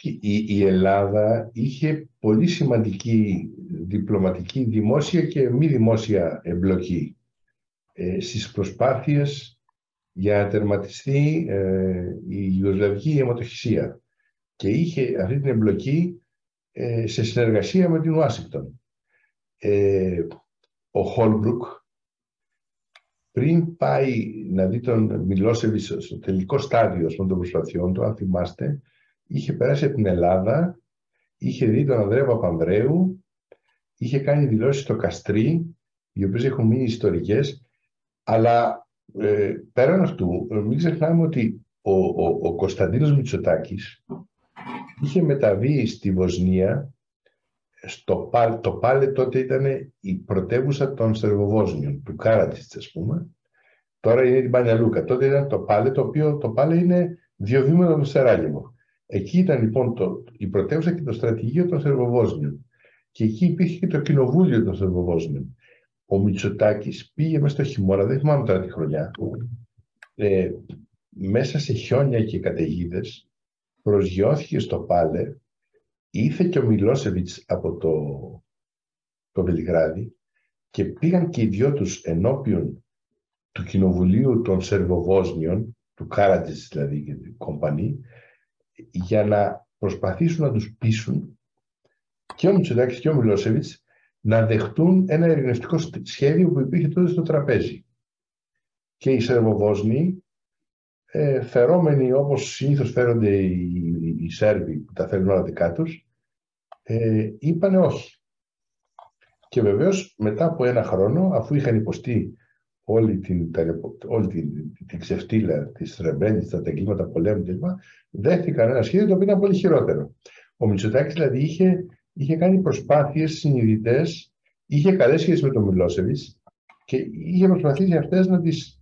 Η, η Ελλάδα είχε πολύ σημαντική διπλωματική δημόσια και μη δημόσια εμπλοκή ε, στις προσπάθειες για να τερματιστεί ε, η Ιουγκοσλαβική αιματοχυσία και είχε αυτή την εμπλοκή ε, σε συνεργασία με την Ουάσιγκτον. Ε, ο Χόλμπρουκ πριν πάει να δει τον Μιλόσεβιτς στο τελικό στάδιο των προσπαθειών του, αν θυμάστε, είχε περάσει από την Ελλάδα, είχε δει τον Ανδρέα Παπανδρέου, είχε κάνει δηλώσεις στο Καστρί, οι οποίες έχουν μείνει ιστορικές, αλλά ε, πέραν αυτού, μην ξεχνάμε ότι ο, ο, ο Κωνσταντίνος Μητσοτάκης είχε μεταβεί στη Βοσνία, στο Πάλ, το Πάλε τότε ήταν η πρωτεύουσα των Σερβοβόσνιων, του Κάρατιτς ας πούμε, τώρα είναι την Πανιαλούκα. Τότε ήταν το Πάλε, το οποίο το Πάλε είναι δύο βήματα από το Σεράγεβο. Εκεί ήταν λοιπόν το, η πρωτεύουσα και το στρατηγείο των Σερβοβόσνιων. Και εκεί υπήρχε και το κοινοβούλιο των Σερβοβόσνιων. Ο Μητσοτάκης πήγε μέσα στο χειμώνα, δεν θυμάμαι τώρα τη χρονιά, ε, μέσα σε χιόνια και καταιγίδες, προσγειώθηκε στο Πάλε, ήρθε και ο Μιλόσεβιτς από το, το Βελιγράδι και πήγαν και οι δυο τους ενώπιον του Κοινοβουλίου των Σερβοβόσνιων, του Κάρατζης δηλαδή και του κομπανί, για να προσπαθήσουν να τους πείσουν και ο Μητσοτάκης και ο Μιλόσεβιτς να δεχτούν ένα ειρηνευτικό σχέδιο που υπήρχε τότε στο τραπέζι. Και οι Σερβοβόσνοι ε, φερόμενοι όπως συνήθως φέρονται οι, οι Σέρβοι που τα θέλουν όλα δικά τους, ε, είπανε όχι. Και βεβαίως μετά από ένα χρόνο, αφού είχαν υποστεί όλη την, όλη την, την ξεφτύλα της Ρεμπένης, τα εγκλήματα πολέμου κλπ. Δέχτηκαν ένα σχέδιο το οποίο ήταν πολύ χειρότερο. Ο Μητσοτάκης δηλαδή είχε, είχε κάνει προσπάθειες συνειδητές, είχε καλές σχέσεις με τον Μιλόσεβιτς και είχε προσπαθήσει αυτές να τις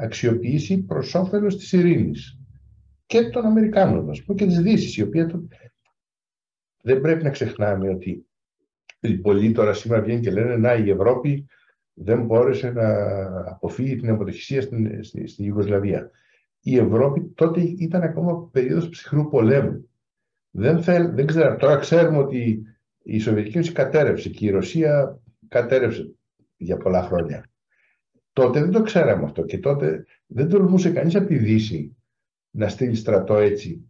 αξιοποιήσει προς όφελος της ειρήνης και των Αμερικάνων, α πούμε, και της Δύσης, η οποία δεν πρέπει να ξεχνάμε ότι πολλοί τώρα σήμερα βγαίνουν και λένε να η Ευρώπη δεν μπόρεσε να αποφύγει την αποτυχία στην, στη, στη Ιουγκοσλαβία. η Ευρώπη τότε ήταν ακόμα περίοδος ψυχρού πολέμου. Δεν, θέλ, δεν ξέρω, τώρα ξέρουμε ότι η Σοβιετική Ένωση κατέρευσε και η Ρωσία κατέρευσε για πολλά χρόνια. Τότε δεν το ξέραμε αυτό και τότε δεν τολμούσε κανείς από τη Δύση να στείλει στρατό έτσι,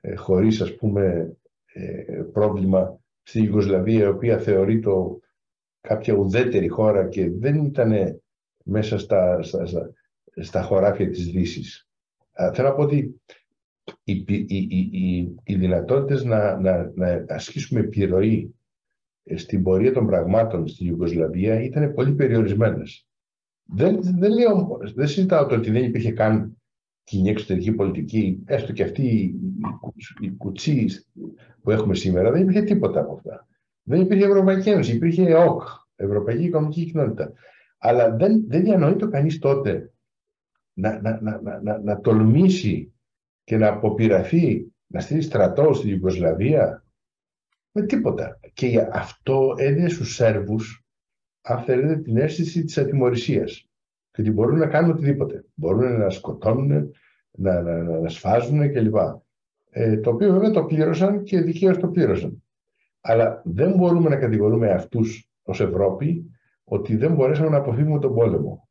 ε, χωρίς ας πούμε ε, πρόβλημα στη Ιουγκοσλαβία, η οποία θεωρεί το κάποια ουδέτερη χώρα και δεν ήταν μέσα στα, στα, στα, στα χωράφια της δύσης. Θέλω να πω ότι οι, οι, οι, οι δυνατότητες να, να, να ασκήσουμε επιρροή στην πορεία των πραγμάτων στη Ιουγκοσλαβία ήταν πολύ περιορισμένες. Δεν, δεν, λέω, δεν συζητάω το ότι δεν υπήρχε καν κοινή εξωτερική πολιτική, έστω και αυτή η, κουτσής που έχουμε σήμερα, δεν υπήρχε τίποτα από αυτά. Δεν υπήρχε Ευρωπαϊκή Ένωση, υπήρχε ΕΟΚ, Ευρωπαϊκή Οικονομική Κοινότητα. Αλλά δεν, δεν διανοείται κανείς τότε να, να, να, να, να τολμήσει και να αποπειραθεί να στείλει στρατός στην Ιουγκοσλαβία με τίποτα. Και αυτό έδινε στους Σέρβους, αν θέλετε, την αίσθηση της ατιμορρησίας. Και ότι μπορούν να κάνουν οτιδήποτε. Μπορούν να σκοτώνουν, να, να, να, να σφάζουν κλπ. Ε, το οποίο βέβαια το πλήρωσαν και δικαίως το πλήρωσαν. Αλλά δεν μπορούμε να κατηγορούμε αυτούς ως Ευρώπη ότι δεν μπορέσαμε να αποφύγουμε τον πόλεμο.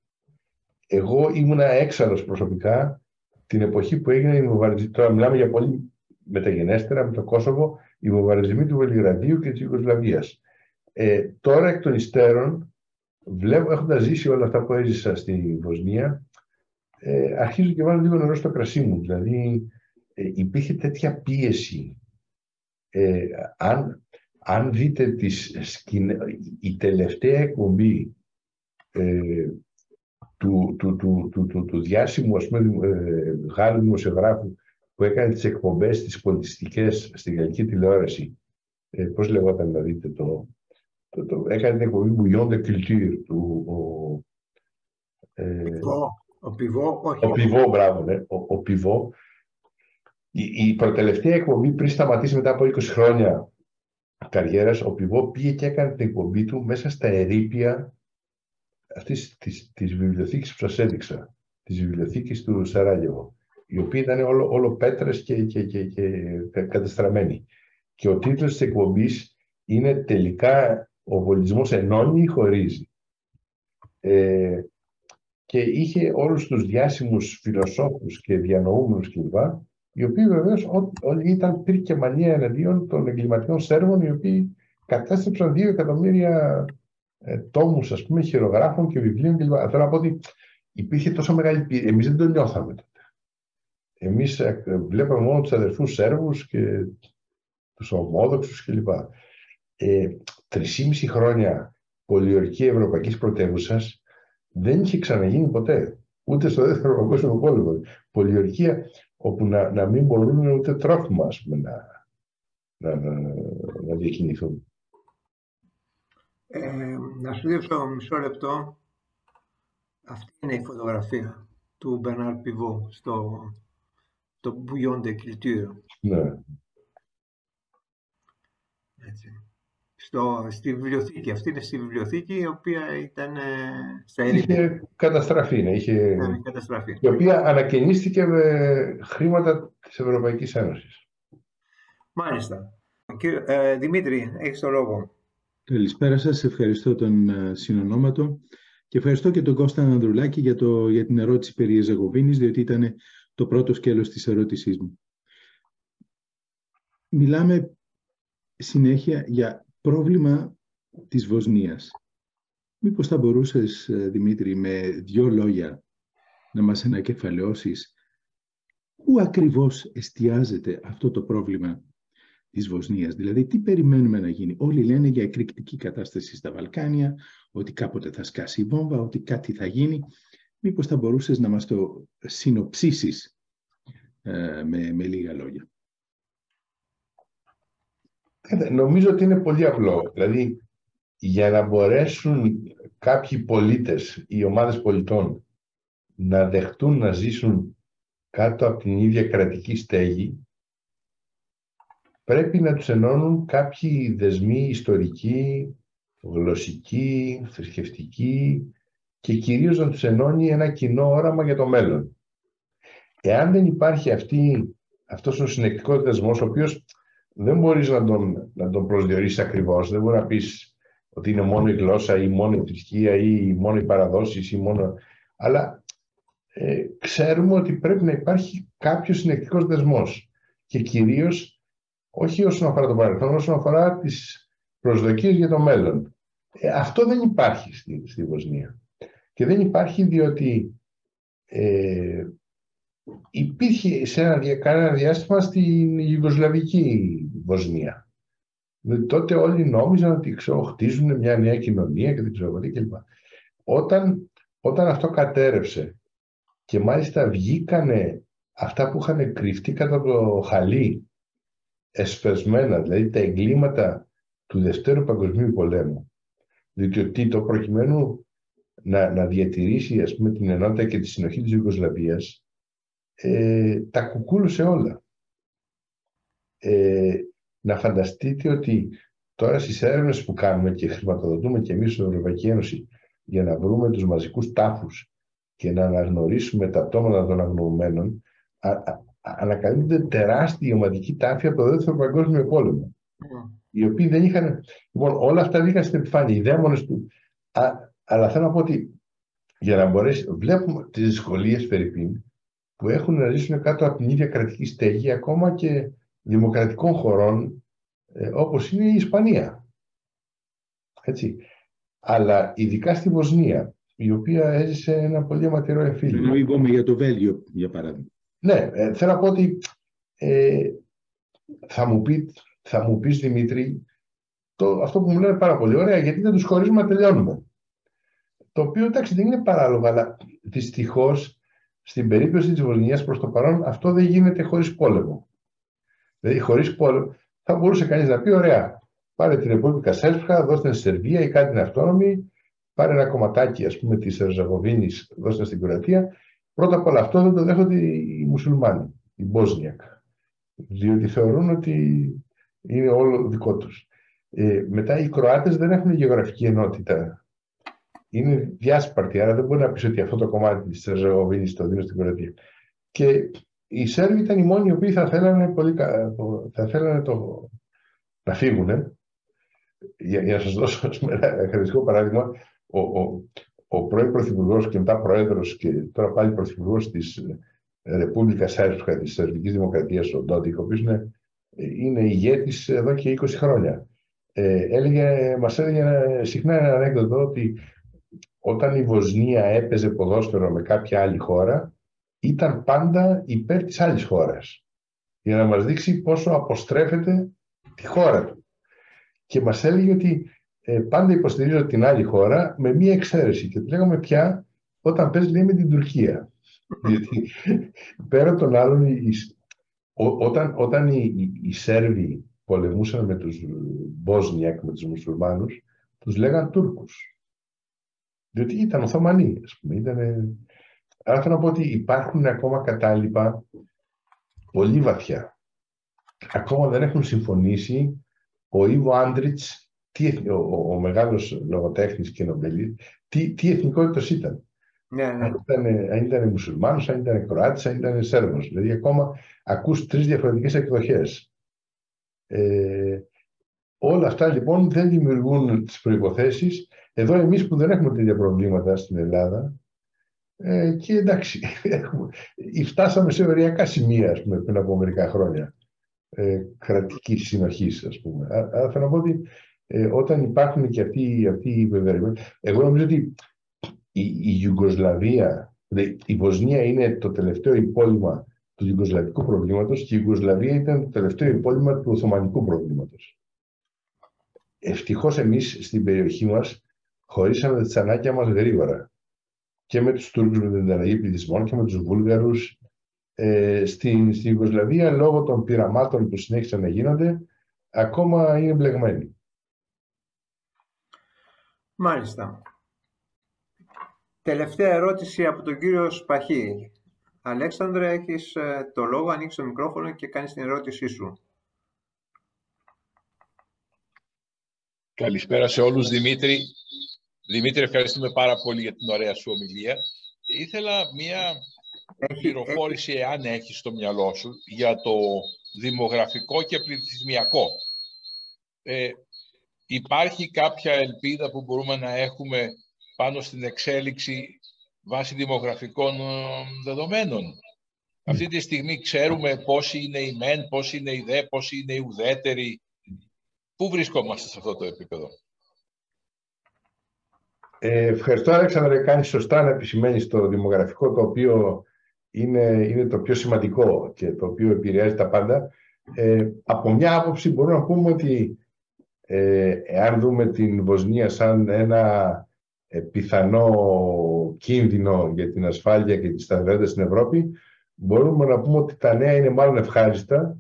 Εγώ ήμουνα έξαλλος προσωπικά την εποχή που έγινε η βομβαρδισμοί. Τώρα μιλάμε για πολύ μεταγενέστερα με το Κόσοβο, η βομβαρδισμοί του Βελιγραδίου και της Ιουγκοσλαβίας. Ε, τώρα εκ των υστέρων, βλέπω, έχοντας ζήσει όλα αυτά που έζησα στη Βοσνία, ε, αρχίζω και βάλω λίγο νερό στο κρασί μου. Δηλαδή, ε, υπήρχε τέτοια πίεση. Ε, αν, αν δείτε τις σκηνε... η τελευταία εκπομπή ε, του, του, του, του, του, του διάσημου ας πούμε, ε, Γάλλου δημοσιογράφου που έκανε τις εκπομπές τις πολιτιστικές στη γαλλική τηλεόραση. Ε, πώς λεγόταν να δείτε το, το, το, έκανε την εκπομπή Bouillon de Culture του ο, ε, ο Πιβό, όχι. Ο Πιβό, μπράβο, ναι. Ο, ο Πιβό. Η, η προτελευταία εκπομπή πριν σταματήσει μετά από 20 χρόνια καριέρας, ο Πιβό πήγε και έκανε την εκπομπή του μέσα στα ερήπια αυτής της, της βιβλιοθήκης που σας έδειξα, της βιβλιοθήκης του Σαράγεβο, η οποία ήταν όλο, όλο πέτρες και, και, και, και κατεστραμμένη. Και ο τίτλος της εκπομπής είναι τελικά «Ο βολισμός ενώνει ή χωρίζει». Ε, και είχε όλους τους διάσημους φιλοσόφους και διανοούμενους κλπ. Οι οποίοι βεβαίως όλοι ήταν πυρ και μανία εναντίον των εγκληματιών Σέρβων, οι οποίοι κατέστρεψαν δύο εκατομμύρια ε, τόμους, ας πούμε, χειρογράφων και βιβλίων κλπ. Θέλω να πω ότι υπήρχε τόσο μεγάλη πίεση. Εμείς δεν το νιώθαμε τότε. Εμείς ε, βλέπαμε μόνο τους αδερφούς Σέρβους και τους ομόδοξους κλπ. Ε, τρισήμιση χρόνια πολιορκή ευρωπαϊκής πρωτεύουσας δεν είχε ξαναγίνει ποτέ. Ούτε στο δεύτερο παγκόσμιο πόλεμο. Πολιορκία όπου να, να μην μπορούν ούτε τρόφιμα ας πούμε, να, να, να, να διακινηθούν. Ε, να σου δείξω μισό λεπτό. Αυτή είναι η φωτογραφία του Μπερνάρ Πιβό στο το Bouillon de Culture. Ναι. Έτσι στο, στη βιβλιοθήκη. Αυτή είναι στη βιβλιοθήκη η οποία ήταν ε, στα ερήπια. Είχε καταστραφεί, ναι, είχε... καταστραφεί. η οποία ανακαινίστηκε με χρήματα της Ευρωπαϊκής Ένωσης. Μάλιστα. Κύριε, ε, Δημήτρη, έχεις το λόγο. Καλησπέρα σας, ευχαριστώ τον ε, συνονόματο και ευχαριστώ και τον Κώστα Ανδρουλάκη για, το, για την ερώτηση περί Εζεγοβίνης, διότι ήταν το πρώτο σκέλος της ερώτησής μου. Μιλάμε συνέχεια για πρόβλημα της Βοσνίας. Μήπως θα μπορούσες, ε, Δημήτρη, με δύο λόγια να μας ανακεφαλαιώσεις πού ακριβώς εστιάζεται αυτό το πρόβλημα της Βοσνίας; Δηλαδή, τι περιμένουμε να γίνει; Όλοι λένε για εκρηκτική κατάσταση στα Βαλκάνια, ότι κάποτε θα σκάσει η βόμβα, ότι κάτι θα γίνει. Μήπως θα μπορούσες να μας το συνοψίσεις ε, με, με λίγα λόγια; Νομίζω ότι είναι πολύ απλό. Δηλαδή, για να μπορέσουν κάποιοι πολίτες, οι ομάδες πολιτών, να δεχτούν να ζήσουν κάτω από την ίδια κρατική στέγη, πρέπει να τους ενώνουν κάποιοι δεσμοί ιστορικοί, γλωσσικοί, θρησκευτικοί και κυρίως να τους ενώνει ένα κοινό όραμα για το μέλλον. εάν δεν υπάρχει αυτή, αυτός ο συνεκτικός δεσμός, ο οποίος δεν μπορείς να τον, να τον προσδιορίσεις ακριβώς, δεν μπορεί να πεις ότι είναι μόνο η γλώσσα ή μόνο η θρησκεία ή μόνο οι παραδόσεις ή μόνο... Αλλά ε, ξέρουμε ότι πρέπει να υπάρχει κάποιος συνεκτικός δεσμός και κυρίως όχι όσον αφορά το παρελθόν, όσον αφορά τις προσδοκίες για το μέλλον. Ε, αυτό δεν υπάρχει στη, στη Βοσνία. Και δεν υπάρχει διότι ε, υπήρχε σε ένα, κανένα διάστημα στην Ιουγκοσλαβική Βοσνία. Δηλαδή, τότε όλοι νόμιζαν ότι ξέρω, χτίζουν μια νέα κοινωνία και δεν ξέρω τι κλπ. Όταν, όταν αυτό κατέρευσε και μάλιστα βγήκανε αυτά που είχαν κρυφτεί κατά το χαλί εσπεσμένα, δηλαδή τα εγκλήματα του Δευτέρου Παγκοσμίου Πολέμου, διότι ο Τίτο προκειμένου να, να διατηρήσει ας πούμε, την ενότητα και τη συνοχή της Ιουγκοσλαβίας, ε, τα κουκούλωσε όλα. Ε, να φανταστείτε ότι τώρα στις έρευνες που κάνουμε και χρηματοδοτούμε και εμείς στην Ευρωπαϊκή Ένωση για να βρούμε τους μαζικούς τάφους και να αναγνωρίσουμε τα πτώματα των αγνοωμένων, ανακαλύπτεται τεράστια ομαδική τάφη από το δεύτερο παγκόσμιο πόλεμο. Mm. Οι οποίοι δεν είχαν. Λοιπόν, όλα αυτά βγήκαν στην επιφάνεια, οι δαίμονες του. Α, αλλά θέλω να πω ότι για να μπορέσει, βλέπουμε τις δυσκολίες περίπου που έχουν να ζήσουν κάτω από την ίδια κρατική στέγη ακόμα και δημοκρατικών χωρών ε, όπως είναι η Ισπανία. Έτσι. Αλλά ειδικά στη Βοσνία, η οποία έζησε ένα πολύ αματηρό εμφύλιο. Ενώ είπαμε για το Βέλγιο, για παράδειγμα. Ναι, ε, θέλω να πω ότι ε, θα, μου πει, θα μου πεις Δημήτρη το, αυτό που μου λένε πάρα πολύ ωραία γιατί δεν τους χωρίζουμε να τελειώνουμε. Το οποίο εντάξει δεν είναι παράλογο αλλά δυστυχώς στην περίπτωση της Βοσνίας προς το παρόν αυτό δεν γίνεται χωρίς πόλεμο. Δηλαδή χωρίς πόλεμο θα μπορούσε κανείς να πει ωραία πάρε την Ρεπούμπλικα Σέρφχα, δώστε στη Σερβία ή κάτι την αυτόνομη, πάρε ένα κομματάκι ας πούμε της Ερζαγοβίνης, δώστε στην Κροατία Πρώτα απ' όλα αυτό δεν το δέχονται οι μουσουλμάνοι, οι Μπόσνιακ, διότι θεωρούν ότι είναι όλο δικό τους. Ε, μετά οι Κροάτες δεν έχουν γεωγραφική ενότητα. Είναι διάσπαρτοι, άρα δεν μπορεί να πεις ότι αυτό το κομμάτι της Τερζεγοβίνης το δίνω στην Κροατία. Και οι Σέρβοι ήταν οι μόνοι οι οποίοι θα θέλανε, πολύ, θα θέλανε το, να φύγουν. Για, για να σας δώσω ένα χαρακτηριστικό παράδειγμα, ο, ο, ο πρώην Πρωθυπουργός και μετά Πρόεδρος και τώρα πάλι Πρωθυπουργός της ε, Ρεπούμπλικας Σέρβικα, της Σερβικής Δημοκρατίας, ο Ντότικ, ο οποίος είναι, είναι ηγέτης εδώ και 20 χρόνια. Ε, έλεγε, μας έλεγε συχνά ένα ανέκδοτο ότι όταν η Βοσνία έπαιζε ποδόσφαιρο με κάποια άλλη χώρα, ήταν πάντα υπέρ της άλλης χώρας. Για να μας δείξει πόσο αποστρέφεται τη χώρα του. Και μας έλεγε ότι ε, πάντα υποστηρίζω την άλλη χώρα με μία εξαίρεση. Και τη λέγαμε πια όταν παίζει λέει με την Τουρκία. Γιατί πέρα των άλλων, όταν, όταν οι, οι, οι, Σέρβοι πολεμούσαν με τους Μπόσνιακ, με τους μουσουλμάνους, τους λέγαν Τούρκους. Διότι ήταν Οθωμανοί, ας πούμε. Ήτανε... Άρα θέλω να πω ότι υπάρχουν ακόμα κατάλοιπα πολύ βαθιά. Ακόμα δεν έχουν συμφωνήσει ο Ιβο Άντριτς τι, ο, ο μεγάλος λογοτέχνης και νομπελής, τι, τι εθνικότητας ήταν. Ναι, ναι. Αν, ήταν, αν ήταν μουσουλμάνος, αν ήταν Κροάτης, αν ήταν Σέρβος. Δηλαδή ακόμα ακούς τρεις διαφορετικές εκδοχές. Ε, όλα αυτά λοιπόν δεν δημιουργούν τις προϋποθέσεις. Εδώ εμείς που δεν έχουμε τέτοια προβλήματα στην Ελλάδα, ε, και εντάξει, έχουμε, φτάσαμε σε οριακά σημεία ας πούμε, πριν από μερικά χρόνια ε, κρατική συνοχής, ας πούμε. Άρα θέλω να πω ότι ε, όταν υπάρχουν και αυτοί, αυτοί οι βεβαιωμένοι. Εγώ νομίζω ότι η, η Ιουγκοσλαβία, η Βοσνία είναι το τελευταίο υπόλοιμα του Ιουγκοσλαβικού προβλήματος και η Ιουγκοσλαβία ήταν το τελευταίο υπόλοιμα του Οθωμανικού προβλήματος. Ευτυχώς εμείς στην περιοχή μας χωρίσαμε τα τσανάκια μας γρήγορα. Και με τους Τούρκους με την ανταλλαγή πληθυσμών και με τους Βούλγαρους. Ε, στην, στην Ιουγκοσλαβία, λόγω των πειραμάτων που συνέχισαν να γίνονται, ακόμα είναι μπλεγμένοι. Μάλιστα. Τελευταία ερώτηση από τον κύριο Σπαχή. Αλέξανδρε, έχεις ε, το λόγο, ανοίξεις το μικρόφωνο και κάνεις την ερώτησή σου. Καλησπέρα σε όλους, Δημήτρη. Δημήτρη, ευχαριστούμε πάρα πολύ για την ωραία σου ομιλία. Ήθελα μία πληροφόρηση, εάν έχεις στο μυαλό σου, για το δημογραφικό και πληθυσμιακό. Ε, υπάρχει κάποια ελπίδα που μπορούμε να έχουμε πάνω στην εξέλιξη βάσει δημογραφικών ε, δεδομένων; Αυτή τη στιγμή ξέρουμε πόσοι είναι οι μεν, πόσοι είναι οι δε, πόσοι είναι οι ουδέτεροι. Πού βρισκόμαστε σε αυτό το επίπεδο; Ε, ευχαριστώ, Αλέξανδρε. Κάνεις σωστά να επισημαίνεις το δημογραφικό, το οποίο είναι, είναι το πιο σημαντικό και το οποίο επηρεάζει τα πάντα. Ε, από μια άποψη μπορούμε να πούμε ότι ε, εάν δούμε την Βοσνία σαν ένα ε, πιθανό κίνδυνο για την ασφάλεια και τη σταθερότητα στην Ευρώπη, μπορούμε να πούμε ότι τα νέα είναι μάλλον ευχάριστα,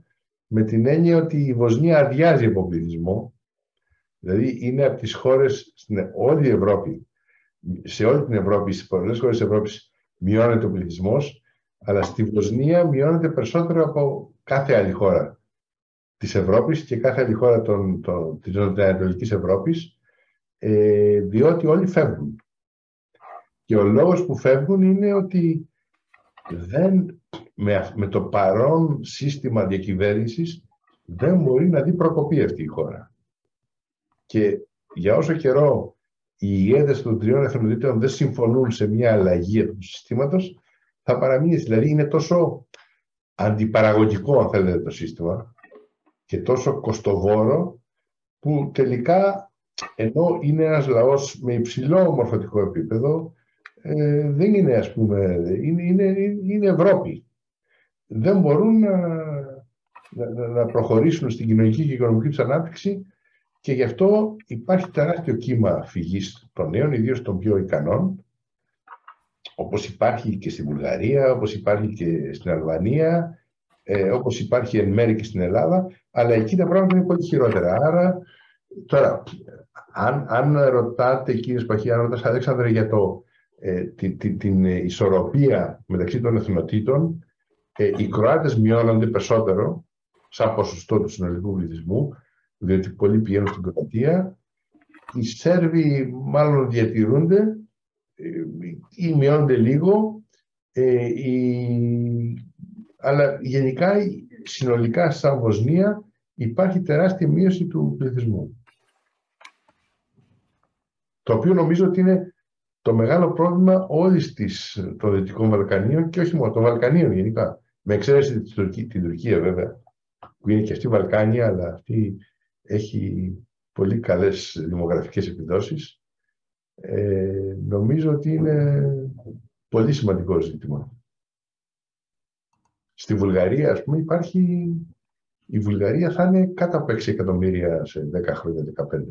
με την έννοια ότι η Βοσνία αδειάζει από πληθυσμό, δηλαδή είναι από τις χώρες στην όλη η Ευρώπη, σε όλη την Ευρώπη, στις πολλές χώρες της Ευρώπης μειώνεται ο πληθυσμός, αλλά στη Βοσνία μειώνεται περισσότερο από κάθε άλλη χώρα της Ευρώπης και κάθε άλλη χώρα των, των, της Νοτιοανατολικής Ευρώπης, ε, διότι όλοι φεύγουν. Και ο λόγος που φεύγουν είναι ότι δεν, με, με το παρόν σύστημα διακυβέρνησης δεν μπορεί να δει προκοπή αυτή η χώρα. Και για όσο καιρό οι ηγέτες των τριών εθνοτήτων δεν συμφωνούν σε μια αλλαγή του συστήματος, θα παραμείνει. Δηλαδή είναι τόσο αντιπαραγωγικό, αν θέλετε, το σύστημα και τόσο κοστοβόρο που τελικά ενώ είναι ένας λαός με υψηλό μορφωτικό επίπεδο ε, δεν είναι ας πούμε, είναι, είναι, είναι Ευρώπη. Δεν μπορούν να, να, να προχωρήσουν στην κοινωνική και οικονομική τους ανάπτυξη και γι' αυτό υπάρχει τεράστιο κύμα φυγής των νέων, ιδίως των πιο ικανών, όπως υπάρχει και στη Βουλγαρία, όπως υπάρχει και στην Αλβανία, ε, όπως υπάρχει εν μέρη και στην Ελλάδα, αλλά εκεί τα πράγματα είναι πολύ χειρότερα. Άρα, τώρα, αν, αν ρωτάτε, κύριε Σπαχή, αν ρωτάς Αλέξανδρε για το, ε, την, την, ισορροπία μεταξύ των εθνοτήτων, ε, οι Κροάτες μειώνονται περισσότερο σαν ποσοστό του συνολικού πληθυσμού, διότι πολλοί πηγαίνουν στην Κροατία. Οι Σέρβοι μάλλον διατηρούνται ε, ή μειώνονται λίγο, ε, αλλά γενικά συνολικά σαν Βοσνία υπάρχει τεράστια μείωση του πληθυσμού. Το οποίο νομίζω ότι είναι το μεγάλο πρόβλημα όλης της, των Δυτικών Βαλκανίων και όχι μόνο των Βαλκανίων γενικά. Με εξαίρεση την Τουρκία, την Τουρκία βέβαια, που είναι και αυτή Βαλκάνια, αλλά αυτή έχει πολύ καλές δημογραφικές επιδόσεις. Ε, νομίζω ότι είναι πολύ σημαντικό ζήτημα. Στη Βουλγαρία, ας πούμε, υπάρχει... Η Βουλγαρία θα είναι κάτω από 6 εκατομμύρια σε 10 χρόνια, 15.